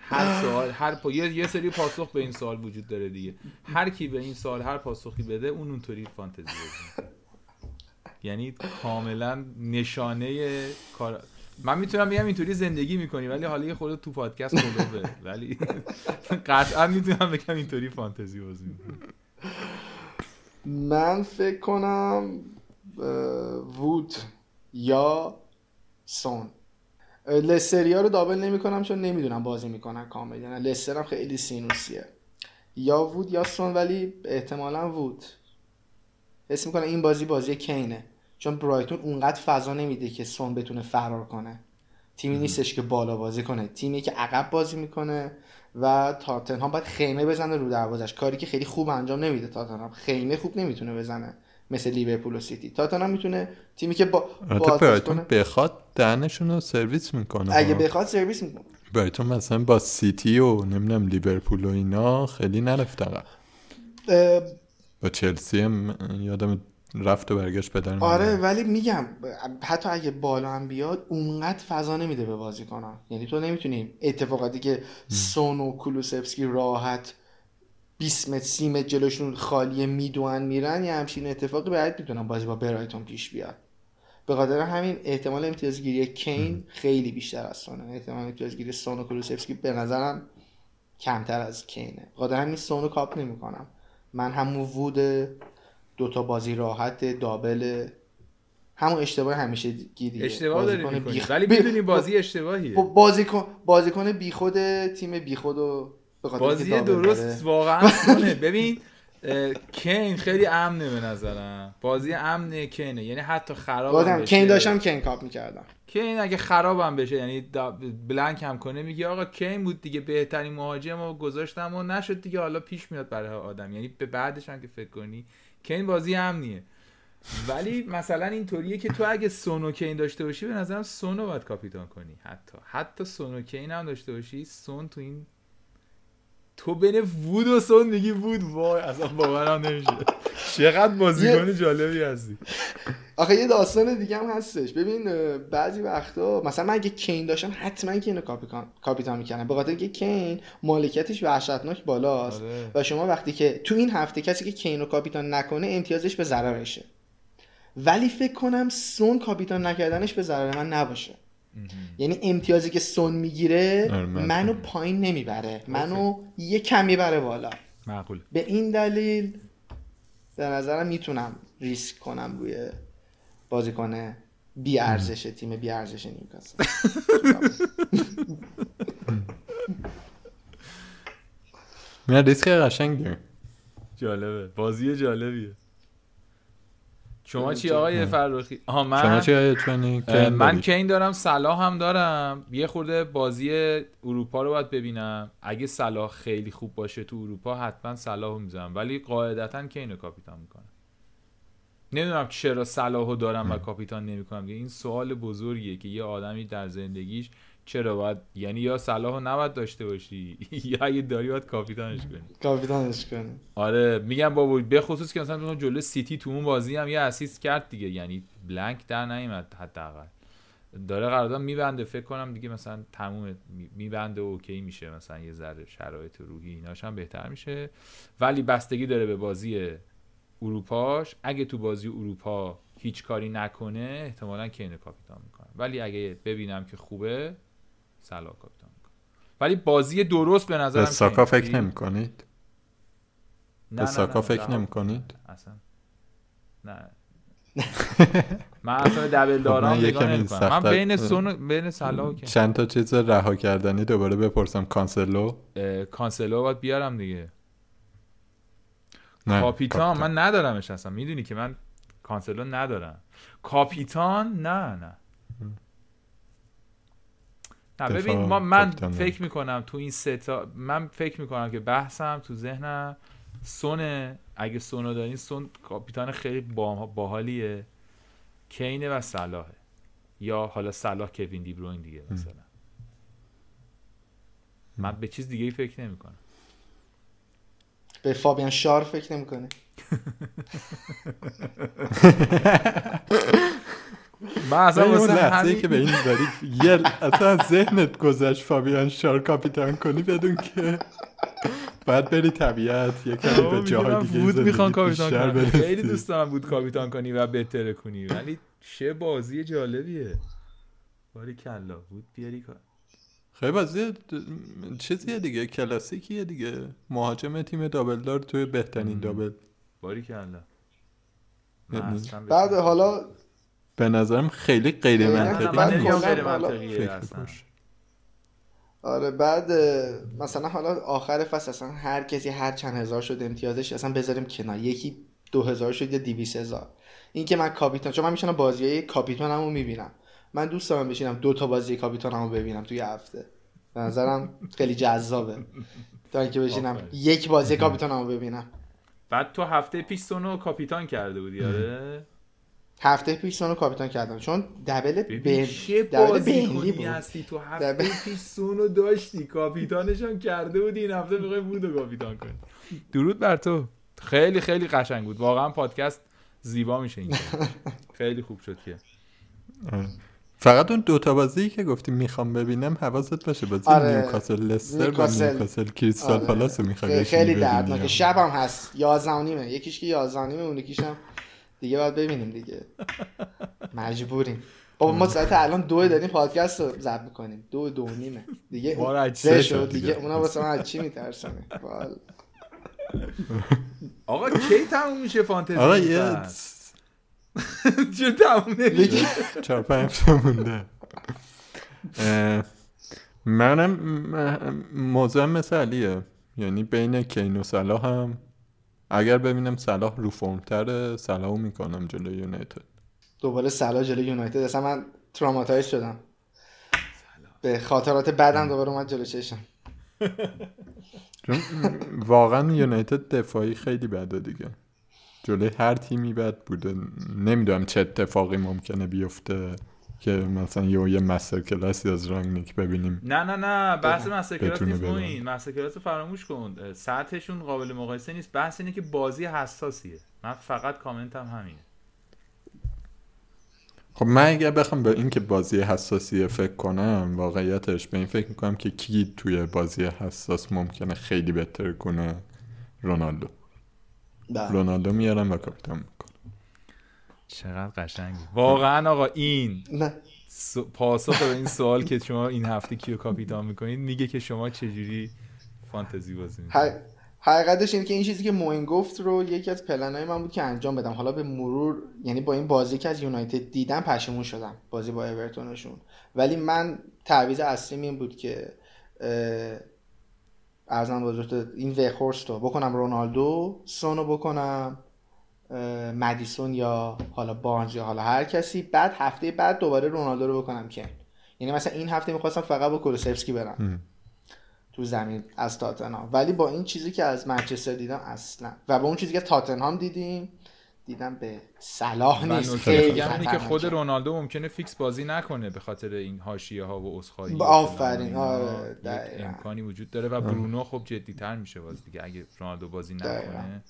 هر سوال هر پا... یه... یه سری پاسخ به این سوال وجود داره دیگه. هر کی به این سوال هر پاسخی بده اون اونطوری فانتزی بازی می‌کنه. یعنی کاملا نشانه کار من می‌تونم بگم اینطوری زندگی می‌کنی ولی حالا یه خورده تو پادکست قلوبه ولی قطعا می‌تونم بگم اینطوری فانتزی بازی من فکر کنم وود یا سون. لستریا رو دابل نمی کنم چون نمی‌دونم بازی می‌کنن کامل یعنی لستر هم خیلی سینوسیه. یا وود یا سون ولی احتمالا وود. حس می‌کنم این بازی بازی کینه. چون برایتون اونقدر فضا نمیده که سون بتونه فرار کنه. تیمی نیستش که بالا بازی کنه. تیمی که عقب بازی می‌کنه و تاتنهام باید خیمه بزنه رو دروازش. کاری که خیلی خوب انجام نمیده تاتنهام. خیمه خوب نمی‌تونه بزنه مثل لیورپول و سیتی. تاتنهام می‌تونه تیمی که با برایتون بخواد دهنشون رو سرویس می‌کنه. اگه بخواد سرویس می‌کنه. برایتون مثلا با سیتی و نمی‌دونم لیورپول و اینا خیلی نرفت با چلسی هم یادم رفت و برگشت پدر آره ولی میگم حتی اگه بالا هم بیاد اونقدر فضا نمیده به بازی کنن یعنی تو نمی‌تونی اتفاقاتی که سون و کولوسفسکی راحت 20 متر 30 متر جلوشون خالیه می‌دونن میرن یه همچین اتفاقی باید می‌تونن بازی با برایتون پیش بیاد. به خاطر همین احتمال امتیازگیری کین خیلی بیشتر از سونه. احتمال امتیازگیری سون و کولوسفسکی به نظرم کمتر از کینه. به خاطر همین سون رو کاپ نمی‌کنم. من همون وود دوتا بازی راحت دابل. همون اشتباه همیشه دیگه. اشتباه داری می‌کنی. ولی می‌دونی بازی اشتباهیه. با- بازیکن بازیکن بیخود تیم بیخود و بازی درست داره. واقعا سونه ببین کین خیلی امنه به نظرم. بازی امنه کینه. یعنی حتی خراب بازم کین داشتم کین کاپ می‌کردم. کین اگه خرابم بشه یعنی بلنک هم کنه میگه آقا کین بود دیگه بهترین مهاجم رو گذاشتم و نشد دیگه. حالا پیش میاد برای آدم. یعنی به بعدش هم که فکر کنی کین بازی امنیه. ولی مثلا اینطوریه که تو اگه سونو کین داشته باشی به نظرم سونو باید کاپیتان کنی. حتی حتی سونو کین هم داشته باشی سون تو این تو بین وود و سون میگی وود وای اصلا باورم نمیشه. چقدر بازیکن جالبی هستی. آخه یه داستان دیگه هم هستش. ببین بعضی وقتا مثلا من اگه کین داشتم حتما کین رو کاپیتان می‌کنم به خاطر اینکه کین مالکیتش وحشتناک بالاست آره. و شما وقتی که تو این هفته کسی که کین رو کاپیتان نکنه امتیازش به ضررشه. ولی فکر کنم سون کاپیتان نکردنش به ضرر من نباشه. یعنی امتیازی که سون می‌گیره آره، من منو. پایین نمی‌بره. منو یه کم می‌بره بالا. معقول به این دلیل به نظرم می‌تونم ریسک کنم روی بازیکن بی ارزش تیم بی ارزش نیوکاسل. نه ریسک قشنگی. جالبه. بازی جالبیه. شما چی. آقای فرخی؟ آها شما من چی آیه چونی اه، من کین دارم صلاح هم دارم. یه خورده بازی اروپا رو باید ببینم. اگه صلاح خیلی خوب باشه تو اروپا حتما صلاح رو می‌زنم ولی قاعدتا کین رو کاپیتان می‌کنم. نمی‌دونم چرا صلاح رو دارم و کاپیتان نمی‌کنم. این سوال بزرگیه که یه آدمی در زندگیش چرا باید یعنی یا صلاح رو نباید داشته باشی یا اگه داری باید کاپیتانش کنی. کاپیتانش کنی. آره میگم بابا به خصوص که مثلا جلو سیتی تو اون بازی هم یه assist کرد دیگه یعنی blank در نیومد حداقل. داره قرارداد میبنده فکر کنم دیگه مثلا تموم میبنده و OK میشه مثلا یه ذره شرایط روحی ایناش هم بهتر میشه. ولی بستگی داره به بازی اروپاش. اگه تو بازی اروپا هیچ کاری نکنه احتمالا کین کاپیتان می‌کنم ولی اگه ببینم که خوبه صلاح کاپیتان می‌کنم ولی بازی درست به نظرم ساکا. فکر نمی کنید؟ نه، به ساکا فکر نمی کن. کنید؟ اصلا نه من اصلا double دارم خب من نمی‌کنم. من بین سون بین صلاح کین. چند تا چیز رها کردنی دوباره بپرسم کانسلو کانسلو باید بیارم دیگه نه کاپیتان من ندارمش اصلا می‌دونی که من کانسلو ندارم کاپیتان نه نه نه ببین ما من فکر می‌کنم تو این سه تا من فکر می‌کنم که بحثم تو ذهنم سونه. اگه سونو دارین سون کاپیتان خیلی با- باحالیه. کینه و صلاحه. یا حالا صلاح کوین دی بروین دیگه مثلا. من به چیز دیگه ای فکر نمی‌کنم. به فابیان شار فکر نمی‌کنه من اصلا اون لحظه که به این داری یه اصلا از ذهنت گذشت فابیان شار کاپیتان کنی بدون که. باید بری طبیعت یه کمی به جاهای دیگه بود می‌خوان کاپیتان کنم برسی. خیلی دوست دارم بود کاپیتان کنی و بهتره کنی. ولی چه بازی جالبیه. باری کلا بود بیاری کار. خیلی بازی چیزیه دیگه کلاسیکیه دیگه. مهاجم تیم دابل دار توی بهترین دابل. باری کلا. یعنی بعد. حالا به نظرم خیلی غیر منطقیه. آره بعد مثلا حالا آخر فصل اصلا هر کسی هر چند هزار شد امتیازش اصلا بذاریم کنار. یکی دو هزار شد یا دیویس هزار. این که من کاپیتان چون من میشنم بازی های کاپیتانمو می‌بینم. من دوست دارم بشینم دو تا بازی کاپیتانمو ببینم توی هفته. به نظرم خیلی جذابه. تا اینکه بشینم. یک بازی کاپیتانمو ببینم. بعد تو هفته پیش سونو کاپیتان کرده بودی آره؟ هفته پیش سونو کاپیتان کردم چون double چه double کنی بود. هستی؟ تو هفته double- پیش سونو داشتی. کاپیتانش هم کرده بودی این هفته می‌خوای بودو کاپیتان کنی. درود بر تو. خیلی خیلی قشنگ بود. واقعا پادکست زیبا میشه این خیلی خوب شد که. فقط اون دوتا بازی که گفتی می‌خوام ببینم حواست باشه. بازی آره. نیوکاسل لستر و نیوکاسل. نیوکاسل کریستال آره. پالاس رو می‌خوای خیلی. دردناکه. شب هم هست. یازده و نیمه. یکیش که یازده و نیمه اون یکیش هم دیگه باید ببینیم دیگه. مجبوریم. بابا ما ساعت الان دو داریم پادکست رو ضبط می‌کنیم. دو دو نیمه. دیگه سه شد دیگه. اونا واسه من از چی میترسونه؟ آقا کی تموم میشه فانتزی آقا یه؟ چه تموم نمیشه. چهار پنج مونده. منم م- موضوعم مثل علیه. یعنی بین کین و صلاح هم اگر ببینم صلاح رو فرمتره صلاحو می‌کنم جلوی یونایتد. دوباره سلا جلوی یونایتد. اصلا من تراماتایز شدم. به خاطرات بعدم دوباره اومد جلو چشم. واقعا یونایتد دفاعی خیلی بده دیگه. جلوی هر تیمی بد بوده. نمی‌دونم چه اتفاقی ممکنه بیفته. که مثلا یه یه مستر کلاسی از رانگنیک ببینیم. نه نه نه بحث. مستر کلاس نیست. این مستر کلاس رو فراموش کن. سطحشون قابل مقایسه نیست. بحث اینه که بازی حساسیه. من فقط کامنتم همینه. خب من اگر بخوام به این که بازی حساسیه فکر کنم واقعیتش به این فکر می‌کنم که کی توی بازی حساس ممکنه خیلی بهتر کنه؟ رونالدو. بله. رونالدو میارم و کاپیتان. می‌کنم چقدر قشنگی. واقعا آقا این نه. س- پاسخ به این سوال که شما این هفته کیو کاپیتان می‌کنید میگه که شما چجوری فانتزی بازی می‌کنید. حقیقتش اینه که این چیزی که موین گفت رو یکی از پلنهای من بود که انجام بدم. حالا به مرور یعنی با این بازی که از یونایتد دیدم پشیمون شدم بازی با اورتونشون. ولی من تعویض اصلیم این بود که ارزم بزرگت این ویخورست رو بکنم رونالدو سونو بکنم. مدیسون یا حالا بارنز یا حالا هر کسی بعد هفته بعد دوباره رونالدو رو بکنم کین یعنی مثلا این هفته می‌خواستم فقط با کولوسفسکی برم. تو زمین از تاتنهام ولی با این چیزی که از منچستر دیدم اصلا و با اون چیزی که تاتنهام دیدیم دیدم به صلاح نیست خیلی اینه که خود. رونالدو ممکنه فیکس بازی نکنه به خاطر این حاشیه ها و و آفرین،. آره،. امکانی وجود داره و برونو خب جدی تر میشه باز دیگه اگه رونالدو بازی دقیقاً. نکنه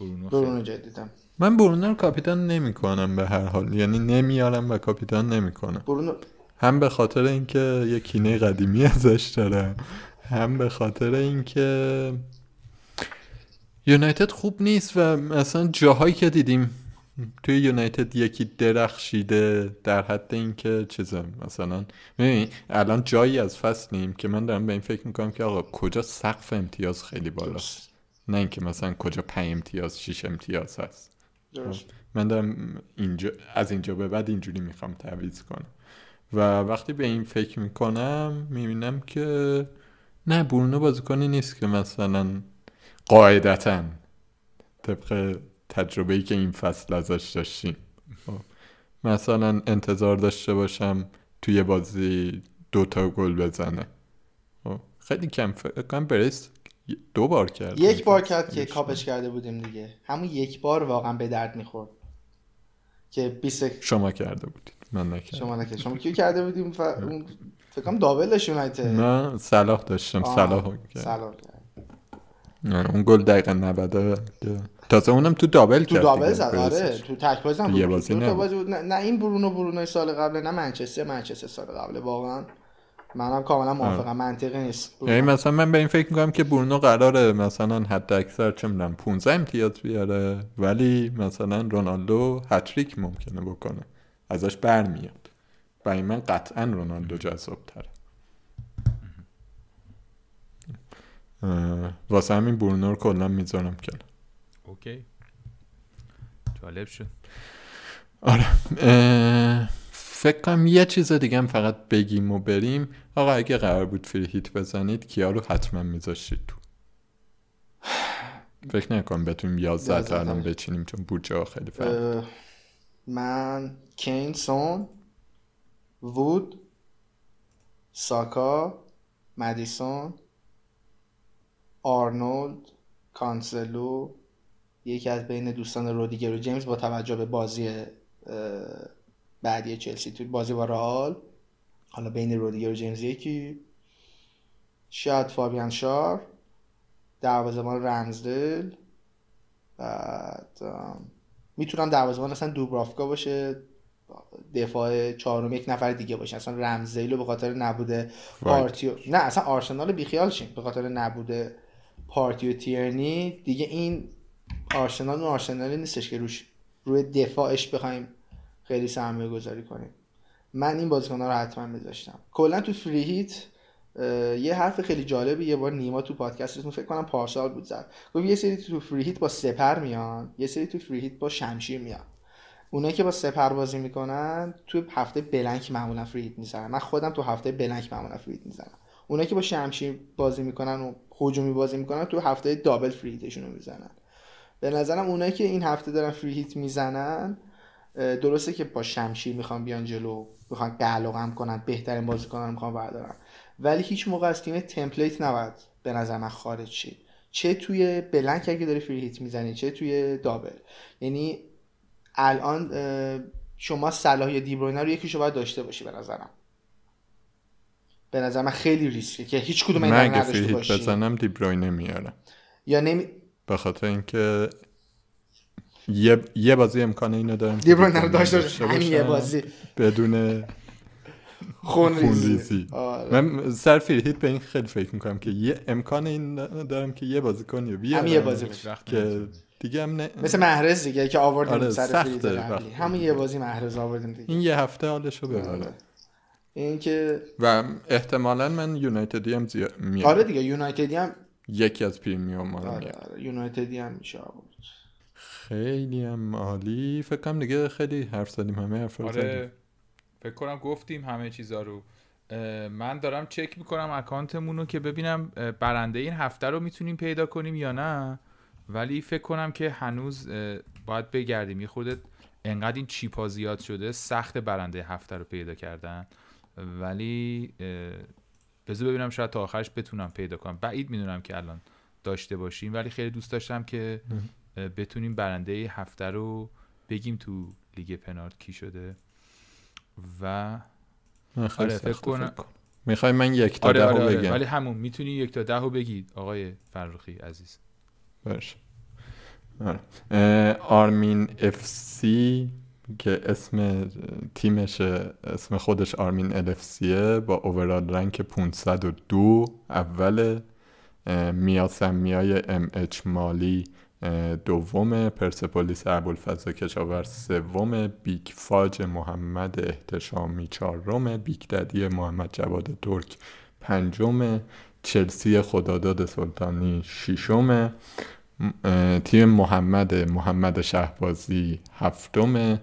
برونو برونو جدیدم. من برونو رو کاپیتان نمی‌کنم به هر حال. یعنی نمیارم و کاپیتان نمی‌کنم. برونو هم به خاطر اینکه یه کینه قدیمی ازش دارم هم به خاطر اینکه یونایتد خوب نیست و مثلا جاهایی که دیدیم توی یونایتد یکی درخشیده در حد اینکه چیزه. مثلا ببین الان جایی از فصلیم که من دارم به این فکر می‌کنم که آقا کجا سقف امتیاز خیلی بالاست؟ نه اینکه مثلا کجا پنج امتیاز شیش امتیاز هست درست من دارم اینجا از اینجا به بعد اینجوری می‌خوام تعویض کنم و وقتی به این فکر می‌کنم می‌بینم که نه برونو بازیکنی نیست که مثلا قاعدتا طبق تجربه ای که این فصل ازش داشتیم خب. مثلا انتظار داشته باشم توی بازی دوتا گل بزنه خب. خیلی کم فکر کنم بریس دو بار کرد. یک بار کرد که کاپش کرده بودیم دیگه. همون یک بار واقعا به درد می‌خورد. که 20 شما کرده بودید. من نکردم. شما نکرد شما کیو کرده بودیم؟ ف... اون فکر کنم دابل داشت یونایتد. من صلاح داشتم. صلاح کرد. صلاح کرد. آره، اون گل دقیقا 90 تازه اونم تو دابل تو دابل زد آره. تو تک بازی هم بود. نه, نه این برونو برونو سال قبل نه منچستر. منچستر سال قبل واقعا. منم کاملا موافقم منطقی نیست. یعنی مثلا من به این فکر می‌کنم که برونو قراره مثلا حد اکثر چه می‌دونم 15 امتیاز بیاره ولی مثلا رونالدو هتریک ممکنه بکنه. ازش برمیاد. برای من قطعا رونالدو جذاب تره واسه همین برونو رو کلا می‌ذارم کنار. اوکی. جالب شد. آره. اه، فکر کنم یه چیز دیگه هم فقط بگیم و بریم. آقا اگه قرار بود فری هیت بزنید کیا رو حتما میذاشتید تو؟ فکر نکنم بتونیم 11 تا الان. بچینیم چون بودجه ها خیلی فرق من کین سون وود ساکا مدیسون آرنولد کانسلو یکی از بین دوستان رودیگر و جیمز با توجه به بازی بعدی چلسی توی بازی با رئال. حالا بین رودیگر و جیمز یکی. شاید فابیان شار. دروازه‌بان رمزدل بعد می‌تونم دروازه‌بان اصلا دوبرافکا باشه. دفاع چهارم یک نفر دیگه باشه. اصلا رمزدیل رو به خاطر نبوده پارتیو نه اصلا آرسنال بیخیال شیم. به خاطر نبوده پارتیو تیرنی. دیگه این آرسنال اون آرسنالی نیستش که روش روی دفاعش بخوایم خیلی سرمایه گذاری کنیم. من این بازیکن‌ها رو حتما میذاشتم. کلا تو free hit یه حرف خیلی جالبی یه بار نیما تو پادکستتون فکر کنم پارسال بود زد. گفت یه سری تو free hit با سپر میان یه سری تو free hit با شمشیر میان. اونایی که با سپر بازی می‌کنن تو هفته blank معمولا free hit می‌زنن. من خودم تو هفته blank معمولا free hit می‌زنم. اونایی که با شمشیر بازی می‌کنن و هجومی بازی می‌کنن تو هفته دابل فری هیتشون رو می‌زنن. به نظرم اونایی که این هفته دارن فری هیت می‌زنن درسته که با شمشیر می‌خوان بیان جلو می‌خوان قلقم کنن بهترین بازیکنان رو می‌خوان بردارن. ولی هیچ موقع از تیم تمپلیت نباید به نظر من خارج شید چه توی بلنک اگه داری فری هیت می‌زنی چه توی دابل. یعنی الان شما صلاح یا دیبروینه رو یکیشو باید داشته باشی به نظرم. به نظر من خیلی ریسکه که هیچ کدوم من اینا اگه نداشته باشی. بزنم دیبروینه میارم. یا نمی به خاطر اینکه یه, یه بازی امکان اینو رو دیبروینه داشته باشی همین یه بازی. بدون خون ریزی خونریزی. آره. من سر هیت به این خیلی فکر می‌کنم که یه امکان این دارم که یه بازیکنی رو بیارم همین یه بازی که. دیگه هم نه مثل محرز دیگه که آوردیم آره، سر. همون یه بازی محرز آوردیم دیگه. این یه هفته حالشو ببره. آره. این که و احتمالا من یونایتدی هم زیاد میارم آره دیگه یونایتدی هم یکی از پریمیوم آره آره یونایتدی هم میشه آورد. خیلی هم عالی. فکر کنم دیگه خیلی حرف زدیم همه حرف رو زدیم. آره فکر کنم گفتیم همه چیزا رو. من دارم چک می‌کنم اکانتمون رو که ببینم برنده این هفته رو می‌تونیم پیدا کنیم یا نه. ولی فکر کنم که هنوز باید بگردیم. یه خودت انقدر این چیپا زیاد شده سخت برنده هفته رو پیدا کردن. ولی بذار ببینم شاید تا آخرش بتونم پیدا کنم. بعید می‌دونم که الان داشته باشیم. ولی خیلی دوست داشتم که بتونیم برنده هفته رو بگیم تو لیگ پنارت کی شده. و خیلی آره، فکر کنم- می‌خوای من یک تا آره ده آره, آره. بگم؟ ولی همون می‌تونی یک تا ده رو بگید آقای فرخی عزیز. باشه. آره. آرمین اف سی که اسم تیمش اسم خودش آرمین الفسیه با اوورال رنک 502 اول میاسمیای ام اچ مالی دوم پرسپولیس ابوالفضل کشاورز سوم بیگ فاج محمد احتشامی چهارم بیگ ددی محمد جواد ترک پنجم چلسی خداداد سلطانی ششم تیم محمد محمد شهبازی هفتم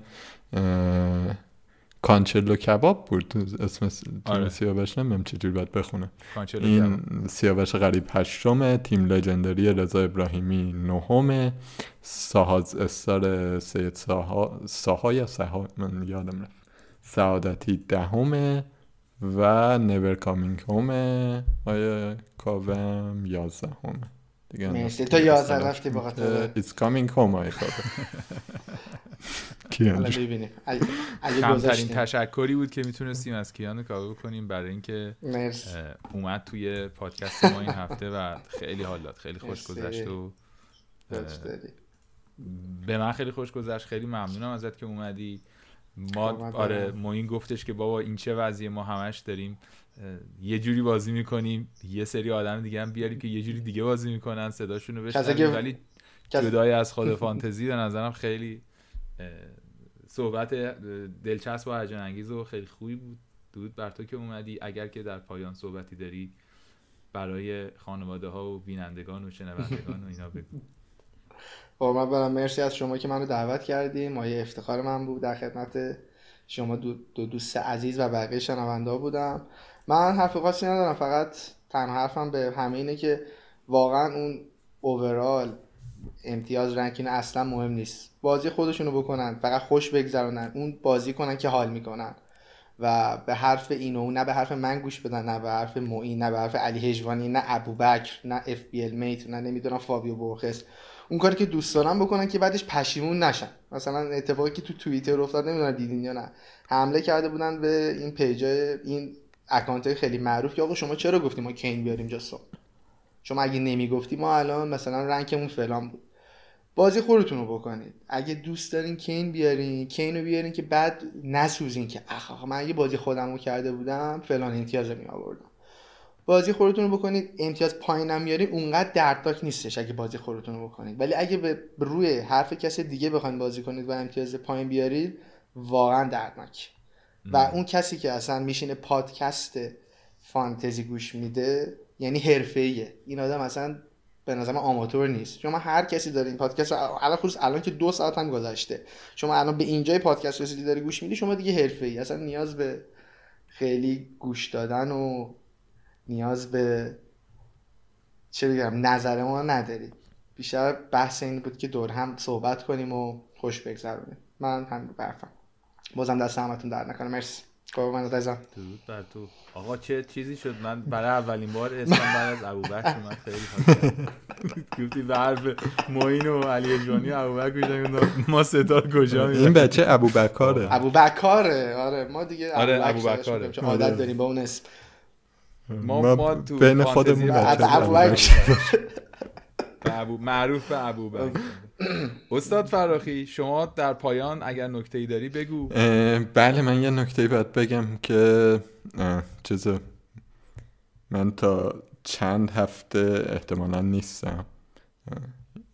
کانچلو کباب بود. اسم تیم آره. سیاوش نمیم چجوری باید بخونه. کانچلو این. سیاوش غریب هشتمه تیم لژندری رضا ابراهیمی نهمه. ساهاز استار سید ساها ساها یا سها من یادم رفت. سعادتی دهمه و نور کامینگ هومه آیا کاوم یازدهمه؟ دیگه مرسی. تا یازده رفتی It's coming home آیا کاوم کیان حالا جون. ببینیم اگه اگه کمترین تشکری بود که می‌تونستیم از کیان کاوه کنیم برای اینکه اومد توی پادکست ما این هفته و خیلی حال داد خیلی خوش. گذشت و. به من خیلی خوش گذشت خیلی ممنونم ازت که اومدی ما آره. موین گفتش که بابا این چه وضعیه ما همش داریم یه جوری بازی می‌کنیم. یه سری آدم دیگه هم بیاریم که یه جوری دیگه بازی می‌کنن صداشون رو بشنویم. ولی جدای از خود فانتزی به نظرم خیلی صحبت دلچسب و هیجان انگیز و خیلی خوبی بود. درود بر تو که اومدی. اگر که در پایان صحبتی داری برای خانواده ها و بینندگان و شنوندگان و اینا بگو. قربونت برم. مرسی از شما که منو دعوت کردین مایه افتخار من بود. در خدمت شما دو, دو دوست عزیز و بقیه شنونده بودم. من حرف خاصی ندارم فقط تنها حرفم به همه اینه که واقعا اون overall امتیاز ranking اصلا مهم نیست. بازی خودشونو بکنن فقط خوش بگذرونن اون بازی کنن که حال می‌کنن. و به حرف این و نه به حرف من گوش بدن نه به حرف معین نه به حرف علی هجوانی نه ابوبکر نه FPL Mate نه نمی‌دونم فابیو بورخس اون کاری که دوست دارن بکنن که بعدش پشیمون نشن. مثلا اتفاقی که تو توییتر افتاد نمی‌دونم دیدین یا نه. حمله کرده بودن به این پیجای این اکانت خیلی معروف که آقا شما چرا گفتیم ما کین بیاریم جاسو شما اگه نمی‌گفتی ما الان مثلا رنکمون فلان بود. بازی خودتون رو بکنید. اگه دوست دارین کین بیارین کین رو بیارین که بعد نسوزین که اخ آخ من یه بازی خودم رو کرده بودم فلان امتیاز می آوردم بازی خودتون رو بکنید. امتیاز پایینم میارین اونقدر دردناک نیستش اگه بازی خودتون رو بکنید. ولی اگه به روی حرف کسی دیگه بخواید بازی کنید و امتیاز پایین بیارید واقعا دردناک. و اون کسی که اصلا میشینه پادکست فانتزی گوش میده یعنی حرفه‌ایه. این آدم اصلا به نظر من آماتور نیست. شما هر کسی داره این پادکست الان خصوص الان که دو ساعت هم گذشته. شما الان به اینجای پادکست رسیدی داری گوش میدی شما دیگه حرفه‌ای. اصلا نیاز به خیلی گوش دادن و نیاز به چه بگم نظر ما نداری. بیشتر بحث این بود که دور هم صحبت کنیم و خوش بگذرونیم. من هم برفم. بازم دست همتون در نکنه. مرسی. قربونت عزیزم درود بر تو. آقا چه چیزی شد؟ من برای اولین بار اسمم بعد از ابوبکر اومد. خیلی. گفتی به حرف معین و علی اجوانی ابوبکر گوشم ما ستا رو کجا این؟ بچه ابوبکاره. ابو بکاره آره ما دیگه آره، ابوبکر چون عادت آره. داریم به اون اسم. ما ما تو بین خودمون ابوبکر. به ابو معروف به ابوبکر. استاد فراخی شما در پایان اگر نکته ای داری بگو. بله من یه نکته باید بگم که چیز من تا چند هفته احتمالا نیستم.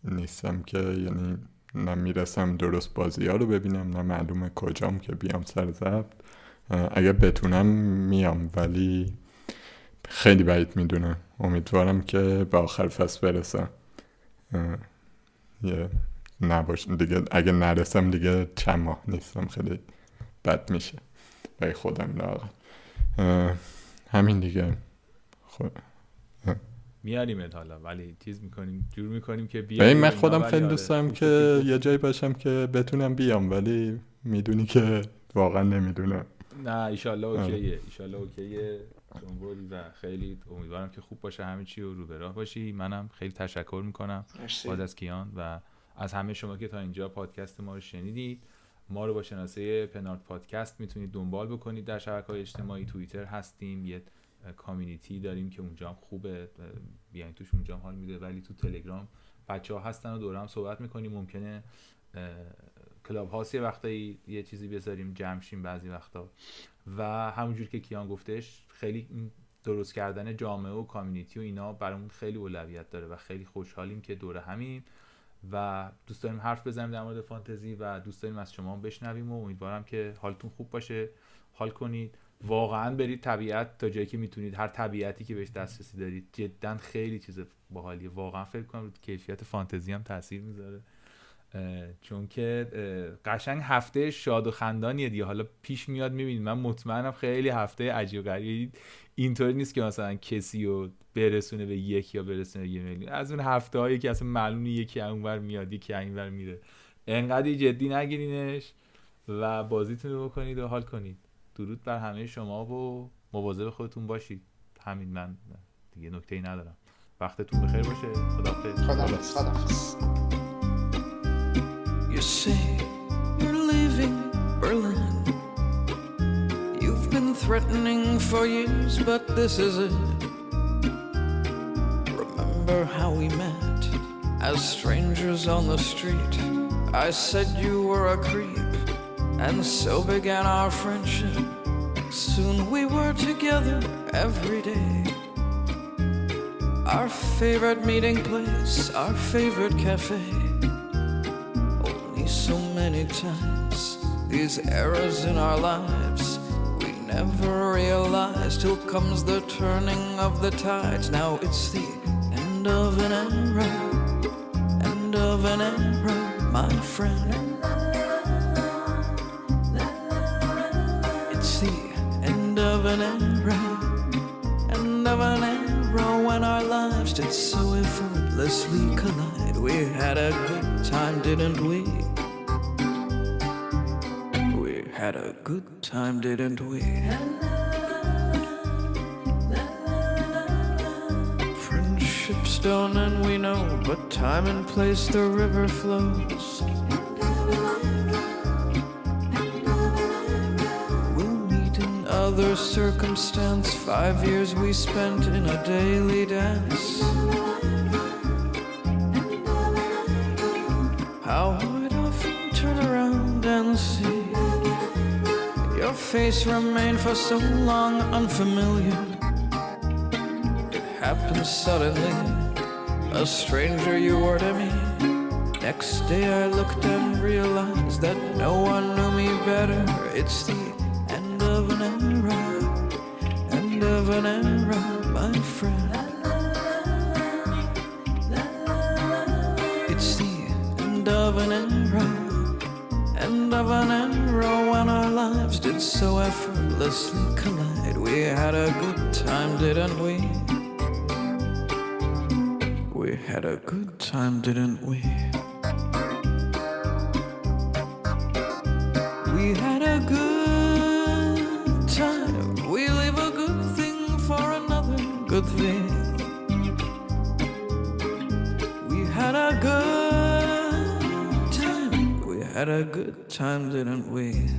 نیستم که یعنی نه می‌رسم درست بازی ها رو ببینم نه معلومه کجام که بیام سر ضبط. اگه بتونم میام ولی خیلی بعید می‌دونم. امیدوارم که به آخر فصل برسم. یه نباش دیگه اگه نرسم دیگه چند ماه نیستم خیلی بد میشه. برای خودم لاغر همین دیگه. خب. میاریمت حالا ولی چیز می‌کنیم جور می‌کنیم که بیایم. من خودم خیلی آره، دوست دارم که یه جایی باشم که بتونم بیام ولی می‌دونی که واقعا نمی‌دونم. نه ایشالله. اوکیه ایشالله اوکیه. جنبوری و خیلی امیدوارم که خوب باشه همه چی و رو به راه باشی. منم خیلی تشکر می‌کنم مرسی. باز از کیان و از همه شما که تا اینجا پادکست ما رو شنیدید. ما رو با شناسه پنارت پادکست می‌تونید دنبال بکنید. در شبکه های اجتماعی توییتر هستیم یه کامیونیتی داریم که اونجا هم خوبه. بیاین توش اونجا هم حال میده. ولی تو تلگرام بچه ها هستن و دور هم صحبت می‌کنیم. ممکنه کلاب هاست یه وقتایی یه چیزی بذاریم جمع شیم بعضی وقتا. و همونجور که کیان گفتش خیلی درست کردن جامعه و کامیونیتی و اینا برامون خیلی اولویت داره و خیلی خوشحالیم که دور همیم و دوست داریم حرف بزنیم در مورد فانتزی و دوست داریم از شما بشنویم و امیدوارم که حالتون خوب باشه. حال کنید. واقعا برید طبیعت تا جایی که می‌تونید. هر طبیعتی که بهش دسترسی دارید. جدا خیلی چیز باحالیه. واقعا فکر کنم کیفیت فانتزی هم تاثیر می‌ذاره. چون که قشنگ هفته شاد و خندانیه دیگه. حالا پیش میاد می‌بینید من مطمئنم خیلی هفته عجیب غریبی اینطوری نیست که مثلا کسی رو برسونه به یک یا برسونه به یه میلیون. از اون هفته هایی که اصلا معلومی یکی اونور میاد یکی اینور میره. انقدر جدی نگیرینش و بازیتون رو بکنید و حال کنید. درود بر همه شما و مواظب خودتون باشید. همین من دیگه نکته ای ندارم. وقتتون بخیر باشه. خداحافظ. You say you're leaving Berlin. You've been threatening for years, but this is it. Remember how we met as strangers on the street? I said you were a creep, and so began our friendship. Soon we were together every day. Our favorite meeting place, our favorite cafe. Many times these errors in our lives we never realize till comes the turning of the tides. Now it's the end of an era, end of an era, my friend. It's the end of an era, end of an era when our lives did so effortlessly collide. We had a good time, didn't we? Had a good time, didn't we? Friendship's done and we know, but time and place the river flows. We'll meet in other circumstance. Five years we spent in a daily dance. Face remain for so long unfamiliar. It happened suddenly, a stranger you were to me. Next day I looked and realized that no one knew me better. It's the so effortlessly collide. We had a good time, didn't we? We had a good time, didn't we? We had a good time. We leave a good thing for another good thing. We had a good time. We had a good time, didn't we?